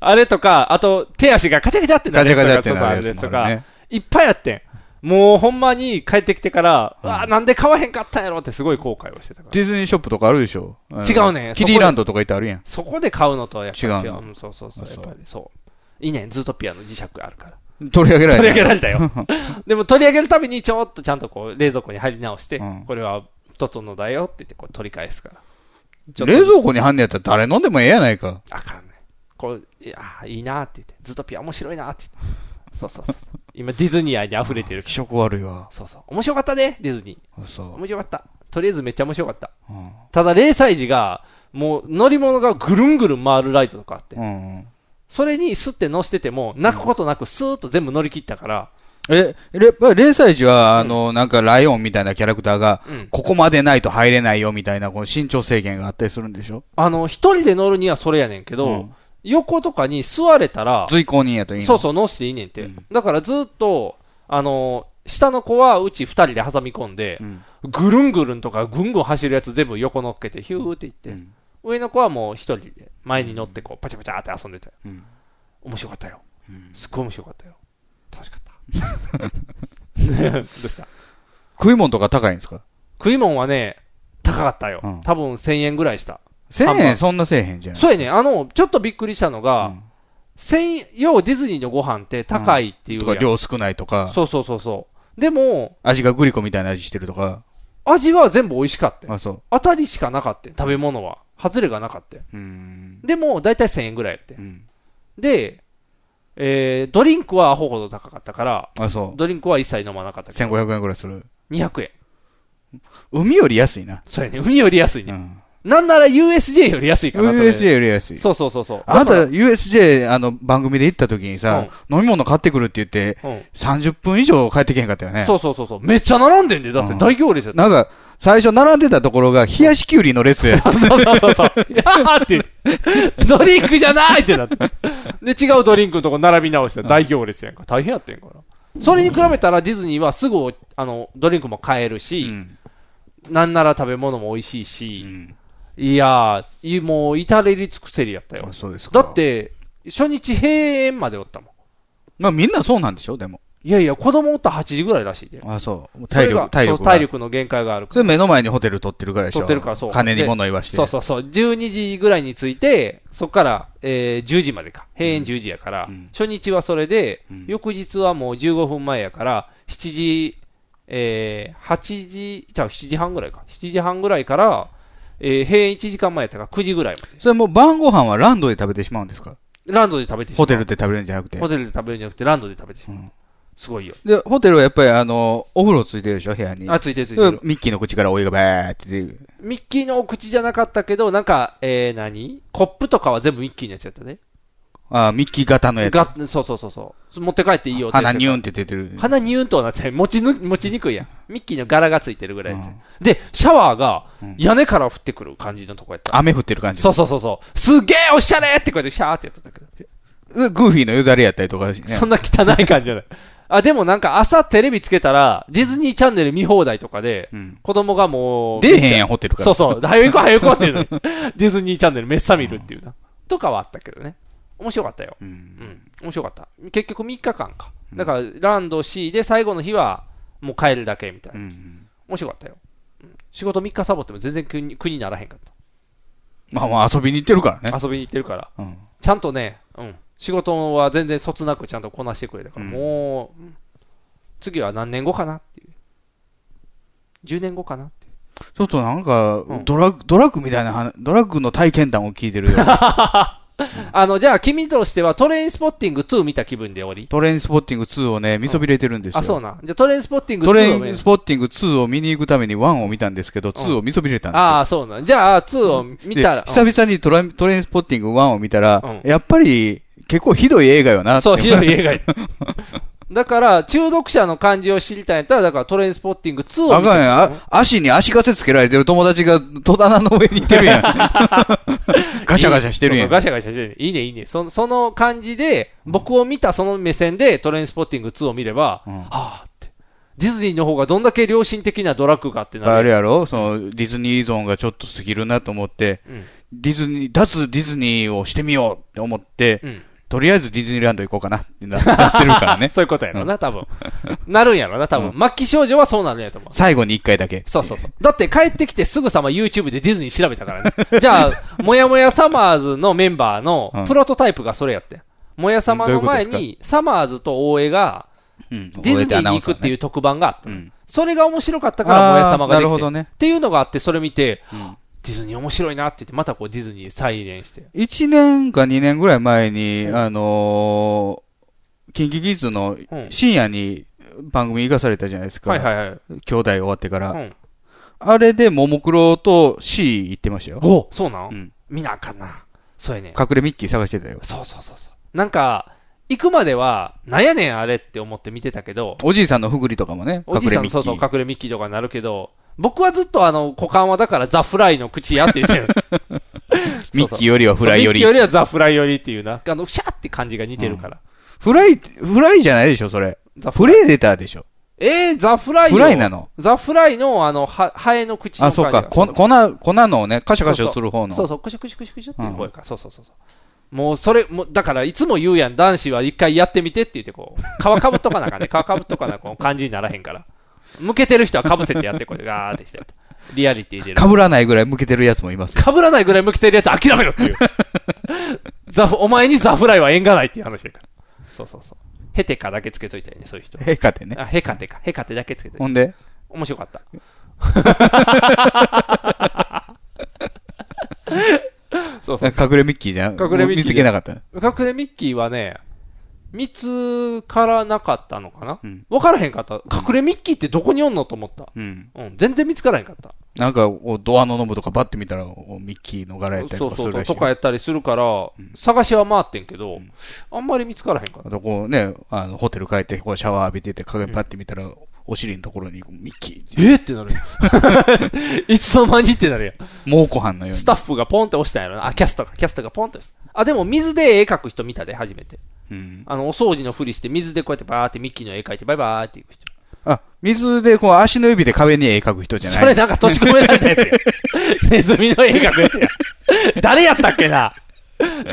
あれとか、あと、手足がカチャカチャってなるやつとかカチャカチャってなるやつとか、いっぱいあってん。もうほんまに帰ってきてから、うんあなんで買わへんかったんやろってすごい後悔をしてたから。ディズニーショップとかあるでしょ？違うねキディランドとか行ってあるやん。そこで買うのとはやっぱり違う。違うのうんそうそうそう。あそうやっぱりそう。いいねん、ズートピアの磁石あるから。取り上げられた。取り上げられたよ。[laughs] でも取り上げるたびにちょっとちゃんとこう冷蔵庫に入り直して、うんこれはトトのだよって言ってこう取り返すから。冷蔵庫に入んねやったら誰飲んでもええやないか。あかんね。こう、いや、いいなって言って、ズートピア面白いなって言って。そうそうそう。[laughs] 今ディズニー愛に溢れてる気。色悪いわ。そうそう。面白かったね、ディズニー。そう。面白かった。とりあえずめっちゃ面白かった。うん。ただ0歳児が、もう乗り物がぐるんぐるん回るライトとかあって、うん。それにスって乗してても、泣くことなくスーッと全部乗り切ったから、え、れ連載時は、あの、なんかライオンみたいなキャラクターが、ここまでないと入れないよみたいな、この身長制限があったりするんでしょ？あの、一人で乗るにはそれやねんけど、横とかに座れたら、随行人やといいのそうそう、乗していいねんって。だからずっと、あの、下の子はうち二人で挟み込んで、ぐるんぐるんとかぐんぐん走るやつ全部横乗っけて、ヒューって言って、上の子はもう一人で前に乗ってこう、パチャパチャって遊んでたよ。面白かったよ。すっごい面白かったよ。楽しかった。[laughs] どうした？食い物とか高いんですか？食い物はね、高かったよ。多分1000円ぐらいした。1000円？そんなせえへんじゃん。そうやね。あの、ちょっとびっくりしたのが、千円、要はディズニーのご飯って高いっていうやん、とか量少ないとか、そうそうそうそう。でも、味がグリコみたいな味してるとか。味は全部美味しかったよ。あ、そう。当たりしかなかったよ食べ物は。外れがなかったよでも、だいたい1000円ぐらいやって。で、えー、ドリンクはアホほど高かったから、あ、そう。ドリンクは一切飲まなかったけど。1500円ぐらいする。200円。海より安いな。そうやね。海より安いね。なんなら USJ より安いかな USJ より安い。そうそうそうそう。あなた USJ あの番組で行った時にさ、飲み物買ってくるって言って、うん30分以上帰ってけへんかったよね。そうそうそうそう。めっちゃ並んでんで。だって大行列やった。なんか、最初並んでたところが、冷やしきゅうりの列や。そうそうそうそう。[laughs] いやーって言って、ドリンクじゃないってなって。で、違うドリンクのとこ並び直したら大行列やんか。大変やってんから。それに比べたらディズニーはすぐ、あの、ドリンクも買えるし、なんなら食べ物も美味しいし、いやー、いもう至れり尽くせりやったよ。そうですだって、初日閉園までおったもん。まあみんなそうなんでしょでも。いやいや、子供おったら8時ぐらいらしいで。あ、そう。体力、体力。体力の限界があるからそれ目の前にホテル取ってるからでしょ取ってるからそう。金に物言わして。でそうそうそう。12時ぐらいに着いて、そこから、えー、10時までか。閉園10時やから、初日はそれで、翌日はもう15分前やから、7時、えー、8時、じゃあ7時半ぐらいか。7時半ぐらいから、えー、閉園1時間前やったから9時ぐらいまで。それもう晩ご飯はランドで食べてしまうんですか？ランドで食べてしまうホテルで食べるんじゃなくて。ホテルで食べるんじゃなくて、ランドで食べてしまう。すごいよ。で、ホテルはやっぱりあの、お風呂ついてるでしょ部屋に。あついてるついてるミッキーの口からお湯がバーって出る。ミッキーのお口じゃなかったけど、なんか、えー、何？コップとかは全部ミッキーのやつやったね。あミッキー型のやつ。がそうそうそうそう。持って帰っていいよって鼻ニューンって出てる。鼻ニューンとはなってない。持ちぬ、持ちにくいやん。ミッキーの柄がついてるぐらいやつ、で、シャワーが屋根から降ってくる感じのとこやった。雨降ってる感じ。そうそうそうそう。すっげえおしゃれってこうやってシャーってやってたけど。グーフィーのよだれやったりとか、ね。そんな汚い感じじゃない。あ、でもなんか朝テレビつけたら、ディズニーチャンネル見放題とかで、子供がもう、出えへんやんホテルからそうそう。早く行こう早く行こうっていうのに [laughs] ディズニーチャンネルめっさ見るっていうな。とかはあったけどね。面白かったよ。うん。面白かった。結局3日間か。だから、ランド C で最後の日は、もう帰るだけみたいな。面白かったよ。うん仕事3日サボっても全然苦に苦にならへんかった。まあまあ遊びに行ってるからね。遊びに行ってるから。うんちゃんとね、うん。仕事は全然そつなくちゃんとこなしてくれたから、もう、うん次は何年後かなっていう。10年後かなって。ちょっとなんか、ドラッグ、ドラッグみたいな話、ドラッグの体験談を聞いてるよ。[laughs] あの、じゃあ君としてはトレインスポッティング2見た気分でおりトレインスポッティング2をね、見そびれてるんですよ。あ、そうな。じゃあトレインスポッティング2トレイを見ンスポッティング2を見に行くために1を見たんですけど、2を見そびれたんですよ。ああ、そうなん。じゃあ2を見たら。で久々にトラトレインスポッティング1を見たら、やっぱり結構ひどい映画よなそう、ひどい映画や [laughs] だから、中毒者の感じを知りたいんやったら、だからトレインスポッティング2をあかんやん。あ足に足かせつけられてる友達が戸棚の上に行ってるやん。[laughs] ガシャガシャしてるやん。そうそうガシャガシャしてる。いいね、いいね。その、その感じで、僕を見たその目線でトレインスポッティング2を見れば、はあって。ディズニーの方がどんだけ良心的なドラッグかってなる。あれやろその、ディズニー依存がちょっと過ぎるなと思って、うんディズニー、脱ディズニーをしてみようって思って、うんとりあえずディズニーランド行こうかなってななってるからね。[laughs] そういうことやろな、多分。なるんやろな、多分。末期少女はそうなるんやと思う。最後に一回だけ。そうそうそう。だって帰ってきてすぐさま YouTube でディズニー調べたからね。[laughs] じゃあ、もやもやサマーズのメンバーのプロトタイプがそれやって。もやさまの前に、サマーズと大江が、うんディズニーに行くっていう特番があったの。それが面白かったから、もやさまができて。なるほどねっていうのがあって、それ見て、ディズニー面白いなって言って、またこうディズニー再現して。1年か2年ぐらい前に、あのー、キンキキッズの深夜に番組行かされたじゃないですか。はいはいはい。兄弟終わってから。うんあれで、ももクロと C 行ってましたよ。おそうなん、見なあかんな。そうやね。隠れミッキー探してたよ。そうそうそうそう。なんか、行くまでは、なんやねんあれって思って見てたけど、おじいさんのふぐりとかもね、おじいさんのそうそう、隠れミッキーとかになるけど、僕はずっとあの、股間はだからザ・フライの口やって言ってる。[laughs] ミッキーよりはフライより。ミッキーよりはザ・フライよりっていうな。あの、シャーって感じが似てるから。フライ、フライじゃないでしょ、それ。ザプレデターでしょ。えー、ザ・フライフライなの？ザ・フライの、あの、は、ハエの口のあ、そうか。こ粉、粉のね、カシャカシャする方の。そうそう、クシュクシュクシュクシュっていう声か。そうそうそうそう。もうそれ、もう、だからいつも言うやん、男子は一回やってみてって言ってこう、皮かぶっとかなんかね、皮かぶっとかなこう感じにならへんから。向けてる人はかぶせてやってこれ、ガーってして [laughs] リアリティで。かぶらないぐらい向けてるやつもいますかぶらないぐらい向けてるやつ諦めろっていう。[laughs] ザお前にザフライは縁がないっていう話だから。そうそうそう。ヘテカだけつけといたよね、そういう人。ヘカテね。あ、ヘカテか。ヘカテだけつけといた。ほんで？面白かった。[laughs] そうそう。隠れミッキーじゃん隠れミッキー。見つけなかった。隠れミッキーはね、見つからなかったのかな、うん、分からへんかった。隠れミッキーってどこにおんのと思った？うん。うん。全然見つからへんかった。なんか、ドアのノブとかバッて見たら、ミッキーの柄やったりとかするらしい。そうそうとかやったりするから、うん、探しは回ってんけど、うん、あんまり見つからへんかった。あとこうね、あの、ホテル帰って、こうシャワー浴びてて、鏡パッて見たら、お尻のところにミッキー。えー、ってなる [laughs] いつの間にってなるやん。猛虎犯のように。スタッフがポンって押したんやろな。あ、キャストが、キャストがポンって押した。あ、でも水で絵描く人見たで、初めて。うん。あの、お掃除のふりして、水でこうやってバーってミッキーの絵描いて、バイバーっていく人。あ、水でこう足の指で壁に絵描く人じゃないそれなんか閉じ込められたやつや。[laughs] ネズミの絵描くやつや。誰やったっけな？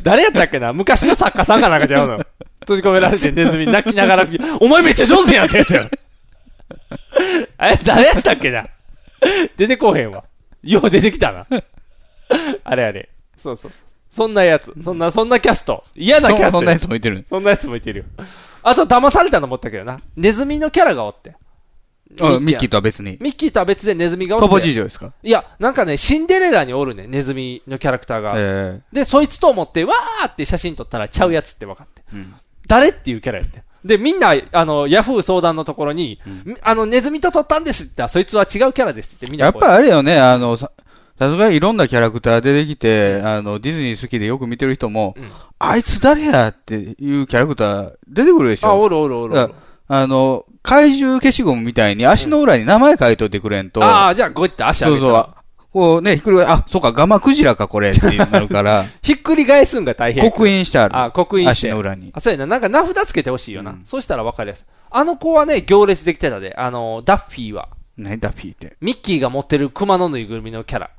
誰やったっけな？昔の作家さんかなんかちゃうの。閉じ込められてネズミ泣きながら、お前めっちゃ上手やんってやつや。[laughs] あれ、誰やったっけな？出てこへんわ。よう出てきたな。あれあれ。そうそうそう。そんなやつ。そんな、そんなキャスト。嫌なキャスト。そんなやつもいてる。そんなやつもいてるよ。あと、騙されたの思ったけどな。ネズミのキャラがおって。あミッキーとは別に。ミッキーとは別でネズミがおって。トボ事情ですか？いや、なんかね、シンデレラにおるね、ネズミのキャラクターが。えー、で、そいつと思って、わーって写真撮ったらちゃうやつって分かって。うん、誰っていうキャラやって。で、みんな、あの、ヤフー相談のところに、うん、あの、ネズミと撮ったんですって、そいつは違うキャラですってみんな。やっぱあれよね、あの、さすがにいろんなキャラクター出てきて、あの、ディズニー好きでよく見てる人も、うん、あいつ誰やっていうキャラクター出てくるでしょあ、おるおるおるあの、怪獣消しゴムみたいに足の裏に名前書いといてくれんと。うん、ああ、じゃあ、こうやって足上げたそうそう。こうね、ひっくり返あ、そうか、ガマクジラか、これ、ってなるから。[laughs] ひっくり返すんが大変。刻印してある。あ、刻印して。足の裏に。あ、そうやな。なんか名札つけてほしいよな。うん、そうしたらわかりやすい。あの子はね、行列できてたで。あの、ダッフィーは。何ダッフィーって？ミッキーが持ってる熊のぬいぐるみのキャラ。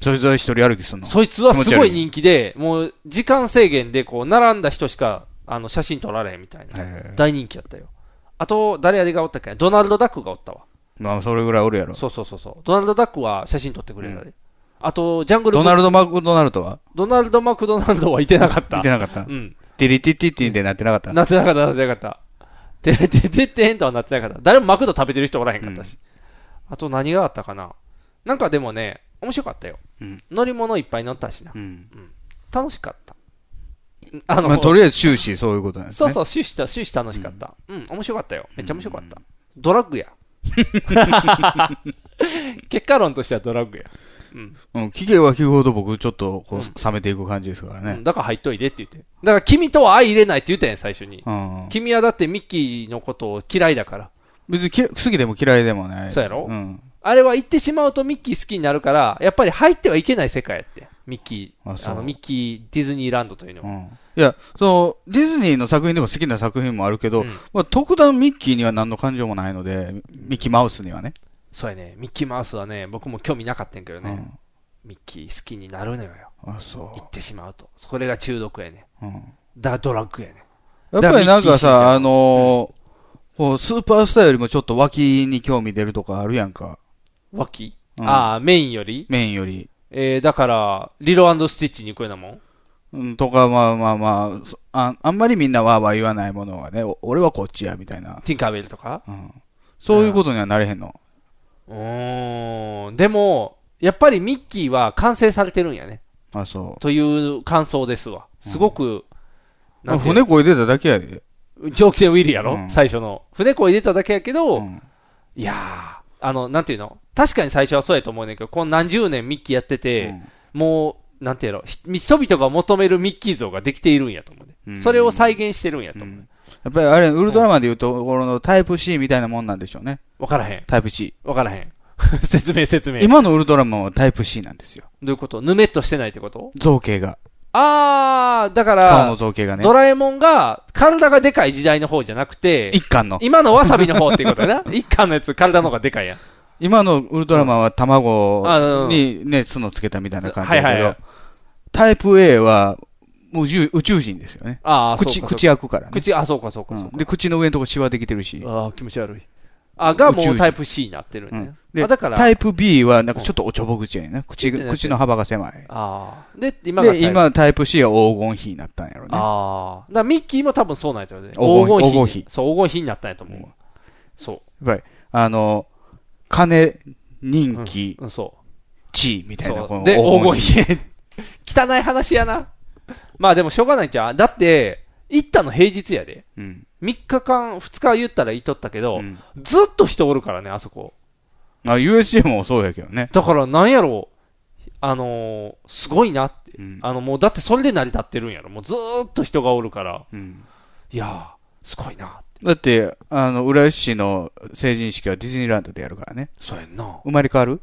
そいつは一人歩きすんの？そいつはすごい人気で、もう、時間制限で、こう、並んだ人しか、あの、写真撮られへんみたいな。大人気やったよ。あと、誰やでがおったっけ？ドナルド・ダックがおったわ。まあ、それぐらいおるやろ。そうそうそうそう。ドナルド・ダックは写真撮ってくれたで。うんあと、ジャングルドナルド・マクドナルドは？ドナルド・マクドナルドはいてなかった。いてなかった。うん。ティリティティティでなってなかったなってなかった、なってなかった。てれてててへんとはなってなかった。誰もマクド食べてる人おらへんかったし。うん、あと何があったかななんかでもね、面白かったよ。うん、乗り物いっぱい乗ったしな。うん。うん、楽しかった。あの、まあ、とりあえず終始そういうことなんですね。そうそう、終始、終始楽しかった。うん、面白かったよ。めっちゃ面白かった。ドラッグや。結果論としてはドラッグや。うん。うん。聞けば聞くほど僕ちょっとこう、冷めていく感じですからね。うん、だから入っといてって言って。だから君とは相入れないって言ったやん、最初に。うん。君はだってミッキーのことを嫌いだから。別に好きでも嫌いでもない。そうやろ？うん。あれは言ってしまうとミッキー好きになるから、やっぱり入ってはいけない世界やって。ミッキー、あの、ミッキーディズニーランドというのは。うん。いや、その、ディズニーの作品でも好きな作品もあるけど、うん、まあ、特段ミッキーには何の感情もないので、ミッキーマウスにはね。そうやね。ミッキーマウスはね、僕も興味なかったんけどね。うん、ミッキー好きになるのよ。あ、そう。言ってしまうと。それが中毒やね。うん。だ、ドラッグやね。やっぱりなんかさ、あのー、こう、スーパースターよりもちょっと脇に興味出るとかあるやんか。脇、うん、ああ、メインより？メインより。えー、だから、リロスティッチに行くようなもん？うん、とか、まあまあまあ、ああんまりみんなわーわー言わないものはね、俺はこっちや、みたいな。ティンカーベルとか？うん。そういうことにはなれへんの。うーん。でも、やっぱりミッキーは完成されてるんやね。あ、そう。という感想ですわ。すごく、うん、船こいでただけやで。蒸気船ウィリーやろ、うん、最初の。船こいでただけやけど、うん、いやー、あの、なんていうの？確かに最初はそうやと思うねんけど、この何十年ミッキーやってて、もう、なんていうの？人々が求めるミッキー像ができているんやと思うね。それを再現してるんやと思う。やっぱりあれ、ウルトラマンで言うと、このタイプ C みたいなもんなんでしょうね。わからへん。タイプ C。わからへん。[laughs] 説明説明。今のウルトラマンはタイプ C なんですよ。どういうこと？ぬめっとしてないってこと？造形が。あー、だから、顔の造形がね。ドラえもんが体がでかい時代の方じゃなくて、一巻の。今のわさびの方っていうことやな。[laughs] 一巻のやつ体の方がでかいやん。今のウルトラマンは卵にね、角つけたみたいな感じだけど、はいはいはいタイプ A は、もう宇宙宇宙人ですよね。ああ、口、そうか口開くからね。口、あ、そうかそうかそうか。で、口の上のとこシワできてるし。ああ、気持ち悪い。あ、がもうタイプ C になってるね。で、あだから、タイプ B はなんかちょっとおちょぼ口やね。口口の幅が狭い。ああ。で、今がタイで、プ今タイプ C は黄金比になったんやろね。ああ。だミッキーも多分そうなんやと思うね。黄金比比。そう、黄金比になったんやと思うわ。そう。やっぱり、あの、金、人気、うん、そ地位みう。たいな、こので、黄金比。比。[laughs] 汚い話やな。まあでもしょうがないんちゃうだって、行ったの平日やで。うん。3日間、2日言ったら行っとったけど、うんずっと人おるからね、あそこ。あ、USJ もそうやけどね。だからなんやろ？う、あのーすごいなって。うんあの、もうだってそれで成り立ってるんやろ。もうずーっと人がおるから。うん。いやー、すごいな。だって、あの、浦安市の成人式はディズニーランドでやるからね。そうやんな。生まれ変わる？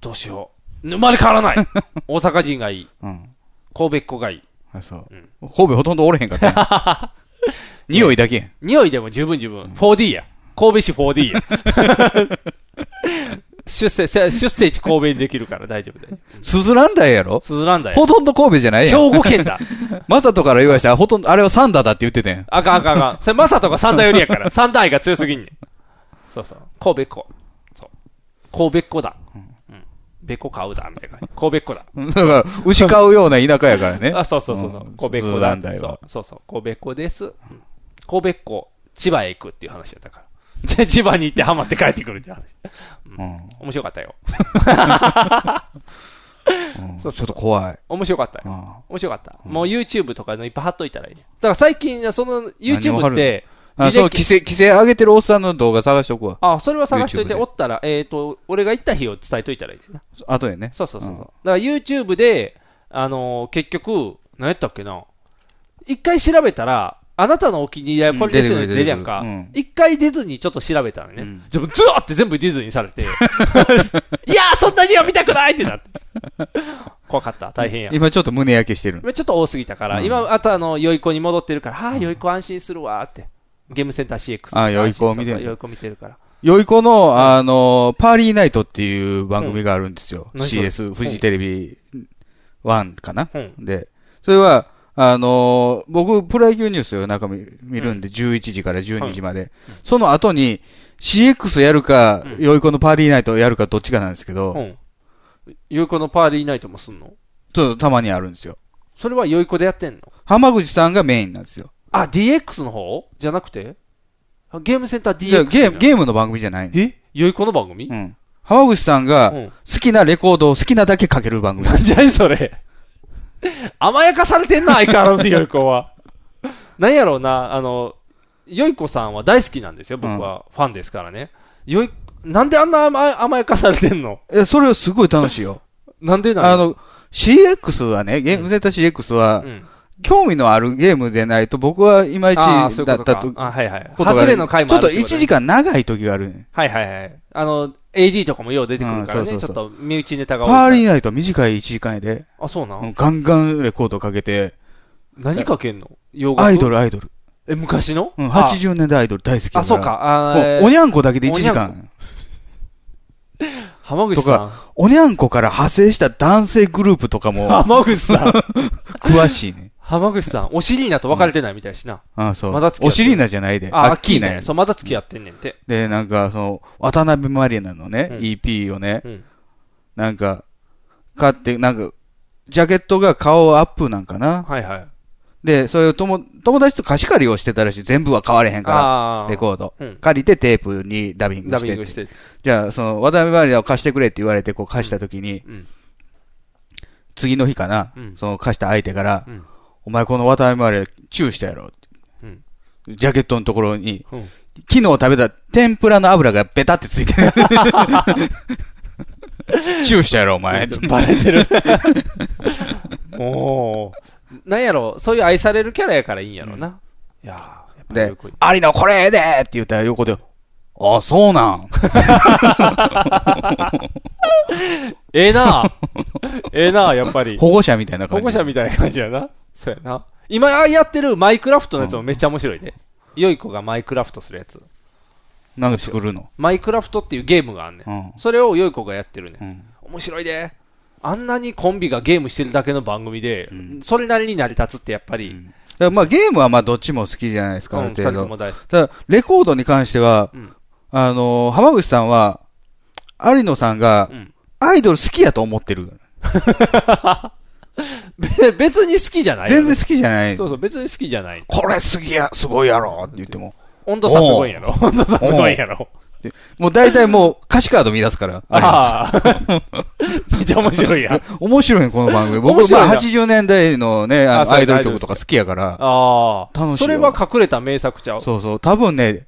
どうしよう。生まれ変わらない [laughs] 大阪人がいい。うん。神戸っ子がいい。あ、そううん。神戸ほとんどおれへんかった。[laughs] 匂いだけやん。匂いでも十分十分。4D や。神戸市 4D や。[laughs] [laughs] 出生、せ出生地神戸にできるから大丈夫だよ。スズランダやろ？スズランダや。ほとんど神戸じゃないやん。兵庫県だ。マサトから言わしたら、ほとんど、あれはサンダーだって言ってたやん。あかんあかんあかん。それマサとかサンダーよりやから。サンダー愛が強すぎんねん。そうそう。神戸っ子。そう。神戸っ子だ。うん。べこ買うだ、みたいな。神戸っ子だ。[laughs] だから、牛飼うような田舎やからね。[laughs] あ、そうそうそうそう。ん神戸っ子だ。そうそうそう。神戸っ子です。うん神戸っ子、千葉へ行くっていう話だったから。じゃあ千葉に行ってハマって帰ってくるって話。うん。面白かったよ。うんそうちょっと怖い。面白かったよ。あ面白かった。もう YouTube とかのいっぱい貼っといたらいいね。だから最近、その YouTube るって、あ、そう、規制、規制上げてるおっさんの動画探しとくわ。あ、それは探しといて、おったら、えっ、と、俺が行った日を伝えといたらいいな。後でね。そうそうそうそう。うんだから YouTube で、あのー結局、何やったっけな。一回調べたら、あなたのお気に入りはこれですよねうん出るやんか。一、回ディズニーちょっと調べたのね。うんずわーって全部ディズニーされて。[laughs] いやー、そんなには見たくないってなって。怖かった。大変や。今ちょっと胸焼けしてる。今ちょっと多すぎたから、うん今、あとあの、良い子に戻ってるから、ああ、良い子安心するわーって。ゲームセンター CX。あ良い子を見てる良い子見てるから。よい子の、あの、パーリーナイトっていう番組があるんですよ。CS、フジテレビ1かな、うんで、それは、あの僕、プロ野球ニュースを中見見るんで、11時から12時まで。その後に、CX やるか、うんよい子のパーリーナイトやるかどっちかなんですけど、うん。良い子のパーリーナイトもすんの？ちょっとたまにあるんですよ。それは良い子でやってんの？浜口さんがメインなんですよ。あ、DX の方？じゃなくて？あゲームセンター DX? いやゲーム、ゲームの番組じゃないの。え？良い子の番組？うん。浜口さんがうん好きなレコードを好きなだけかける番組。じゃあそれ？[laughs] 甘やかされてんな、相変わらず良い子は。なんやろうな、あの、良い子さんは大好きなんですよ、僕は。ファンですからね。良い、なんであんな甘甘やかされてんの？え、それすごい楽しいよ。[laughs] なんでなの？あの、CX はね、ゲームセンター CX は、うん。興味のあるゲームでないと僕はいまいちああ、そういうだったと。あ、はいはい。外れの回もちょっとあるてこ1時間長い時があるね。はいはいはい。あの、AD とかもよう出てくるからね。うんそうそうそうちょっと身内ネタが多い。パーリーナイトは短い1時間やで、あ、そうな、うん？んガンガンレコードかけて、何かけんの？洋楽？アイドル、アイドル。え、昔の？うん、あ80年代アイドル大好きだあ、そう。か。あもうーおにゃんこだけで1時間。浜口さん。おにゃんこから派生した男性グループとかも浜口さん。[laughs] 詳しいね。浜口さん。お尻なと別れてないみたいしな。あそう。まだ付き合ってるお尻なじゃないで。あ、アッキーナやね。そう、まだ付き合ってんねんて。で、なんか、その、渡辺マリナのね、うん EP をね、うん。なんか、買って、なんか、ジャケットが顔アップなんかな。はいはい。で、それを友友達と貸し借りをしてたらしい。全部は買われへんかあら、レコード。うん借りてテープにダビングしてダビングして。じゃあ、その、渡辺マリナを貸してくれって言われて、こう貸したときに、うん。次の日かな、うんその貸した相手から、うん。お前この渡辺マリナチューしたやろ。うん。ジャケットのところに、うん。昨日食べた天ぷらの油がベタってついてる。[laughs] チューしたやろ、お前。バレてる。おー。なんやろ、そういう愛されるキャラやからいいんやろな。いやー、やでありのこれでって言ったら横で、あ、そうなん。[laughs] ええなええなやっぱり。[laughs] 保護者みたいな感じ。保護者みたいな感じやな。そうやな。今やってるマイクラフトのやつもめっちゃ面白いで。良い子がマイクラフトするやつ。なんか作るの？マイクラフトっていうゲームがあんねん。うん。それを良い子がやってるねん。うん。面白いで。あんなにコンビがゲームしてるだけの番組で、うんそれなりに成り立つってやっぱり、だからまあゲームはまあどっちも好きじゃないですか、うん、程人とも。大好き。ただ、レコードに関しては、うんあのー浜口さんは、有野さんがう、ん。アイドル好きやと思ってる。[laughs] べ [laughs] 別に好きじゃない全然好きじゃない。そうそう、別に好きじゃない。これ好きや、すごいやろって言っても。温度差すごいんやろ温度差すごいんやろもう大体もう歌詞カード見出すから。ああ。めっちゃ面白いやん。ん面白いね、この番組。僕、まあ80年代のね、あのアイドル曲とか好きやから。ああ。楽しいよそれは隠れた名作ちゃう？そうそう。多分ね、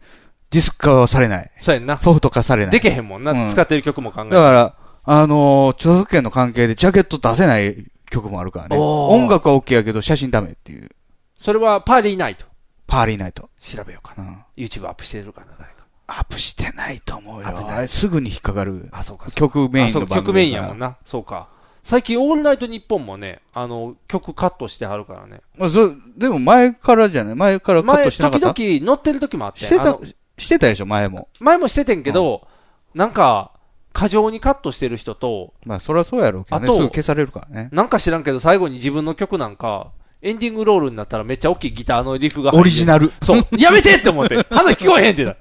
ディスク化はされない。そうやんな。ソフト化されない。でけへんもんな。うん使ってる曲も考えて。だから、あのー著作権の関係でジャケット出せない曲もあるからね。音楽は OK やけど写真ダメっていう。それはパーリーナイト。パーリーナイト。調べようかな。うん。YouTube アップしてるかな、誰か。アップしてないと思うよあれすぐに引っかかる。あ、そうか。曲メインの番組曲メインやもんな。な。そうか。最近、オールナイトニッポンもね、あの、曲カットしてはるからね。まあ、そでも前からじゃない？前からカッ前、トしてなか時った？々乗ってる時もあって。してたしてたでしょ、前も。前もしててんけど、なんか、過剰にカットしてる人と、まあ、そりゃそうやろうけどね。あとすぐ消されるからね。なんか知らんけど、最後に自分の曲なんか、エンディングロールになったらめっちゃ大きいギターのリフがオリジナル。そう。やめてって思って。[laughs] 話聞こえへんってなる。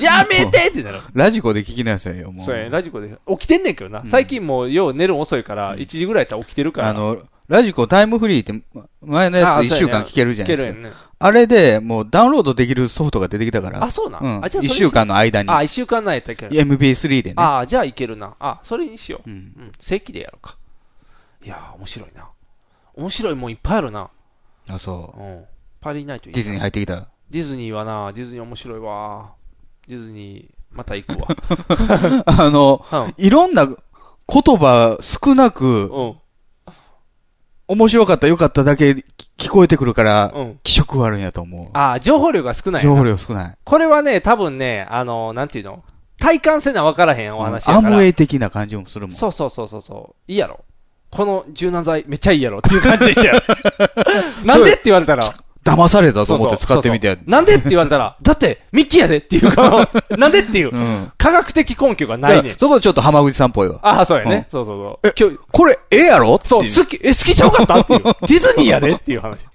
やめてってなる。ラジコで聞きなさいよ、もう。そうや、ラジコで。起きてんねんけどな。最近もう、よう寝るの遅いから、1時ぐらいやったら起きてるから。あの、ラジコタイムフリーって、前のやつあ1週間聞けるじゃないですか。聞けるやんね。あれで、もうダウンロードできるソフトが出てきたから。あ、そうなん、うん。あ、じゃあ1週間の間に。あ、1週間ないやったらいける。MP3 でね。あ、じゃあいけるな。あ、それにしよう。うん。うん。正規でやろうか。いやー、面白いな。面白いもんいっぱいあるな。あ、そうう。ん。パリーナイトいいなディズニー入ってきた？ディズニーはな、ディズニー面白いわ。ディズニー、また行くわ。[laughs] あの、うん。いろんな言葉少なく、うん。面白かった、良かっただけ聞こえてくるから、うん。気色悪いんやと思う。あ、情報量が少ないな。情報量少ない。これはね、多分ね、あの、なんていうの？体感せな分からへんお話やアから。ムウェイ的な感じもするもん。そうそうそうそうそう。いいやろ。この柔軟剤めっちゃいいやろっていう感じでしたよ。[laughs] なんでって言われたら。騙されたと思ってそうそう使ってみてやそうそうなんでって言われたら、[laughs] だって、ミッキーやでっていうか、[laughs] なんでっていう、うん。科学的根拠がないねん。そこちょっと浜口さんっぽいわ。ああ、そうやね。うんそうそうそう。今日、これ、ええやろそう好き、え、好きちゃうかったっていう。[laughs] ディズニーやでっていう話。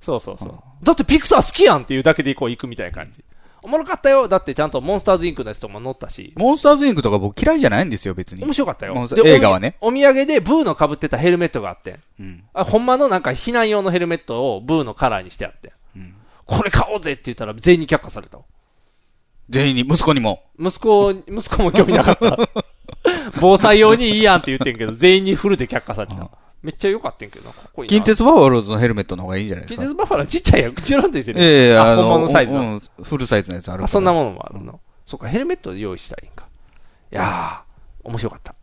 そうそうそう。だってピクサー好きやんっていうだけでこう行くみたいな感じ。おもろかったよ。だってちゃんとモンスターズインクのやつとかも載ったし。モンスターズインクとか僕嫌いじゃないんですよ、別に面。白かったよ映画はねおみお土産でブーの被ってたヘルメットがあって。うん。あ、ほんまのなんか避難用のヘルメットをブーのカラーにしてあって。うんこれ買おうぜって言ったら全員に却下されたわ。全員に、息子にも。息子、息子も興味なかった。[laughs] 防災用にいいやんって言ってんけど、全員にフルで却下された。めっちゃ良かったんけどな、かっこいいな。近鉄バファローズのヘルメットの方がいいんじゃないですか？近鉄バッファローちっちゃいやん。口なんでしてる。ええあ、の、本物サイズの。うんフルサイズのやつあるから。あ、そんなものもあるの。そっか、ヘルメット用意したらいいんか。いやー、面白かった。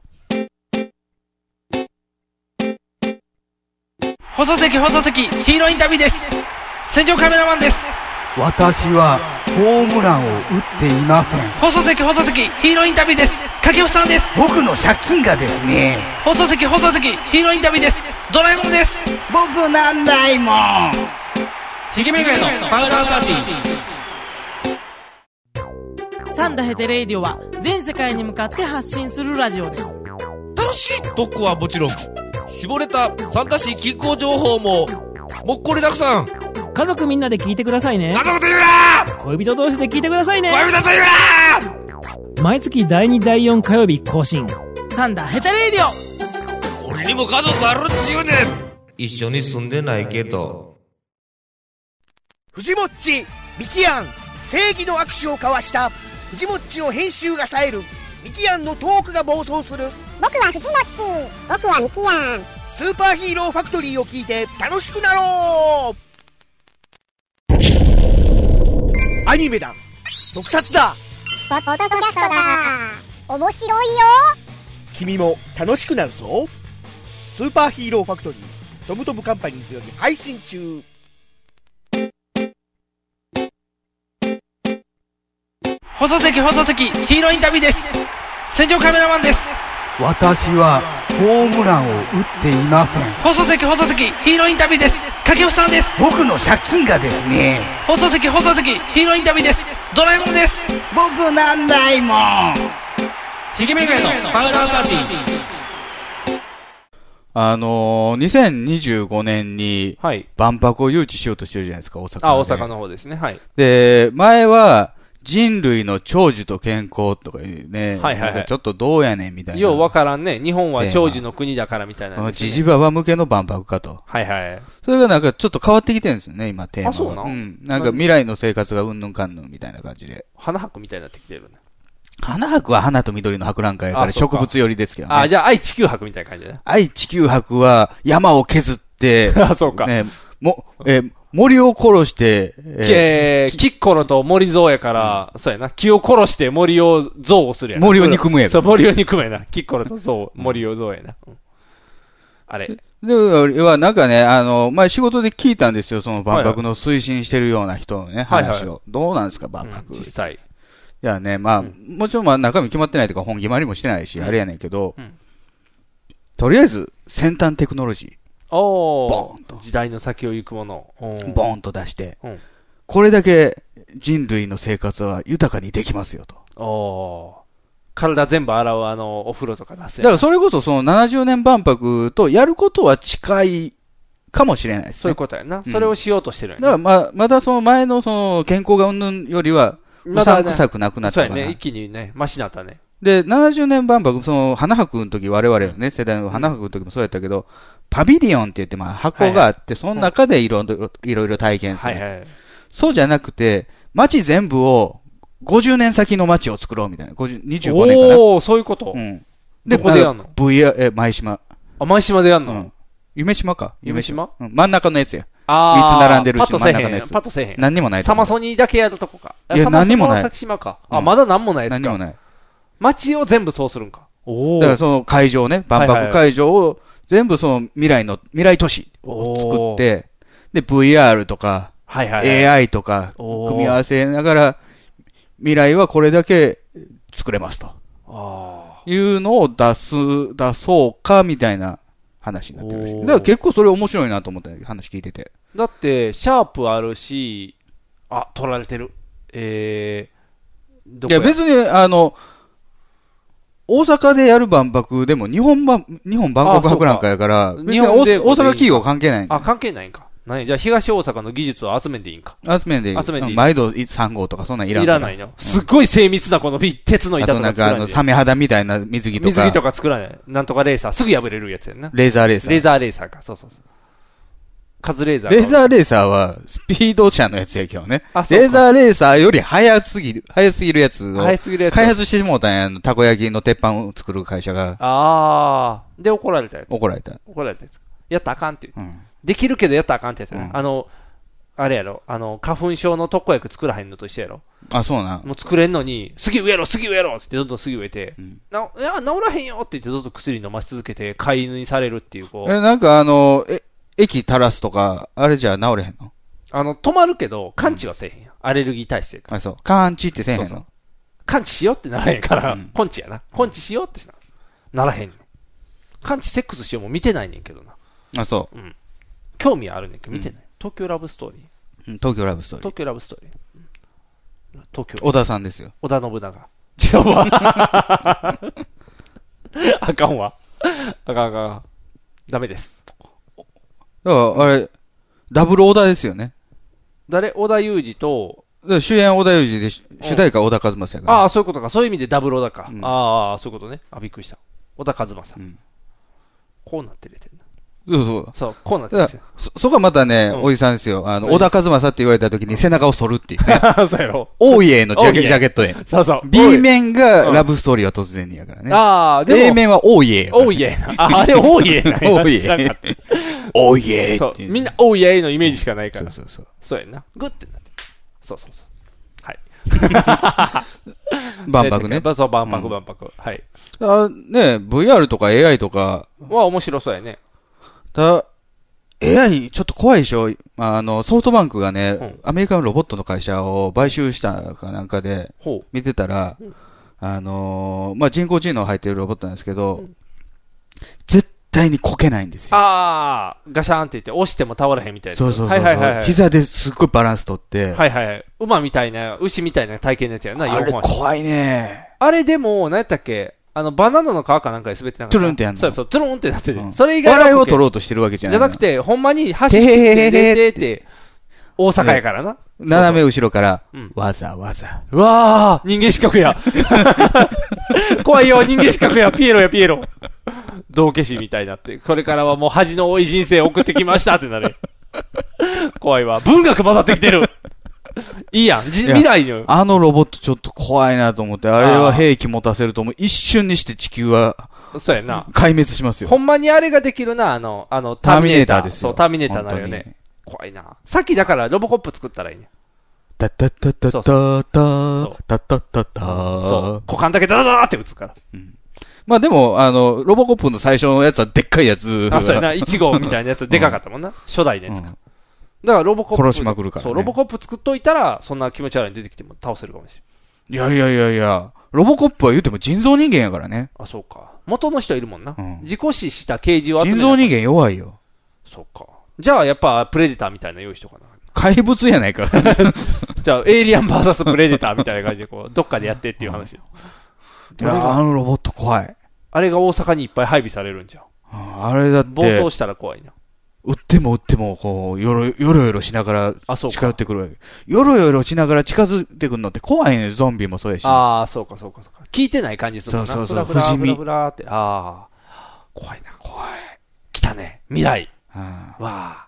放送席、放送席、ヒーローインタビューです。戦場カメラマンです。私はホームランを打っていません放送席、放送席、ヒーローインタビューです。掛布さんです。僕の借金がですね放送席、放送席、ヒーローインタビューです。ドラえもんです。僕なんないもんひげめがのパウダーパーティー。サンダヘテレイディオは全世界に向かって発信するラジオです。楽しい特攻はもちろん、絞れた参加し気候情報も、もっこりたくさん。家族みんなで聞いてくださいね。家。族と言うな恋人同士で聞いてくださいね。恋人と言うな毎月第2第4火曜日更新。サンダヘテレイディオ。俺にも家族あるっちゅうねん。一緒に住んでないけど。藤もっちミキアン正義の握手を交わした。藤もっちの編集が冴える。ミキアンのトークが暴走する。僕は藤もっち。僕はミキヤンスーパーヒーローファクトリーを聞いて楽しくなろうアニメだ。特撮だ。ポッドキャストだ。面白いよ。君も楽しくなるぞ。スーパーヒーローファクトリートムトムカンパニーズより配信中。放送席放送席ヒーローインタビューです。戦場カメラマンです私はホームランを打っていません。放送席放送席ヒーローインタビューです。掛布さんです。僕の借金がですね。放送席放送席ヒーローインタビューです。ドラえもんです。僕なんないもん。ひげめがのパウダーパーティー。あのー、2025年に、万博を誘致しようとしてるじゃないですか、大阪で。あ、大阪の方ですね。はい。で、前は、人類の長寿と健康とかいうね、はいはいはいなんかちょっとどうやねんみたいな。ようわからんね。日本は長寿の国だからみたいなね、ジジババ向けの万博かと。はいはい。それがなんかちょっと変わってきてるんですよね、今テーマが。あそうなんん。なんか未来の生活がうんぬんかんぬんみたいな感じで。花博みたいになってきてるね。花博は花と緑の博覧会やから植物寄りですけどね。あ、じゃあ愛地球博みたいな感じだね。愛地球博は山を削って、[laughs] あそうかね、も、えー森を殺して、ええー、キッコロと森蔵やから、そうやな。木を殺して森を憎悪するやな。森を憎むやそう、森を憎むやな。キッコロと憎悪、森を憎悪やな。うんあれ。で、俺はなんかね、あの、前仕事で聞いたんですよ、その万博の推進してるような人のね、はいはい話を。どうなんですか、万博。実際。いやね、まあ、もちろんまあ中身決まってないとか本決まりもしてないし、あれやねんけど、とりあえず先端テクノロジおー。時代の先を行くもの。ー、ボーンと出して、うんこれだけ人類の生活は豊かにできますよと。おー。体全部洗うあの、お風呂とか出すやだからそれこそその70年万博とやることは近いかもしれないですね。そういうことやな。うんそれをしようとしてるんやだからまあ、まだその前のその健康がうんぬんよりは、うさんくさくなくなったかな。そうやね。一気にね、マシになったね。で、70年万博、その、花博の時、我々のね、世代の花博の時もそうやったけど、パビリオンって言って、まあ、箱があって、その中でいろいろ、いろいろ体験する。そうじゃなくて、街全部を、50年先の街を作ろうみたいな。50 25年かな。おー、そういうこと？うん。どこでやんの ?VR、え、前島。あ、前島でやんの？夢島か？夢島？うん真ん中のやつや。あー三つ並んでるうちのパッとせえへん真ん中のやつ。パッとせえへん何にもないとサマソニーだけやるとこか。いや、何にもない。先島か。あ、うんまだ何もないやつか。何にもない。街を全部そうするんか。おだからその会場ね、万博会場を全部その未来の、未来都市を作って、で、VR とか、はいはいはい AI とか、組み合わせながら、未来はこれだけ作れますと。いうのを出す、出そうか、みたいな話になってるらしい。だから結構それ面白いなと思った話聞いてて。だって、シャープあるし、あ、取られてる。えー、どこいや、別に、あの、大阪でやる万博でも日本万、日本万国博覧会やから、別に大大阪企業関係ない。あ、関係ないんか。何？じゃあ東大阪の技術を集めていいんか。集めんでいい。集めていい。毎度3号とかそんなんいらんから。いらないの。すっごい精密なこのビ鉄のあ板となんか作らないで。サメ肌みたいな水着とか。水着とか作らない。なんとかレーサー。すぐ破れるやつやんな。レーザーレーサーレーザーレーサーか。そうそうそう。カズレーザーか。レーザーレーサーはスピード車のやつやけどね。あそうかレーザーレーサーより速すぎる、速すぎるやつを速すぎるやつ開発してしもうたんや、あのたこ焼きの鉄板を作る会社が。あー。で、怒られたやつ。怒られた。怒られたやつ。やったらあかんって言う。できるけどやったらあかんってやつやな。あの、あれやろ。あの、花粉症の特効薬作らへんのと一緒やろ。あ、そうな。もう作れんのに、杉植えろ、杉植えろってどんどん杉植えて、な、いや、治らへんよって言ってどんどん薬飲まし続けて、飼い犬にされるっていう、こう。え、なんかあの、え、液垂らすとか、あれじゃ治れへんの？あの、止まるけど、完治はせえへんやん。アレルギー体質やから。あ、そう。完治ってせえへんの？そうそう完治しようってならへんから、根治やな。根治しようってな、ならへんねん。完治セックスしようも見てないねんけどな。あ、そう。うん。興味はあるねんけど、見てない。東京ラブストーリー。うん東京ラブストーリー。東京ラブストーリー。うん東京。小田さんですよ。織田信長。違うわ。[laughs] あかんわ。あかんあかん。ダメです。だから、あれ、ダブル小田ですよね。誰？織田裕二と、だから主演小田裕二で、主題歌小田和正やから。ああ、そういうことか。そういう意味でダブル織田か。ああ、そういうことね。あ、びっくりした。小田和正。こうなってるやつやな。そうそう。そう、こうなってるやつや。そ、そこはまたね、うんおじさんですよ。あの、何小田和正って言われた時に背中を反るっていうね。[laughs] そうやろ。オーイエーのジャケジャケットで。そうそう B 面がラブストーリーは突然にやからね。ああ、でも。A 面はオーイエーやからね。オーイエーな。あ、あれオーイエーな [laughs] んやオーイエ知らんかっーた。オーイエーそう。みんなオーイエーのイメージしかないから。そうそうそう。そうやんな。グッてなって。そうそうそう。はい。[laughs] 万博ねそう、万博、うん万博。はい。あね、VR とか AI とか、は面白そうやね。た、AI、ちょっと怖いでしょ？あの、ソフトバンクがね、アメリカのロボットの会社を買収したかなんかで見てたら、あのーまあ、人工知能入ってるロボットなんですけど、絶対にこけないんですよ。あー、ガシャーンって言って、押しても倒れへんみたいな。そうそうそうはいはいはいはい。膝ですっごいバランス取って、はいはいはい。馬みたいな、牛みたいな体型のやつやな、あれ怖いね。あれでも、何やったっけ？あの、バナナの皮かなんかで滑ってなかった？トゥルンってやんの？そうそう、トゥルンってなってて。それ以外は笑いを取ろうとしてるわけじゃないじゃなくて、ほんまに走ってきて、ででって、大阪やからな。斜め後ろから、うんわざわざ。うわー、人間資格や。[laughs] 怖いよ、人間資格や、ピエロや、ピエロ。道化師みたいになって、これからはもう恥の多い人生を送ってきましたってなる。怖いわ。文学混ざってきてる。[laughs] いいやん。じ未来の。あのロボットちょっと怖いなと思って、あれは兵器持たせるともう一瞬にして地球はそうやな。壊滅しますよ。ほんまにあれができるな、あの、あの、ターミネーターですよそう、ターミネーターになるよね。怖いな。さっきだからロボコップ作ったらいいね。タッタッタッタッタッタッタッタッタッタそう。股間だけダダダーって打つから。まあでも、あの、ロボコップの最初のやつはでっかいやつ。あ、そうやな。1号みたいなやつでかかったもんな。初代のやつか。だからロボコップ。殺しまくるからねそう、ロボコップ作っといたら、そんな気持ち悪いに出てきても倒せるかもしれない。いやいやいやいや、ロボコップは言うても人造人間やからね。あ、そうか。元の人いるもんな。自己死した刑事を集め人造人間弱いよ。そうか。じゃあ、やっぱ、プレデターみたいな用意しとかな。怪物やないか。[laughs] じゃあ、エイリアンバーサスプレデターみたいな感じで、こう、どっかでやってっていう話よ。いや、あのロボット怖い。あれが大阪にいっぱい配備されるんじゃん。あれだって。暴走したら怖いな。撃っても撃っても、こう、よろ、よろよろしながら近寄ってくるわけ。よろよろしながら近づいてくるのって怖いねゾンビもそうやし。ああ、そうかそうかそうか。聞いてない感じするもんな。そうそうそう不死身ふらふらって。ああ。怖いな。怖い。来たね。未来。わあ。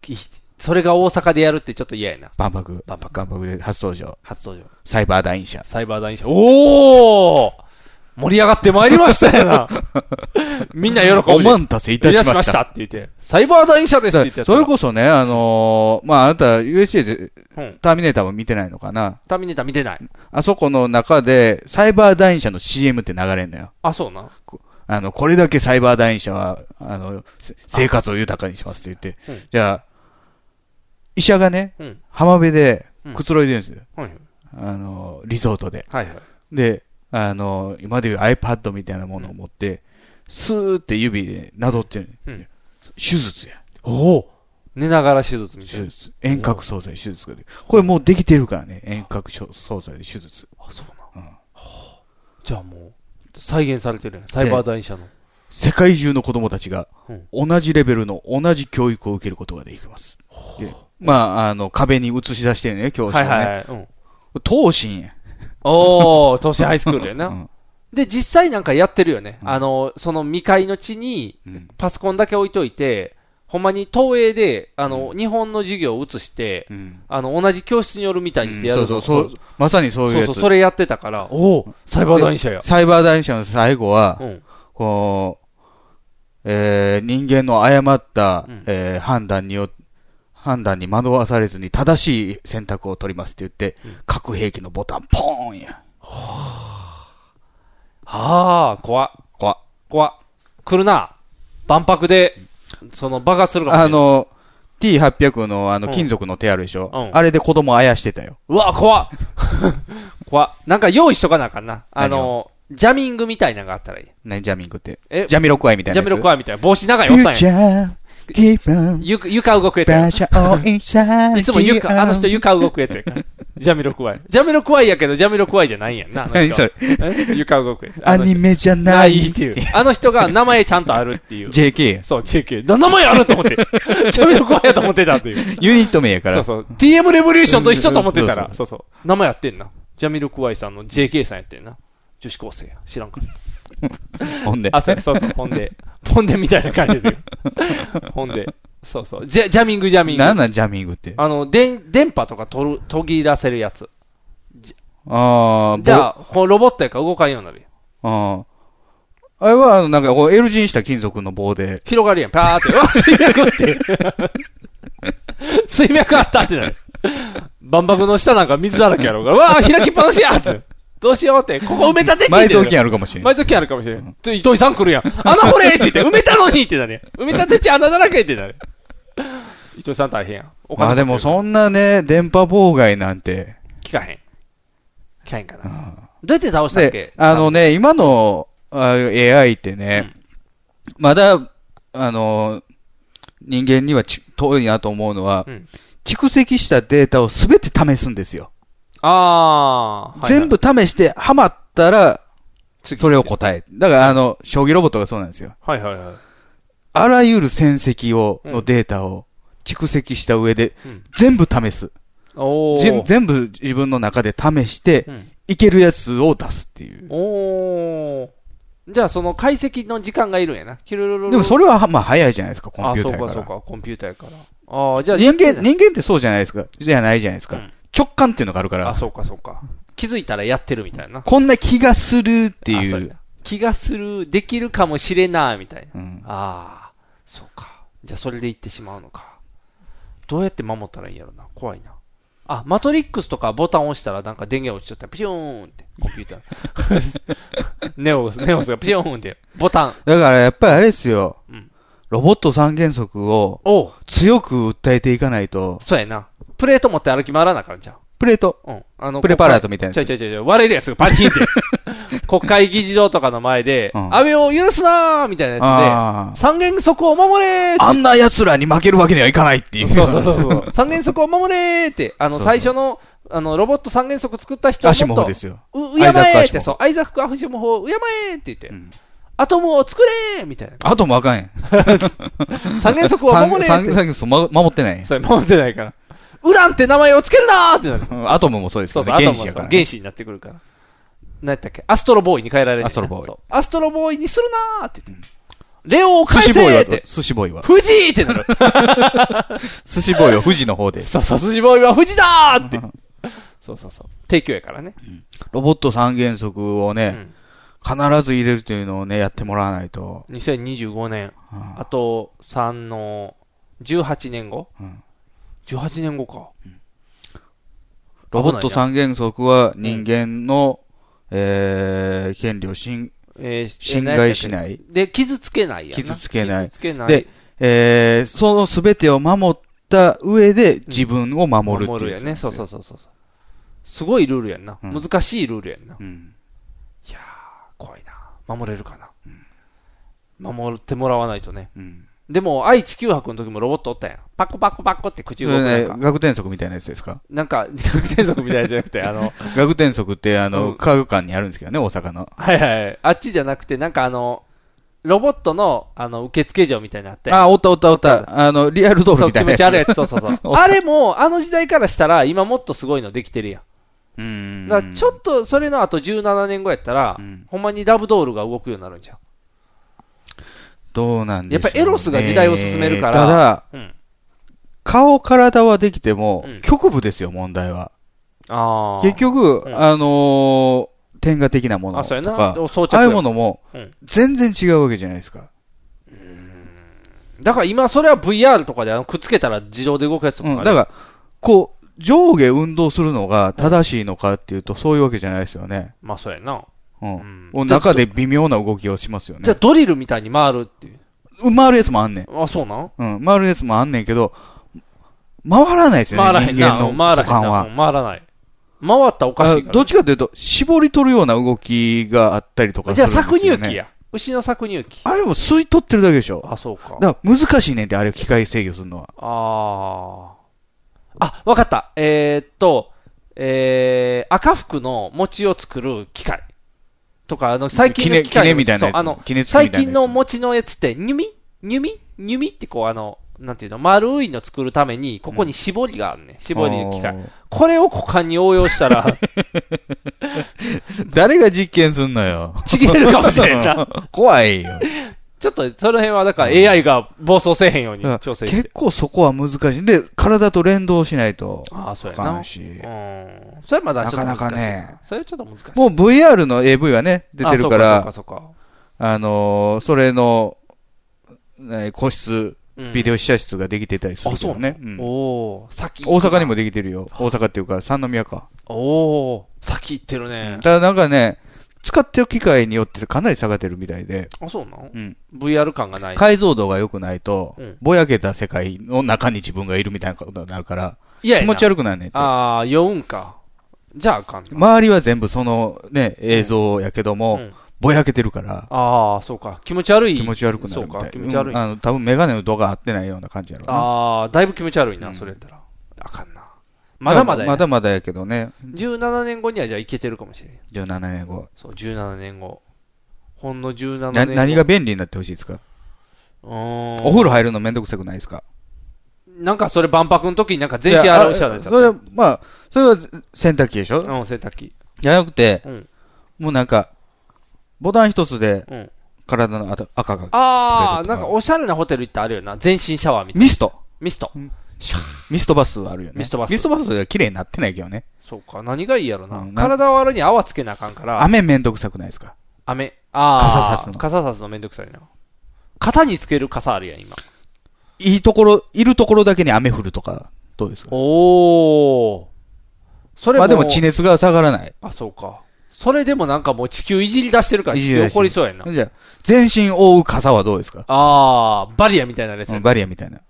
きそれが大阪でやるってちょっと嫌やな。万博。万博。万博で初登場。初登場。サイバーダイン社。サイバーダイン社。おお盛り上がってまいりましたよな。[laughs] みんな喜ぶ。お待たせいたしましたいたって言って。サイバーダイン社ですって言ってそれこそね、あのーまあ、あなた USJ でうん、ターミネーターも見てないのかな？ターミネーター見てない。あそこの中で、サイバーダイン社の CM って流れんのよ。あ、そうな。あの、これだけサイバーダイン社は、あの、せ生活を豊かにしますって言って。うんじゃあ、医者がね、うん浜辺でうんくつろいでるんですよ。はいあの、リゾートで。はいはいで、あの、今でいう iPad みたいなものを持って、スーって指でなどってる、うん手術や。おお寝ながら手術みたいな。手術。遠隔操作で手術がで。これもうできてるからね。遠隔操作で手術。あ、そうな。じゃあもう、再現されてるやん。サイバーダイン社の。世界中の子供たちがうん、同じレベルの同じ教育を受けることができます。でまあ、あの、壁に映し出してるね、教師をね。はいはいはいうん東進や。おー、東進ハイスクールやな。で、実際なんかやってるよね。あの、その未開の地に、パソコンだけ置いといて、ほんまに東映で、あの、日本の授業を移して、あの、同じ教室によるみたいにしてやるそうそうそう。まさにそういうやつ。そうそう、それやってたから、おおサイバーダイン社やで。サイバーダイン社の最後は、うんこう、えー、人間の誤った、えー判断によ判断に惑わされずに正しい選択を取りますって言って、核兵器のボタン、ポーンや。はあ、怖っ。怖っ。怖っ。来るな。万博で、その、爆発するかもしれない。あの、T800 のあのうん金属の手あるでしょ、うんあれで子供あやしてたよ。うわ、怖っ。[laughs] 怖っ。なんか用意しとかなあかんな。あの、ジャミングみたいなのがあったらいい。ね、ジャミングって？え？ジャミロクワイみたいなジ。ャミロクワイみたいな。帽子長いおっさんや。ゆ床動くやつや。いつも床、あの人床動くやつや [laughs] から。ジャミロクワイ。ジャミロクワイやけど、ジャミロクワイじゃないんやんな。何それ？動くやつ。アニメじゃなないいっていう。あの人が名前ちゃんとあるっていう。JK。そう、JK。だ名前あると思って。[laughs] ジャミロクワイやと思ってたっていう。ユニット名やから。そうそう。TM レボリューションと一緒と思ってたらう。んそうそう。名前やってんな。ジャミルクワイさんの JK さんやってんな。女子高生や。知らんから。ほ [laughs] んで。あ、そうそうそう、ほんで。ほんでみたいな感じで。ほんで。そうそう。ジャジャミングジャミング。なんなんジャミングって？あの、電、電波とか取る、途切らせるやつ。ああ、じゃあ、このロボットやから動かんようになるよ。ああ。あれは、あの、なんか、こう、L 字にした金属の棒で。広がるやん。パーって。うわ、水脈って。水脈あったってなる。万博の下なんか水だらけやろうから。うわ開きっぱなしやって。どうしようって。ここ埋め立て地埋蔵金あるかもしれん埋蔵金あるかもしれん。ちょ、糸井さん来るやん。穴掘れって言って、埋めたのにってなるやん。埋め立て地穴だらけってなる。糸井さん大変やん。おまあでもそんなね、電波妨害なんて。聞かへん。聞かへんかな。どうやって倒したっけ？で、あのね、今のあ AI ってね、まだ、あの、人間にはち遠いなと思うのは、うん蓄積したデータをすべて試すんですよ。あー。はい全部試して、ハマったら、それを答え。だから、あの、将棋ロボットがそうなんですよ。はいはいはい。あらゆる戦績を、うんのデータを蓄積した上でうん、全部試す。おー全全部自分の中で試してうん、いけるやつを出すっていう。おー。じゃあその解析の時間がいるんやな。キルルルルでもそれは、まあ早いじゃないですか、コンピューターやから。あ、そうかそうか、コンピューターやから。ああ、じゃあ人間、人間ってそうじゃないですか。じゃないじゃないですか。直感っていうのがあるから。あ、そうかそうか。気づいたらやってるみたいな。こんな気がするっていう。気がする、できるかもしれないみたいな。うんああ、そうか。じゃあそれでいってしまうのか。どうやって守ったらいいんやろな。怖いな。あ、マトリックスとかボタン押したらなんか電源落ちちゃったらピューンって、コンピューター。[laughs] ネオス、ネオスがピューンって、ボタン。だからやっぱりあれですよ。うんロボット三原則を強く訴えていかないと。そうやな。プレート持って歩き回らなあかんじゃん。プレート？うん。あの、プレパラートみたいなやつ？ちょいちょいちょいちょい、割れるやつがパチンって。[laughs] 国会議事堂とかの前で、うん安倍を許すなーみたいなあやつで、三原則を守れーってあんな奴らに負けるわけにはいかないっていう。そうそうそうそう。[laughs] 三原則を守れーって、あの、そうそう最初の、あの、ロボット三原則作った人をアシもっとモフですよう、敬えアイザックアシモフーって、そう、アイザック・アフシモフを敬えーって言って、アトムを作れーみたいな。あともあかんやん。[laughs] 三原則を守れーって。三三原則ま守ってない。それ守ってないから。ウランって名前をつけるなーってなる。うんアトムもそうですそうそう、よね。アトムもそう原子やからね。原子になってくるから。何やったっけ？アストロボーイに変えられる。アストロボーイそうアストロボーイにするなーって言って。レオを返せ寿司ボーイはーって。寿司ボーイは。富士ってなる。[laughs] 寿司ボーイは富士の方で。そうそう、寿司ボーイは富士だーって。そうそうそう。提供やからね。ロボット三原則をね、必ず入れるというのをね、やってもらわないと。2025年。あと、3の、18年後、?18 年後か。ロボット三原則は人間の、えー、権利を侵、えー侵害しない。で、傷つけないやな傷つけない。傷つけないで、えー、そのすべてを守った上で自分を守るっていうやつ守るやね。そうそうそうそう。すごいルールやんな。難しいルールやんな。いやー、怖いな。守れるかな。守ってもらわないとね。でも、愛地球博の時もロボットおったやん。パコパコパコって口動くなんか。学天則みたいなやつですか？なんか、[laughs] 学天則みたいなやつじゃなくて、あの、[laughs] 学天則ってあの、うん科学館にあるんですけどね、大阪の。はいはい。あっちじゃなくて、なんかあの、ロボットの、あの、受付嬢みたいなのあって。あ、おったおったおった。あの、リアルドールみたいなやつ。そう気持ち悪いやつ、そうそうそう。[laughs] あれも、あの時代からしたら、今もっとすごいのできてるやん。うん。だちょっと、それの後17年後やったら、ほんまにラブドールが動くようになるんじゃん。どうなんで。やっぱエロスが時代を進めるからただ、うん顔、体はできても、局部ですよ、問題は。ああ。結局、うんあのー、天下的なものとかああいうものもうん、全然違うわけじゃないですか。だから今それは VR とかでくっつけたら自動で動くやつとかあうん。るだから、こう、上下運動するのが正しいのかっていうと、そういうわけじゃないですよね。まあそうやな。うん。もう中で微妙な動きをしますよね。じゃあドリルみたいに回るっていう。うん回るやつもあんねん。あ、そうなん？うん。回るやつもあんねんけど、回らないですよね、回らへんな。人間の回らへんな。股間はうん。回らない。回ったらおかしいから。あどっちかというと、絞り取るような動きがあったりとかすじゃあるんですよ、ね。搾乳機や。牛の搾乳機。あれも吸い取ってるだけでしょ。あ、そうか。だから難しいねんって、あれを機械制御するのは。ああ。あ、わかった。えー、っと、えー、赤服の餅を作る機械。とか、あの、最近の機械みたいなあの最近の餅のやつって、ニュミ？ニュミニュミってこう、あの、なんていうの、丸いの作るために、ここに絞りがあるね。絞りの機械。これを股間に応用したら、[laughs] 誰が実験すんのよ。ちぎれるかもしれんな。[laughs] 怖いよ。ちょっと、その辺はだから AI が暴走せえへんように調整して結。構そこは難しい。で、体と連動しないと。ああ、そうやな。しうん。それはまだしい。なかなかね。それはちょっと難しい。もう VR の AV はね、出てるから、あそうかそうかあのーそれの、ね個室、うんビデオ試写室ができてたりするね。あそううんおー、先大阪にもできてるよ。大阪っていうか、三宮か。おー、先行ってるね。ただなんかね、使ってる機械によってかなり差が出るみたいで。あ、そうなの？うん。VR 感がない。解像度が良くないと、うんぼやけた世界の中に自分がいるみたいなことになるから、いや気持ち悪くなるねんって。ああ、酔うんか。じゃああかんな。周りは全部そのね、映像やけども、うんぼやけてるから、ああ、そうか。気持ち悪い。気持ち悪くなるみたいそうか、気持ち悪い。うんあの、多分メガネの度が合ってないような感じやろうな。ああ、だいぶ気持ち悪いな、それやったら。あかんな。まだまだやまだまだやけどね。17年後にはじゃあいけてるかもしれん。17年後。そう、17年後。ほんの17な年後。何が便利になってほしいですか？お風呂入るのめんどくさくないですか？なんかそれ万博の時になんか全身洗うしゃないいやあそれは、まあ、それは洗濯機でしょ？うん、洗濯機。じゃなくて、うんもうなんか、ボタン一つでうん、体の赤が。ああ、なんかおしゃれなホテル行ってあるよな。全身シャワーみたいな。ミストミスト。ミストバスあるよね。ミストバスミストバスが綺麗になってないけどね。そうか、何がいいやろな。うんな体を洗うに泡つけなあかんから。雨めんどくさくないですか？雨。ああ。傘さすの傘さすのめんどくさいな。肩につける傘あるやん、今。いいところ、いるところだけに雨降るとか、どうですか？おー。それも。まあでも地熱が下がらない。あ、そうか。それでもなんかもう地球いじり出してるから地球怒りそうやんな。じゃあ、全身覆う傘はどうですか？ああ、バリアみたいなやつやうんバリアみたいな。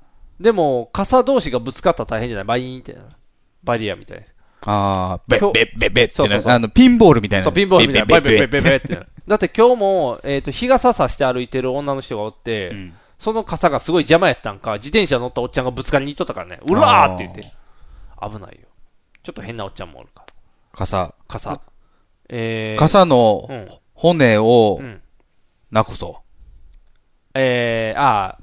でも、傘同士がぶつかったら大変じゃない？バイーンってなる。バリアみたいな。ああ、べべ、べ、べってなあの、ピンボールみたいな。そう、ピンボールみたいな。バイベベベベってべなる。だって今日も、えっ、と、日傘さして歩いてる女の人がおって、その傘がすごい邪魔やったんか、自転車乗ったおっちゃんがぶつかりに行っとったからね、うわーって言って。危ないよ。ちょっと変なおっちゃんもおるから。傘。傘。えー、傘のうん骨をうんなくそえー、あ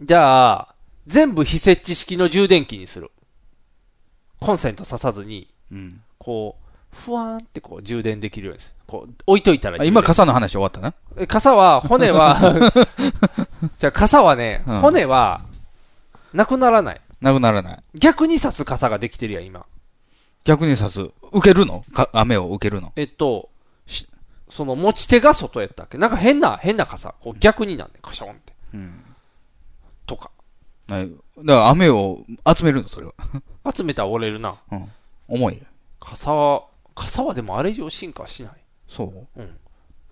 ーじゃあ、全部非設置式の充電器にする。コンセント挿さずに、う。うん。こう、ふわーんってこう充電できるようにする。こう、置いといたらあ今、傘の話終わったな。え傘は、骨は、[laughs] じゃあ傘はね、うん骨は、なくならない。なくならない。逆に刺す傘ができてるやん、今。逆に刺す。受けるの？か雨を受けるの？えっと、その持ち手が外やったっけ？なんか変な、変な傘。こう逆になんねん、カションって。うん。はいだから雨を集めるの、それは。[laughs] 集めたら折れるな。うん。重い。傘は、傘はでもあれ以上進化はしない。そう？うん。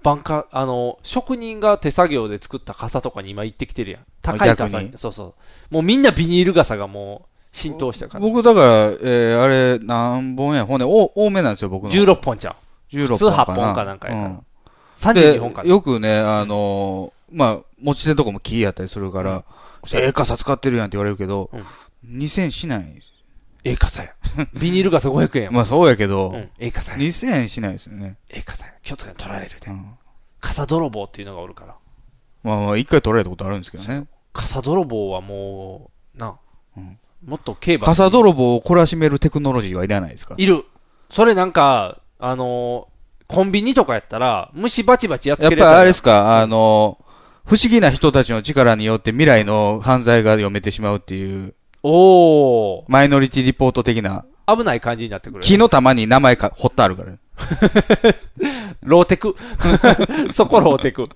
バンカ、あの、職人が手作業で作った傘とかに今行ってきてるやん。高い逆傘に。そうそう。もうみんなビニール傘がもう浸透したから。僕、だから、えー、あれ、何本や、骨、お多めなんですよ、僕の。16本ちゃう。16普通本かな。8本かなんかやからうん32本かよくね、あのーまあ、持ち手とかも木やったりするから、ええ傘使ってるやんって言われるけど、2000しない。ええ傘や。ビニール傘500円や [laughs] まあそうやけど、うんええ傘や2000円しないですよね。ええ傘や。気をつけて取られるで。傘泥棒っていうのがおるから。まあまあ、一回取られたことあるんですけどね。傘泥棒はもう、な、もっと競馬。傘泥棒を懲らしめるテクノロジーはいらないですか？いる。それなんか、あのーコンビニとかやったら、虫バチバチやっつけるやつあれですか、あの、不思議な人たちの力によって未来の犯罪が読めてしまうっていう、おマイノリティリポート的な、危ない感じになってくる。木の玉に名前か、掘ってあるから。[laughs] ローテク。[laughs] そこローテク。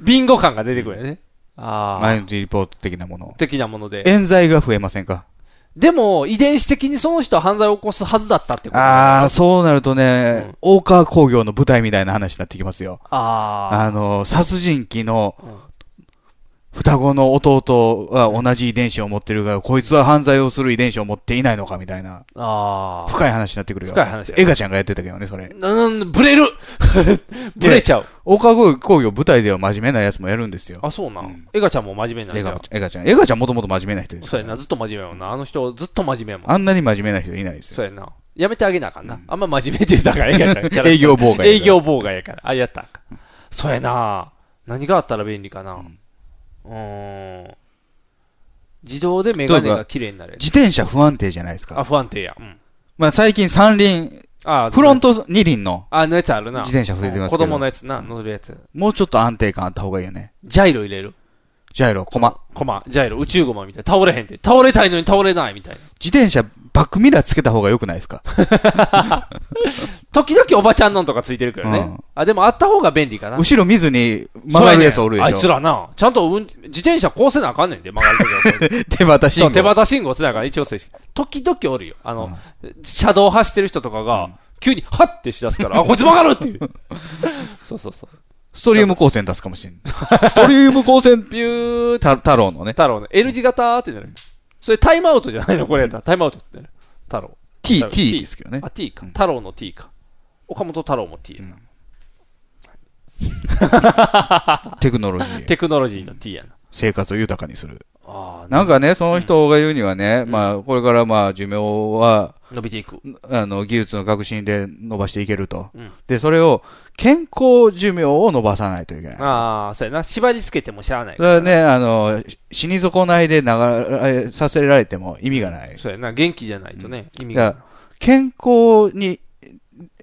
ビンゴ感が出てくるよね。ああ。マイノリティリポート的なもの。的なもので。冤罪が増えませんか？でも、遺伝子的にその人は犯罪を起こすはずだったってこと。ああ、そうなるとね、大川工業の舞台みたいな話になってきますよ。ああの、殺人鬼の、双子の弟は同じ遺伝子を持ってるが、こいつは犯罪をする遺伝子を持っていないのかみたいな。ああ。深い話になってくるよ。深い話やエガちゃんがやってたけどね、それ。なん、ブレる [laughs] ブレちゃう。大川工業舞台では真面目なやつもやるんですよ。あ、そうなん。エガちゃんも真面目なんだよエガちゃん。エガちゃん。エガちゃんもともと真面目な人です。そうやな、ずっと真面目やもんな。あの人、ずっと真面目やもん。あんなに真面目な人いないですよ。そうやな。やめてあげなあかんな。あんま真面目って言うたからええやんか営業妨害営業妨害やから。あ、やった。そうやな。何があったら便利かな。うーん。自動でメガネが綺麗になるやつ。自転車不安定じゃないですか。あ、不安定や。うん。まあ最近三輪、あフロント二輪のあ、のやつあるな。自転車増えてますけど子供のやつな、乗るやつ。もうちょっと安定感あった方がいいよね。ジャイロ入れる。ジャイロ、コマ。コマ、ジャイロ、宇宙ゴマみたいな。倒れへんって。倒れたいのに倒れないみたいな。自転車バックミラーつけた方が良くないですか？[laughs] 時々おばちゃんのんとかついてるからね。うんあ、でもあった方が便利かな。後ろ見ずに曲がるやつおるでしょ。ねんあいつらな、ちゃんと、うん、自転車こうせなあかんねんで、曲がるときは。[laughs] 手渡信号手渡信号せなあかん。一応正式。時々おるよ。あの、車道走ってる人とかが、急に、はってしだすから、あ、こいつ曲がるっていう。[laughs] そうそうそう。ストリーム光線出すかもしれん。ストリーム光線、ビューた太郎のね。太郎の L 字型ってなる。それタイムアウトじゃないの？これ。タイムアウトってなる。太郎。T T ですけどねあ、T か。太郎の T か。岡本太郎も T やな。[laughs] テクノロジー。テクノロジーの T やな。生活を豊かにする。あなんかね、その人が言うにはね、まあ、これからまあ、寿命は、伸びていく。あの、技術の革新で伸ばしていけると。うんで、それを、健康寿命を伸ばさないといけない。ああ、そうやな。縛り付けてもしゃあないそれはね、あの、死に損ないで流れさせられても意味がない。そうやな。元気じゃないとね、意味がだから健康に、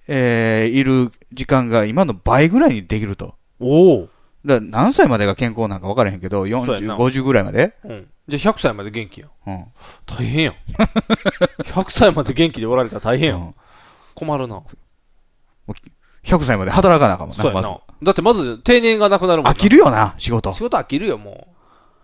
えーいる時間が今の倍ぐらいにできると。おお。だ何歳までが健康なんか分からへんけど、そうや40、な50ぐらいまで？うん。じゃあ100歳まで元気やん。うん。大変やん。[laughs] 100歳まで元気でおられたら大変やん。困るな。100歳まで働かなあかんもんな、まずそうやな。。だってまず定年がなくなるもんな。飽きるよな、仕事仕。事飽きるよ、も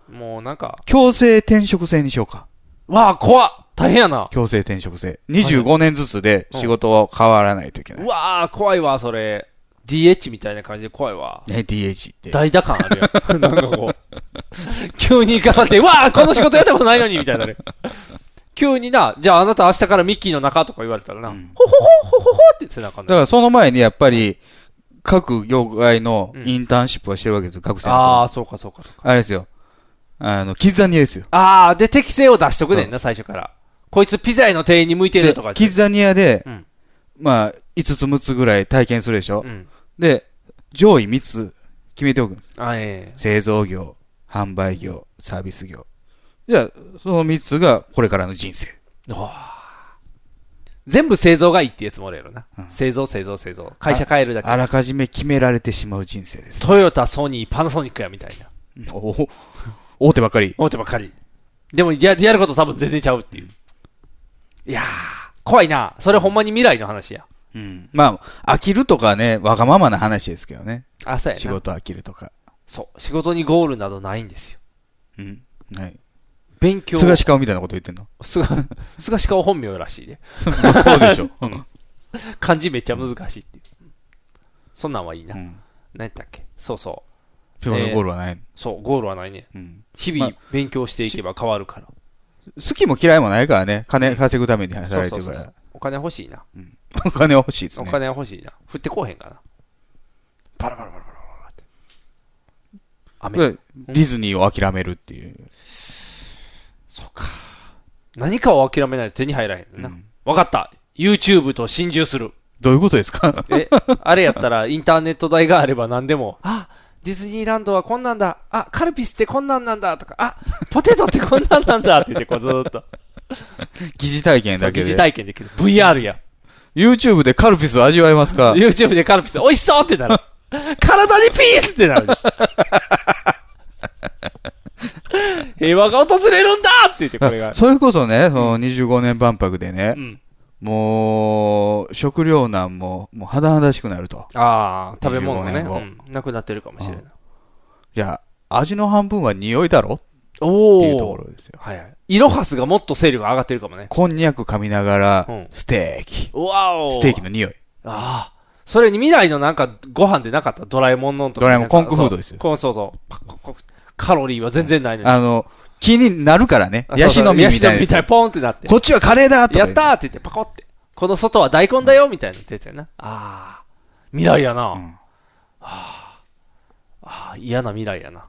う。もうなんか。強制転職制にしようか。わあ、怖っ大変やな。強制転職制。25年ずつで仕事は変わらないといけない。うわあ、怖いわ、それ。DH みたいな感じで怖いわ。ね、DH って。代打感あるやん。[laughs] なんかこう。急に行かされて、うわあ、この仕事やったことないのに、みたいなね。急にな、じゃああなた明日からミッキーの中とか言われたらな、ほほほほほほって背中だからその前にやっぱり、各業界のインターンシップはしてるわけですよ、学生の頃ああ、そうかそうかそうか。あれですよ。あの、キッザニアですよ。ああ、で適性を出しとくねんな、最初から。こいつピザ屋の店員に向いてるとかでキッザニアで、うんまあ、5つ6つぐらい体験するでしょ。うんで、上位3つ決めておくんです。あええ製造業、販売業、サービス業。じゃあ、その3つがこれからの人生。全部製造がいいってやつもおるやろな。製造、製造、製造。会社変えるだけ。あらかじめ決められてしまう人生です。トヨタ、ソニー、パナソニックやみたいな。おお大手ばっかり。大手ばっかり。でもや、やること多分全然ちゃうっていう。いやー、怖いな。それほんまに未来の話や。うん。まあ、飽きるとかね、わがままな話ですけどね。あ、そうやな。仕事飽きるとか。そう。仕事にゴールなどないんですよ。うん。はい。勉強。菅氏顔みたいなこと言ってんの？菅、菅氏顔本名らしいで。ま [laughs] あそうでしょうん漢字めっちゃ難しいっていう。そんなんはいいな。何やったっけ？そうそう。仕事のゴールはないそう、ゴールはないね。うん日々まあ勉強していけば変わるから。好きも嫌いもないからね。金稼ぐために働いてるからそうそうそう。お金欲しいな。[laughs] お金は欲しいですね。お金欲しいな。降ってこうへんかな。パラパラパラパラパラって。雨。ディズニーを諦めるっていう。そうか。何かを諦めないと手に入らへんな。わかった。YouTube と心中する。どういうことですか？え、あれやったらインターネット代があれば何でも、あ、ディズニーランドはこんなんだ。あ、カルピスってこんなんなんだ。とか、あ、ポテトってこんなんなんだ。って言ってこうずーっと。[laughs] 疑似体験だけで。疑似体験できる。VR や。YouTube でカルピスを味わえますか？YouTube でカルピス美味しそうってなる。[laughs] 体にピースってなる。平和が訪れるんだって言って、これが。[laughs] それこそね、その25年万博でね、もう、食糧難も、もう肌々しくなると。ああ、食べ物がね、25年後うんなくなってるかもしれない。いや、味の半分は匂いだろ？おっていうところですよ。はいはい。イロハスがもっと勢力が上がってるかもね。こんにゃく噛みながらうん、ステーキ。わおステーキの匂い。ああ。それに未来のなんかご飯でなかったドラえもんのとか。ドラえもんコンクフードですよそうそうそう。パココカロリーは全然ないのに。あの、気になるからね。あヤシの実みたいなヤシの実みたいポンってなって。つ。こっちはカレーだとか言ってやったーって言ってパコって。この外は大根だよみたいな言ってたよな。ああ。未来やな。ああ。ああ、嫌な未来やな。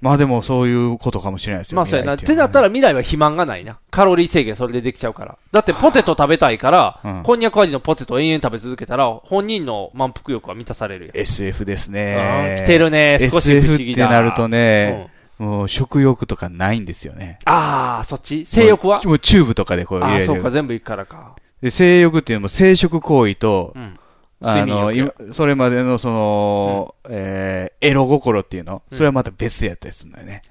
まあでもそういうことかもしれないですよ。まあそうやな。ってなったら未来は肥満がないな。カロリー制限それでできちゃうから。だってポテト食べたいから、うんこんにゃく味のポテトを延々食べ続けたら、本人の満腹欲は満たされるやん。SF ですあねー。来てるね少し不思議だ SF ってなるとね、もう食欲とかないんですよね。ああ、そっち？性欲は？もうもうチューブとかでこう入ああ、れてそうか、全部いくからか。で、性欲っていうのも生殖行為と、うんあの、今、それまでのその、えーエロ心っていうの、うんそれはまた別やったりするんだよね。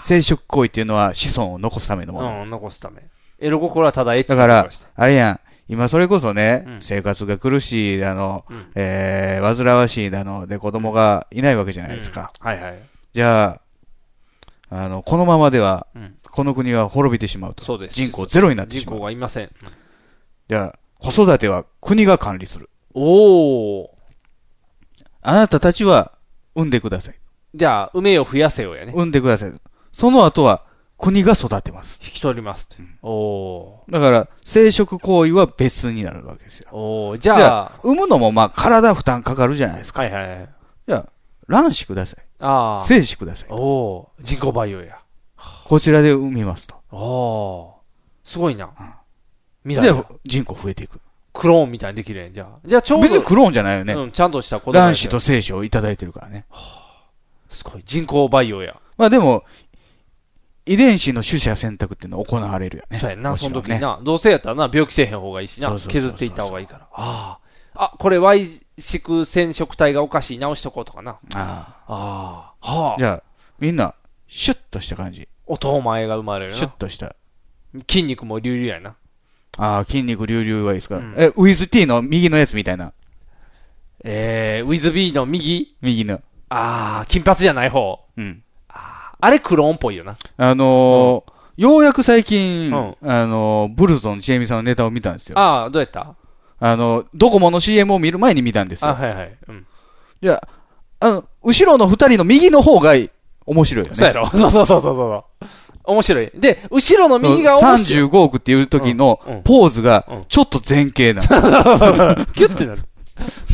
生殖行為っていうのは子孫を残すためのもの。うん、残すため。エロ心はただエッチだからあれやん、今それこそね、うん生活が苦しいだの、うんえー、煩わしいだの、で子供がいないわけじゃないですか。はいはい。じゃあ、あの、このままでは、うんこの国は滅びてしまうと。そうです。人口ゼロになってしまう。人口がいません。じゃあ、子育ては国が管理する。おー。あなたたちは産んでください。じゃあ、梅を増やせよやね。産んでください。その後は国が育てます。引き取りますって。おだから、生殖行為は別になるわけですよ。ー。おー、じゃあ、産むのもまあ体負担かかるじゃないですか。はいはいはい。じゃあ、卵子ください。ああ。精子ください。おー、人工培養や。こちらで産みますと。おー。すごいな。未で来だ、人口増えていく。クローンみたいにできるやん、じゃあ。じゃあちょうど。別にクローンじゃないよね。うん、ちゃんとした子供や卵子と精子をいただいてるからね。すごい。人工培養や。まあでも、遺伝子の取捨選択っていうのは行われるよね。そうやんな、もちろんその時にな。どうせやったらな、病気せえへん方がいいしなそう。そうそうそう削っていった方がいいから。ああ。あ、これ Y 色染色体がおかしい、直しとこうとかな。あああ。はあ。じゃあ、みんな、シュッとした感じ。音前が生まれるな。シュッとした。筋肉も隆々やな。ああ、筋肉隆々がいいですか？え、ウィズ T の右のやつみたいな。えー、ウィズ B の右？右の。ああ、金髪じゃない方。うん。あれクローンっぽいよな。あのーようやく最近、あのーブルゾンちえみさんのネタを見たんですよ。ああ、どうやった？あの、ドコモの CM を見る前に見たんですよ。あ、はいはい。うん。じゃあ、あの、後ろの二人の右の方が面白いよね。そうやろ [laughs] そうそうそうそうそう。面白い。で、後ろの右が面白い。35億っていう時のポーズが、ちょっと前傾なんですよ。[laughs] キュッてなる。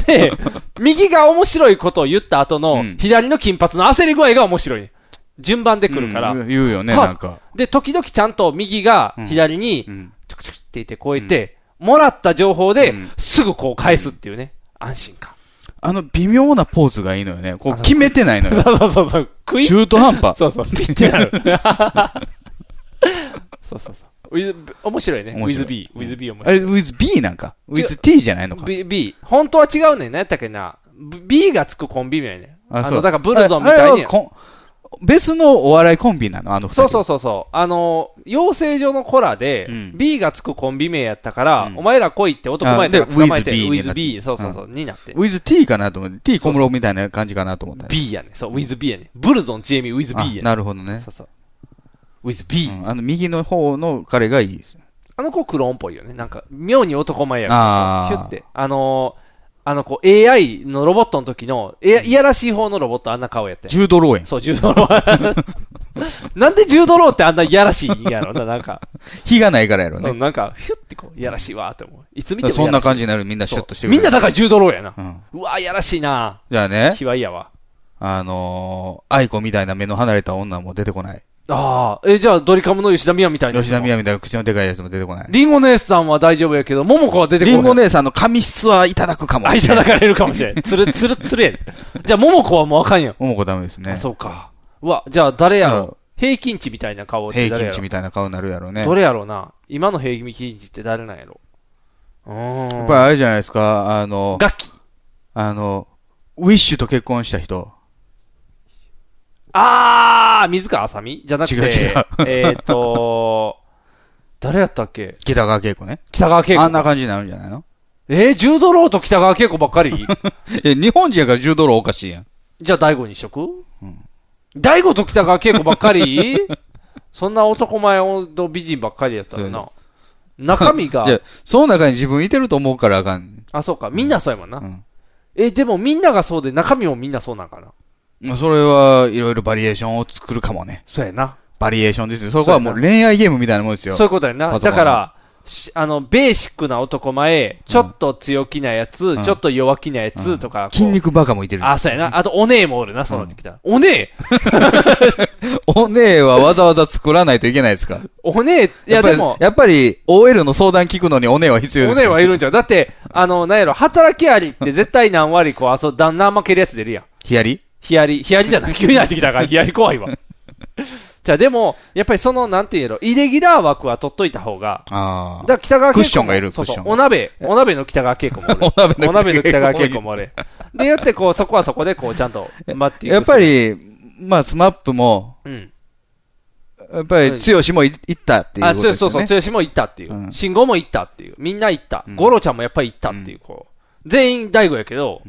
で、右が面白いことを言った後の、左の金髪の焦り具合が面白い。順番で来るから。うん言うよね、はなんか。で、時々ちゃんと右が左に、ちょくちょくって言ってこう言って、もらった情報で、すぐこう返すっていうね。安心感。あの微妙なポーズがいいのよね。こう決めてないのよ。[laughs] そうそうそうそう。食い中途半端。[laughs] そうそう、ピッてなる。[laughs] そうそうそう。with 面白いね。面白い with B。with B 面あれ、白い。with B なんか。with T じゃないのか。B、B。本当は違うねん。何やったっけな。B がつくコンビ名やねん。あそうの、だからブルゾンみたいにああれは。別のお笑いコンビなの？あの。そうそうそうそう。あの、養成所の子らで、B がつくコンビ名やったから、お前ら来いって男前とか捕まえて、あで with B B、そうそうそう、になって。with T かなと思って。T 小室みたいな感じかなと思った。B やねそう、with B やねブルゾンチエミ with B やねあなるほどね。そうそう。with B。うんあの、右の方の彼がいいです。あの子クローンっぽいよね。なんか、妙に男前やあーシュって。あのー、あの子 AI のロボットの時の、え、いやらしい方のロボットあんな顔やって。ジュードローやんそう、ジュードロー。[laughs] なんでジュードローってあんないやらしいんやろな、なんか。火がないからやろねうん。なんか、ヒュってこう、いやらしいわって思う。いつ見てもそんな感じじになるみんなシュッとしてくれるみんなだからジュードローやな。うんうわ、いやらしいな。じゃあね。卑猥やわ。あのー、愛子みたいな目の離れた女も出てこない。ああ、え、じゃあドリカムの吉田美和みたいな。吉田美和みたいな口のでかいやつも出てこない。リンゴ姉さんは大丈夫やけど、桃子は出てこない。リンゴ姉さんの髪質はいただくかもあ、いしれない。ただかれるかもしれん。[laughs] つる、つるつるやねじゃあ、桃子はもうあかんやん。桃子ダメですね。あそうか。うわ、じゃあ誰やろ？平均値みたいな顔平均値みたいな顔になるやろうね。どれやろうな？今の平均値って誰なんやろ？うーん。やっぱりあれじゃないですか、あの、楽器。あの、ウィッシュと結婚した人。あー、水川あさみじゃなくて、違う違うえっと、誰やったっけ？北川景子ね。北川景子。あんな感じになるんじゃないの？えー、柔道ローと北川景子ばっかり？[laughs] え、日本人やから柔道ローおかしいやん。じゃあ大悟にしとく？大悟と北川景子ばっかり？[laughs] そんな男前と美人ばっかりやったらな。中身が [laughs] い、や、その中に自分いてると思うからあかん。あ、そうか、みんなそうやもんな。え、でもみんながそうで中身もみんなそうなんかな。まあそれはいろいろバリエーションを作るかもね。そうやな。バリエーションですよ。そこはもう恋愛ゲームみたいなもんですよ。そういうことやな。だから、しあの、ベーシックな男前、ちょっと強気なやつ、んちょっと弱気なやつとか、こう筋肉バカもいてる。あ、そうやな。あと、お姉もおるな、そうなってきたら。お姉 [laughs] お姉はわざわざ作らないといけないですか？お姉、いやでも、やっぱり OL の相談聞くのにお姉は必要ですよ。お姉はいるんちゃうだって、あの、なんやろ、働きありって絶対何割こう、あ、そう、旦那負けるやつ出るやん。ヒヤリ？ヒヤリ、ヒヤリじゃない、[laughs] 急になってきたから、[laughs] ヒヤリ怖いわ。じゃあでも、やっぱりその、なんていうやろ、イレギュラー枠は取っといた方が、ああ。だから北川景子もクッションがいる、クそうそうッションが。お鍋、お鍋の北川景子も [laughs] おる。お鍋の北川景子もお鍋の北川景子もおる。で、やってこう、そこはそこでこう、ちゃんと、待ってやっぱ、り、まあ、スマップも、うん。やっぱり、剛もい行ったっていうあ、ことですよね。そうそうそう、剛も行ったっていう。慎吾も行ったっていう。みんな行った。吾郎ちゃんもやっぱり行ったっていう、こう。全員大悟やけど、う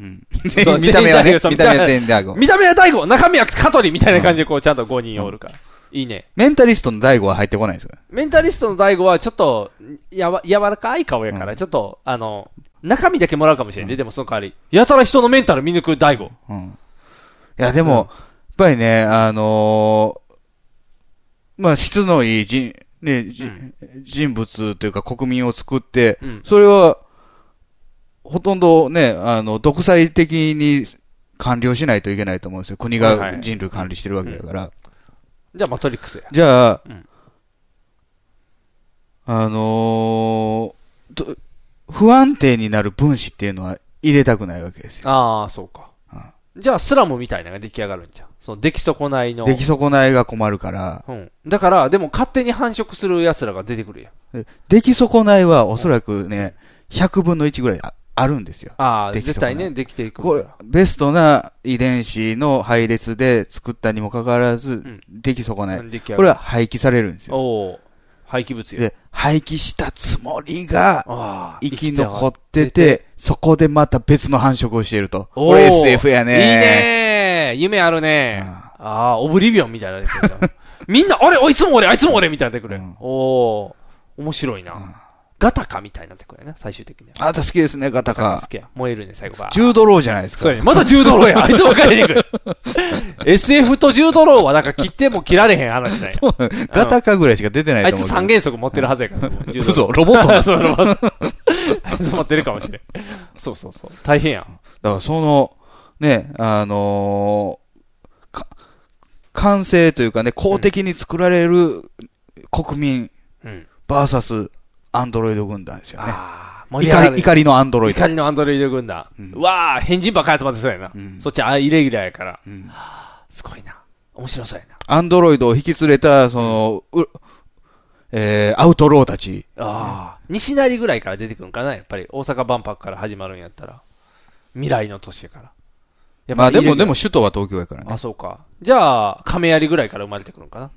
員見た目はね見た目は全員大悟見た目は大悟、中身は香取みたいな感じでこう、ちゃんと5人おるから。いいね。メンタリストの大悟は入ってこないんですか？メンタリストの大悟はちょっと、やわ、柔らかい顔やから、ちょっと、あの、中身だけもらうかもしれんね。でもその代わり。やたら人のメンタル見抜く大悟。うん。いや、でも、やっぱりね、あのーまあ、質のいい人、ね、じ人物というか国民を作って、うんそれは、ほとんどね、あの、独裁的に管理をしないといけないと思うんですよ。国が人類管理してるわけだから。じゃあマトリックスや。じゃあ、うんあのーと不安定になる分子っていうのは入れたくないわけですよ。ああ、そうか。じゃあスラムみたいなのが出来上がるんじゃん。その出来損ないの。出来損ないが困るから、うん。だから、でも勝手に繁殖する奴らが出てくるやん。で出来損ないはおそらくね、100分の1ぐらいああるんですよ。ああ、絶対ね、できていくこれ、ベストな遺伝子の配列で作ったにもかかわらず、出来損ない。これは廃棄されるんですよ。おお廃棄物や。で、廃棄したつもりがあ、生き残ってて、そこでまた別の繁殖をしていると。おーこれ SF やね。いいね夢あるねああ、オブリビオンみたいなの出てくるじゃんみんな、あれあいつも俺、あいつも俺みたいなの出てくる。おお面白いな。ガタカみたいになってくるよね、最終的には。あなた好きですね、ガタカ好。きや。燃えるね、最後は。ジュードローじゃないですか。そうやね。まだジュードローや。あいつばっかり出てくる。SF とジュードローはなんか切っても切られへん話だよ。[laughs] ガタカぐらいしか出てないあいつと思うけど。三原則持ってるはずやから。[laughs] 嘘ロボットなそう、ロボット。[laughs] あいつ持ってるかもしれん。そうそうそう。大変やん。だからその、ね、あのーか完成というかね、公的に作られる国民、うんバーサスアンドロイド軍団ですよね。怒り、怒りのアンドロイド。怒りのアンドロイド軍団。うわあ変人ばっかり集まってそうやな。そっちあイレギュラーやから。すごいな。面白そうやな。アンドロイドを引き連れた、その、うえー、アウトローたち。ああ。西成ぐらいから出てくるんかなやっぱり大阪万博から始まるんやったら。未来の年やから。やまあでも、でも首都は東京やからね。あ、そうか。じゃあ、亀有ぐらいから生まれてくるんかな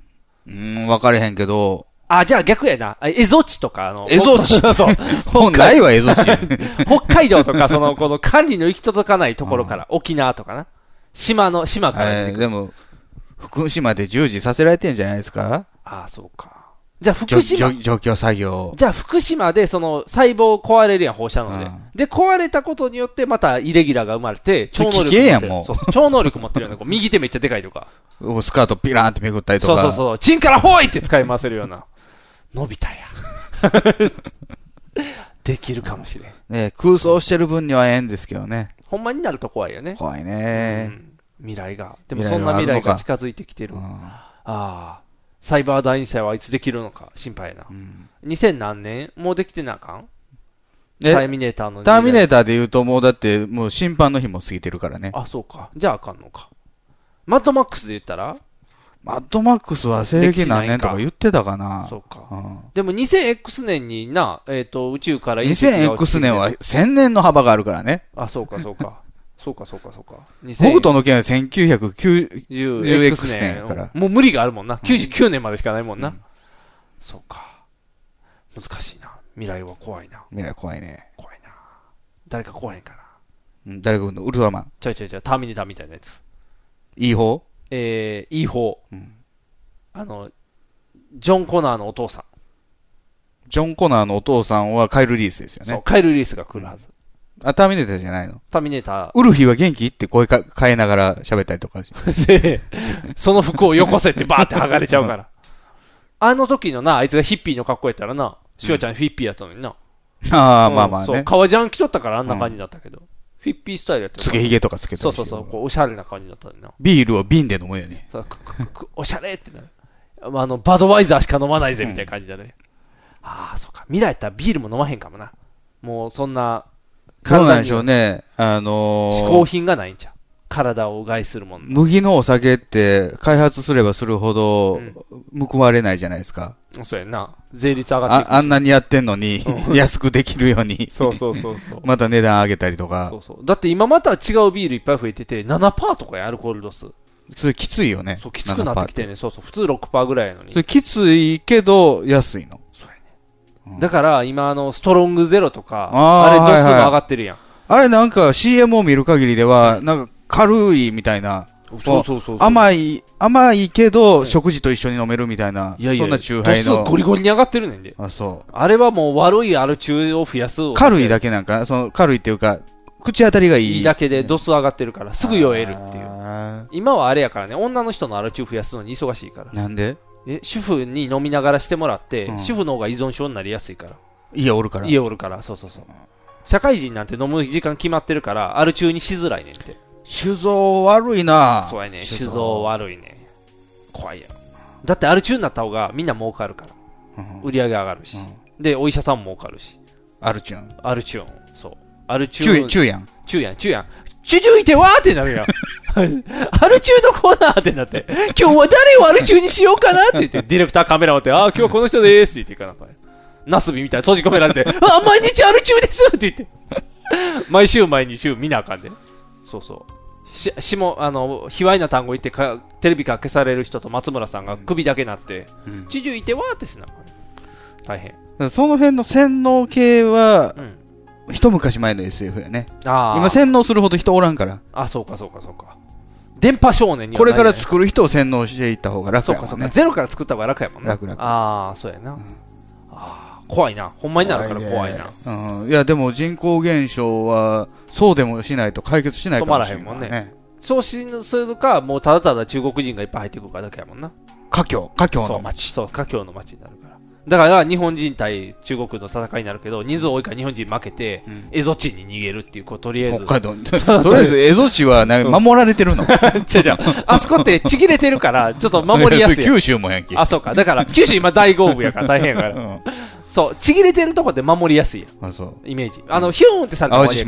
うーん、分かれへんけど、あ、じゃあ逆やな。あエゾチとか、あの、エゾチそうそう。[laughs] もうないわエゾチ [laughs] 北海道とか、その、この管理の行き届かないところから、沖縄とかな。島の、島から。えーでも、福島で従事させられてんじゃないですか？ああ、そうか。じゃあ福島除除除去作業。じゃあ福島でその細胞壊れるやん、放射能で。で、壊れたことによってまたイレギュラーが生まれて、超能力持ってる。やんもう超能力持ってるよね。こう右手めっちゃでかいとか。スカートピラーンってめくったりとか。そうそうそう。チンからほいって使い回せるような。伸びたや。[laughs] できるかもしれん。ね空想してる分にはええんですけどね。ほんまになると怖いよね。怖いね、未来が。でもそんな未来が近づいてきてる。ああ。サイバー大陰性はいつできるのか？心配やな。2000何年？もうできてなあかん？えターミネーターの。ターミネーターで言うともうだって、もう審判の日も過ぎてるからね。あ、そうか。じゃああかんのか。マッドマックスで言ったら？マッドマックスは西暦何年とか言ってたかなそうか。うんでも 2000X 年にな、えっ、と、宇宙から隕石が落ちて 2000X 年は1000年の幅があるからね。あ、そうか、そうか。[laughs] そうか、そうか、そうか。北斗の剣は 1990X 年やから。もう無理があるもんな。99年までしかないもんな。そうか。難しいな。未来は怖いな。未来怖いね。怖いな。誰か怖いんかな。うん誰かの？ウルトラマン。ちょいちょいちょい、ターミネーターみたいなやつ。いい方えー、いい方。あの、ジョン・コナーのお父さん。ジョン・コナーのお父さんはカイル・リースですよね。そう、カイル・リースが来るはず。あ、ターミネーターじゃないの？ターミネーター。ウルフィは元気？って声か変えながら喋ったりとかして。[laughs] で、その服をよこせってバーって剥がれちゃうから。あの時のな、あいつがヒッピーの格好やったらな、シュワちゃんヒッピーやったのにな。ああ、うんまあまあね。そう、革ジャン着とったからあんな感じだったけど。フィッピースタイルやったらつけひげとかつけてそうそうそう、こうおしゃれな感じだったのにな。ビールを瓶で飲むよね。そうくくくおしゃれってなる。あの、バドワイザーしか飲まないぜみたいな感じだね。ああ、そうか。未来やったらビールも飲まへんかもな。もうそんな、そうなんでしょうね。あのー嗜好品がないんちゃう。体を害するもん。麦のお酒って開発すればするほど報われないじゃないですか。そうやんな。税率上がってああんなにやってんのにう、ん [laughs] 安くできるように。そうそうそうそう [laughs] また値段上げたりとか。そうそう。だって今また違うビールいっぱい増えてて、7%とかや、アルコール度数。それきついよね。そう、きつくなってきてね。そうそう。普通6%ぐらいやのにそ。れきついけど、安いの。だから、今あの、ストロングゼロとか、あれ度数もはいはい上がってるやん。あれなんか CM を見る限りでは、なんか軽いみたいな。そうそうそう。甘い、甘いけど、食事と一緒に飲めるみたいな、いやいや、そんな酎ハイの。度数ゴリゴリに上がってるねんで。あ、そう。あれはもう悪いアル中を増やす。軽いだけなんか、その、軽いっていうか、口当たりがいい。いいだけで度数上がってるから、すぐ酔えるっていう。今はあれやからね、女の人のアル中増やすのに忙しいから。なんで？え、主婦に飲みながらしてもらって、うん主婦の方が依存症になりやすいから。家おるから。家おるから、そうそうそう。社会人なんて飲む時間決まってるから、アル中にしづらいねんって。酒造悪いなそうやね、酒造悪いね。怖いやん。だってアル中になった方がみんな儲かるから。売り上げ上がるし。で、お医者さんも儲かるし。アルチュン。アルチュン。そう。アルチチュュン。チュやん。チュやん、チュやん。チュチュいてわーってなるやん。[laughs] アル中のコーナーってなって、今日は誰をアル中にしようかなって言って、[laughs] ディレクターカメラ持って、ああ、今日はこの人でーすって言ってから、ナスビみたいな閉じ込められて、ああ、毎日アル中ですって言って。[laughs] 毎週毎日見なあかんで。そうそう。し、しも、あの、卑猥な単語言ってか、テレビから消される人と松村さんが首だけなって、チュチュいてわーってしな大変。その辺の洗脳系は、一昔前の SF やね。今洗脳するほど人おらんから。あ、そうかそうかそうか。電波少年にはこれから作る人を洗脳していった方が楽そうかそうか。やもんね。ゼロから作った方が楽やもんね。楽々ああ、そうやな。あー怖いな。ほんまになるから怖いな。うん。いや、でも人口減少は、そうでもしないと解決しない止まかもしれない、らへんもんね。そうしするか、もうただただ中国人がいっぱい入ってくるかだけやもんな。華僑、華僑の街。そう、華僑の街になるから。だから日本人対中国の戦いになるけど、人数多いから日本人負けて、蝦夷地に逃げるっていう、こう、とりあえず。北海道にとりあえず蝦夷地はな守られてるの？違 [laughs] う違う。あそこってちぎれてるから、ちょっと守りやすい。[laughs] 九州もやんけあ、そうか。だから、九州今大豪雨やから大変やから。[laughs] そう、ちぎれてるとこで守りやすいやん。あ、そう。イメージ。あの、ヒューンってされ淡路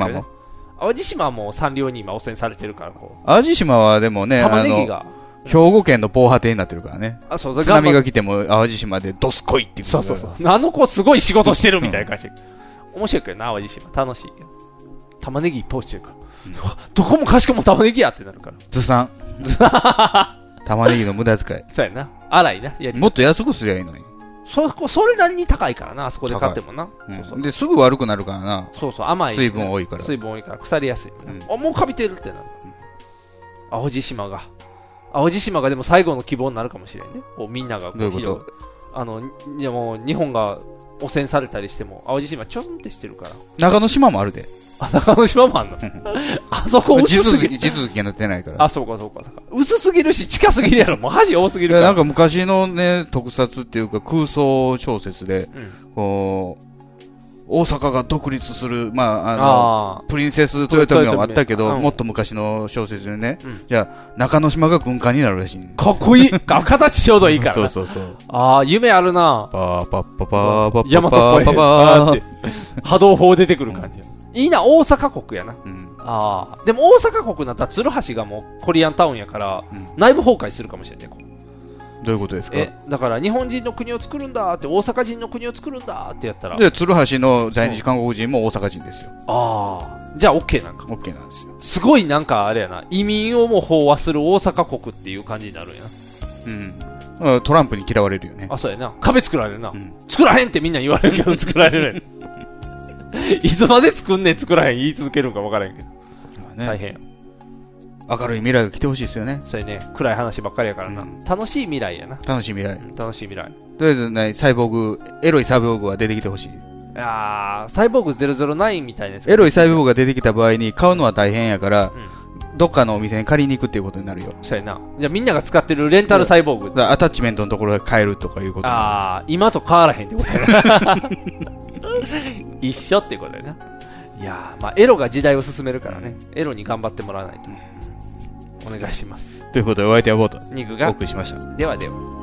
淡路島はもうサンリオに今汚染されてるから、こう。淡路島はでもね、玉ねぎが兵庫県の防波堤になってるからね。あそう津波が来ても淡路島でドスコイってそうそうそう。あの子すごい仕事してるみたいな感じ。面白いけどな、淡路島。楽しい。玉ねぎいっぱい落ちてるから。どこもかしこも玉ねぎやってなるから。ずさん。[laughs] 玉ねぎの無駄遣い。そうやな。荒いな。もっと安くすりゃいいのに。そこ、それなりに高いからな、あそこで買ってもな。うんそうそうで、すぐ悪くなるからな。そうそう、甘いしね水分多いから。水分多いから腐りやすい。あ、もうカビてるってなる。淡路島が。淡路島がでも最後の希望になるかもしれんね。こうみんながこどういうこと？あの、いやもう日本が汚染されたりしても、淡路島ちょんってしてるから。中之島もあるで。あ、中之島もあんの？あそこ薄すぎ地続き、地続きがなってないから。あ、そうかそうかそうか。薄すぎるし近すぎるやろ。もう箸多すぎるかやなんか昔のね、特撮っていうか空想小説で、こう、大阪が独立する、まあ、あの、あープリンセス豊臣もあったけど、うんもっと昔の小説でね、うんじゃあ、中之島が軍艦になるらしいね。かっこいい。[laughs] あ形ちょうどいいからな。そうそうそう。ああ、夢あるなパーパッパパーパッパヤマトっぽい。パパあーって波動砲出てくる感じ。いいな、大阪国やな。ああ。でも大阪国になったら鶴橋がもうコリアンタウンやから、内部崩壊するかもしれない。こうどういうことですか？え、だから日本人の国を作るんだって、大阪人の国を作るんだってやったら。で、鶴橋の在日韓国人も大阪人ですよ。ああ。じゃあ OK なんか。OK なんですよ。すごいなんかあれやな、移民をもう飽和する大阪国っていう感じになるんやな。うん。トランプに嫌われるよね。あ、そうやな。壁作られるな。作らへんってみんな言われるけど、[laughs] 作られる。い [laughs] つまで作んねん、作らへん言い続けるんか分からへんけど。ね大変や。明るい未来が来てほしいですよね。それね、暗い話ばっかりやからな。楽しい未来やな。楽しい未来。楽しい未来。とりあえずね、サイボーグ、エロいサイボーグが出てきてほしい。あー、サイボーグ009みたいなやつエロいサイボーグが出てきた場合に買うのは大変やから、どっかのお店に借りに行くっていうことになるよ。そうやな。じゃあみんなが使ってるレンタルサイボーグ。アタッチメントのところで買えるとかいうことあー、今と変わらへんってことやな。[laughs] 一緒ってことやな。いやー、まあエロが時代を進めるからね。エロに頑張ってもらわないと。お願いします。ということで、お相手はボート。ニグがお送りしました。ではでは。